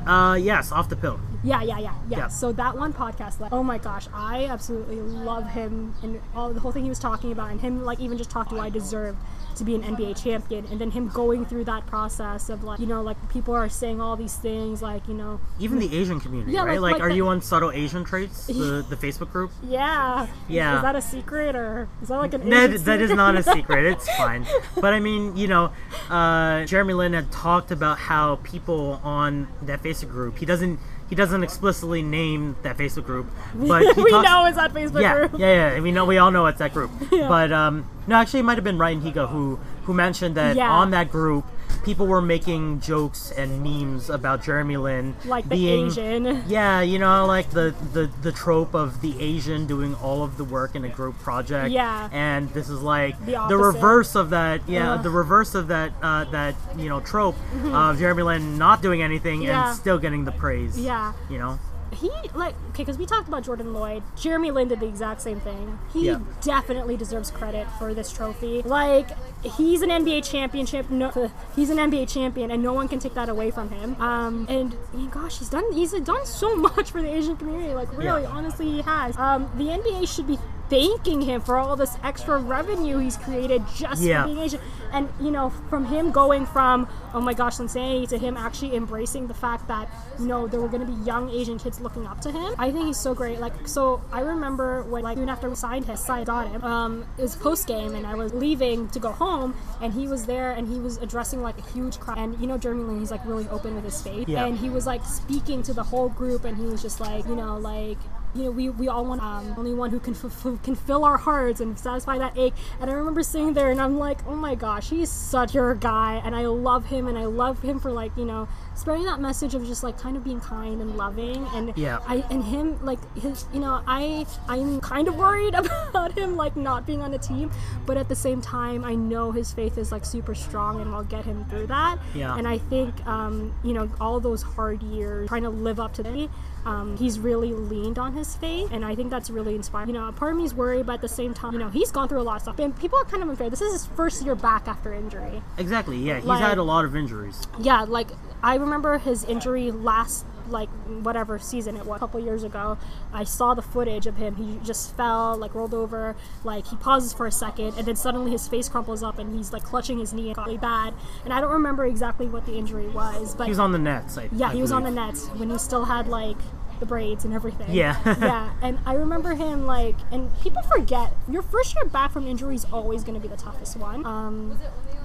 Speaker 1: Uh, yes, off the pill.
Speaker 2: Yeah, yeah, yeah, yeah.
Speaker 1: Yeah.
Speaker 2: So that one podcast, like, oh my gosh, I absolutely love him and all the whole thing he was talking about, and him like even just talking why I deserved to be an NBA champion, and then him going through that process of like, you know, like people are saying all these things, like, you know,
Speaker 1: Even the Asian community,
Speaker 2: Yeah,
Speaker 1: right?
Speaker 2: like-
Speaker 1: Like, are
Speaker 2: the-
Speaker 1: you on subtle Asian traits? The (laughs) the Facebook group.
Speaker 2: yeah,
Speaker 1: Yeah.
Speaker 2: Is that a secret or is that like an
Speaker 1: That,
Speaker 2: Asian
Speaker 1: that is not a secret. It's (laughs) fine. But I mean, you know, uh, Jeremy Lin had talked about how people on that Facebook group. He doesn't. He doesn't explicitly name that Facebook group, but (laughs)
Speaker 2: we
Speaker 1: talks,
Speaker 2: know it's that Facebook
Speaker 1: yeah,
Speaker 2: group.
Speaker 1: yeah, yeah. We know. We all know it's that group. (laughs) But um, no, actually, it might have been Ryan Higa who who mentioned that
Speaker 2: Yeah.
Speaker 1: on that group, people were making jokes and memes about Jeremy Lin
Speaker 2: Like
Speaker 1: being
Speaker 2: Asian. (laughs)
Speaker 1: yeah, you know, like the, the the trope of the Asian doing all of the work in a group project.
Speaker 2: Yeah.
Speaker 1: And this is like
Speaker 2: The
Speaker 1: the, reverse of that. Yeah,
Speaker 2: Ugh.
Speaker 1: the reverse of that. Uh, that you know trope of Jeremy Lin not doing anything
Speaker 2: Mm-hmm. Yeah.
Speaker 1: and still getting the praise.
Speaker 2: Yeah.
Speaker 1: You know.
Speaker 2: He like okay because we talked about jordan lloyd. Jeremy lin did the exact same thing. He
Speaker 1: Yeah.
Speaker 2: definitely deserves credit for this trophy. Like he's an nba championship no (laughs) he's an nba champion and no one can take that away from him. Um and gosh he's done he's done so (laughs) much for the asian community. Like really
Speaker 1: Yeah.
Speaker 2: honestly he has. Um the nba should be thanking him for all this extra revenue he's created just
Speaker 1: Yeah.
Speaker 2: for being asian and you know from him going from oh my gosh insanity to him actually embracing the fact that you know there were going to be young asian kids looking up to him i think he's so great like so i remember when like soon after we signed him signed got him um it was post game and i was leaving to go home and he was there and he was addressing like a huge crowd and you know jeremy lin he's like really open with his faith
Speaker 1: Yeah.
Speaker 2: and he was like speaking to the whole group and he was just like you know like you know, we, we all want um, only one who can f- can fill our hearts and satisfy that ache. And I remember sitting there and I'm like, oh my gosh, he's such a guy, and I love him, and I love him for like you know spreading that message of just like kind of being kind and loving, and
Speaker 1: Yeah.
Speaker 2: I and him like his you know I I'm kind of worried (laughs) about him like not being on the team, but at the same time I know his faith is like super strong and will get him through that.
Speaker 1: Yeah.
Speaker 2: And I think um, you know all those hard years trying to live up to that. Um, he's really leaned on his faith, and I think that's really inspiring. You know, a part of me is worried, but at the same time, you know, he's gone through a lot of stuff, and people are kind of unfair. This is his first year back after injury.
Speaker 1: Exactly. Yeah, he's
Speaker 2: Like-
Speaker 1: had a lot of injuries.
Speaker 2: Yeah, like I remember his injury last like whatever season it was a couple years ago i saw the footage of him he just fell like rolled over like he pauses for a second and then suddenly his face crumples up and he's like clutching his knee and got really bad and i don't remember exactly what the injury was but
Speaker 1: He was on the Nets. I, think.
Speaker 2: yeah
Speaker 1: I
Speaker 2: he was on the nets when he still had like the braids and everything
Speaker 1: Yeah. (laughs)
Speaker 2: yeah and i remember him like and people forget your first year back from injury is always going to be the toughest one um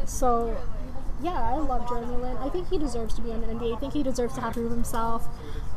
Speaker 2: so yeah i love jeremy lin i think he deserves to be on the nba i think he deserves to have to prove himself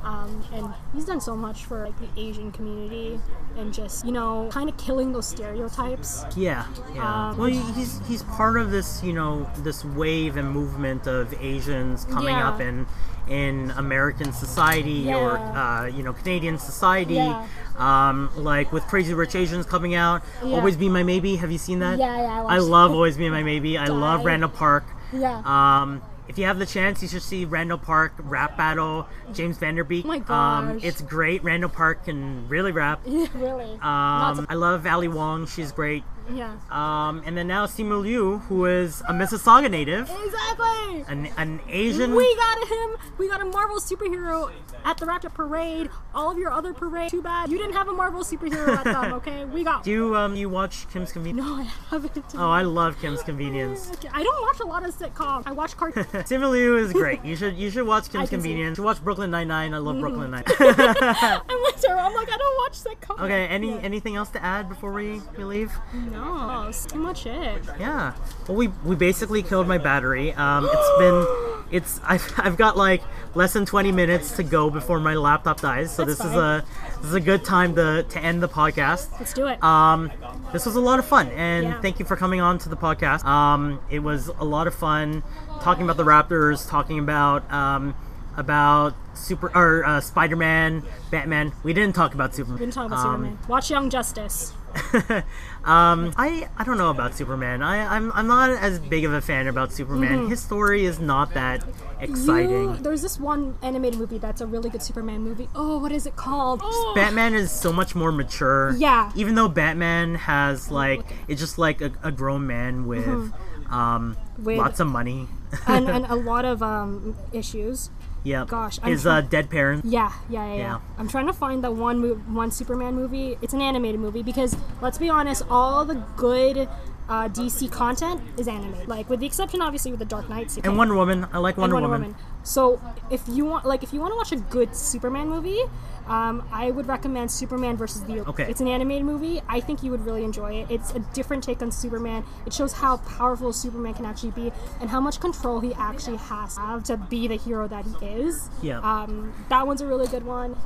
Speaker 2: um, and he's done so much for like the asian community and just you know kind of killing those stereotypes
Speaker 1: Yeah, yeah.
Speaker 2: Um,
Speaker 1: well, he's he's part of this, you know, this wave and movement of Asians coming
Speaker 2: Yeah.
Speaker 1: up in in American society or uh, you know Canadian society.
Speaker 2: Yeah.
Speaker 1: Um, like with Crazy Rich Asians coming out,
Speaker 2: Yeah.
Speaker 1: Always Be My Maybe. Have you seen that?
Speaker 2: Yeah, yeah, I
Speaker 1: I love. Always Be My Maybe. I love Randall Park.
Speaker 2: Yeah
Speaker 1: Um, if you have the chance, you should see Randall Park rap battle James Van Der Beek.
Speaker 2: Oh my
Speaker 1: Um,
Speaker 2: gosh.
Speaker 1: it's great. Randall Park can really rap. (laughs)
Speaker 2: yeah really
Speaker 1: Um, I love Ali Wong. She's great.
Speaker 2: Yeah
Speaker 1: Um, and then now Simu Liu, who is a Mississauga native,
Speaker 2: exactly
Speaker 1: an, an Asian.
Speaker 2: We got him. We got a Marvel superhero at the Raptor Parade. All of your other parade. Too bad you didn't have a Marvel superhero at them. (laughs) Okay, we got.
Speaker 1: Do you um you watch Kim's Convenience?
Speaker 2: no, I haven't.
Speaker 1: Oh, I love Kim's Convenience.
Speaker 2: I don't watch a lot of sitcoms. I watch cartoons. (laughs)
Speaker 1: Simu Liu is (laughs) great. You should you should watch Kim's. Convenience. You should watch Brooklyn Nine Nine. I love Brooklyn Nine.
Speaker 2: I'm like, I'm like, I don't watch sitcoms.
Speaker 1: okay. Any
Speaker 2: Yeah.
Speaker 1: anything else to add before we, we leave?
Speaker 2: No, that's too much it.
Speaker 1: Yeah. Well, we we basically killed my battery. Um, it's been (gasps) it's I've, I've got like less than 20 minutes to go before my laptop dies. So
Speaker 2: That's
Speaker 1: this is a this is a good time to to end the podcast.
Speaker 2: Let's do it.
Speaker 1: Um, this was a lot of fun, and
Speaker 2: Yeah.
Speaker 1: thank you for coming on to the podcast. Um, it was a lot of fun talking about the Raptors, talking about um, about super or uh, Spider-Man, Batman. We didn't talk about Superman.
Speaker 2: we didn't talk about
Speaker 1: Um,
Speaker 2: Superman. Watch Young Justice. (laughs)
Speaker 1: um, I I don't know about Superman. I I'm, I'm not as big of a fan about Superman. His story is not that exciting.
Speaker 2: Mm-hmm. You, there's this one animated movie that's a really good Superman movie. Oh, what is it called? Oh,
Speaker 1: Batman is so much more mature.
Speaker 2: Yeah.
Speaker 1: Even though Batman has like it's just like a, a grown man with um
Speaker 2: Mm-hmm. With-
Speaker 1: lots of money.
Speaker 2: and, and (laughs) a lot of um, issues.
Speaker 1: Yeah.
Speaker 2: Gosh, I'm
Speaker 1: his uh, dead parents.
Speaker 2: Yeah, yeah, yeah, yeah.
Speaker 1: Yeah.
Speaker 2: I'm trying to find the one mo- one Superman movie. It's an animated movie because let's be honest, all the good uh, DC content is animated. Like with the exception, obviously, with the Dark Knight.
Speaker 1: And Wonder Woman. I like
Speaker 2: and
Speaker 1: Wonder. Woman.
Speaker 2: So if you want, like, if you want to watch a good Superman movie, um, I would recommend Superman versus the.
Speaker 1: Okay.
Speaker 2: It's an animated movie. I think you would really enjoy it. It's a different take on Superman. It shows how powerful Superman can actually be and how much control he actually has to have to be the hero that he is.
Speaker 1: Yeah.
Speaker 2: Um, that one's a really good one.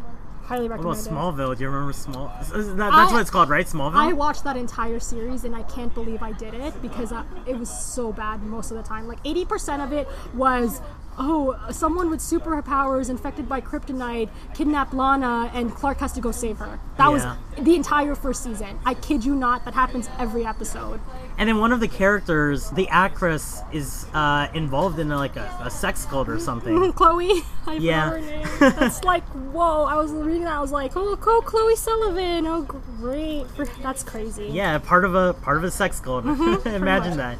Speaker 2: Highly
Speaker 1: What
Speaker 2: recommend
Speaker 1: about
Speaker 2: it.
Speaker 1: Smallville? Do you remember Small? that- that's
Speaker 2: I-
Speaker 1: what it's called, right? Smallville.
Speaker 2: I watched that entire series and I can't believe I did it because uh, it was so bad most of the time. Like 80% of it was, oh, someone with superpowers infected by kryptonite kidnapped Lana and Clark has to go save her. That
Speaker 1: Yeah.
Speaker 2: was the entire first season. I kid you not, that happens every episode.
Speaker 1: and then one of the characters, the actress, is uh, involved in like a, a sex cult or something. (laughs)
Speaker 2: Chloe, (laughs) I
Speaker 1: Yeah.
Speaker 2: her name. (laughs) That's like, whoa, I was reading that, I was like, oh, cool, Chloe Sullivan. Oh, great. That's crazy.
Speaker 1: yeah, part of a part of a sex cult. Imagine that.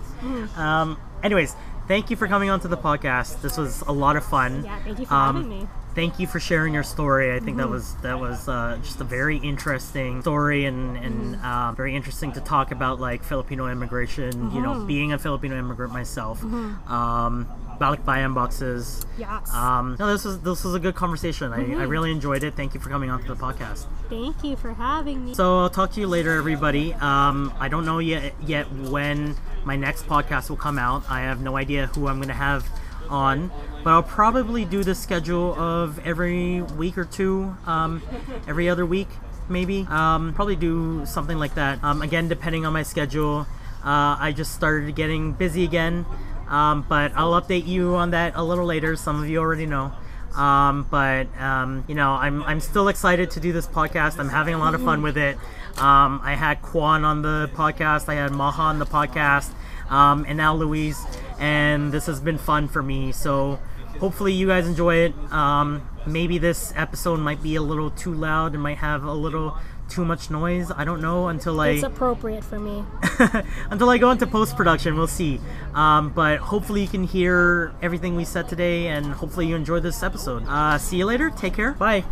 Speaker 1: Um, anyways, thank you for coming on to the podcast. This was a lot of fun.
Speaker 2: Yeah, thank you for
Speaker 1: Um,
Speaker 2: having me.
Speaker 1: Thank you for sharing your story. I think that was that was uh, just a very interesting story and and uh, very interesting to talk about like Filipino immigration. You know, being a Filipino immigrant myself. Um, Balikbayan boxes.
Speaker 2: Yes.
Speaker 1: Um, no, this was this was a good conversation. I, I really enjoyed it. Thank you for coming on to the podcast.
Speaker 2: Thank you for having me.
Speaker 1: So I'll talk to you later, everybody. Um, I don't know yet yet when my next podcast will come out. I have no idea who I'm going to have on, but I'll probably do the schedule of every week or two, um, every other week. maybe. Um, probably do something like that. Um, again, depending on my schedule. Uh, I just started getting busy again, um, but I'll update you on that a little later. Some of you already know. Um, but um, you know, I'm I'm still excited to do this podcast. I'm having a lot of fun with it. I had Kwan on the podcast. I had Maha on the podcast, um, and now Louise. And this has been fun for me. So hopefully you guys enjoy it. Um, maybe this episode might be a little too loud. It might have a little too much noise. I don't know until I
Speaker 2: It's appropriate for me. (laughs)
Speaker 1: until I go into post production. We'll see. Um, but hopefully you can hear everything we said today, and hopefully you enjoy this episode. Uh, see you later. Take care. Bye.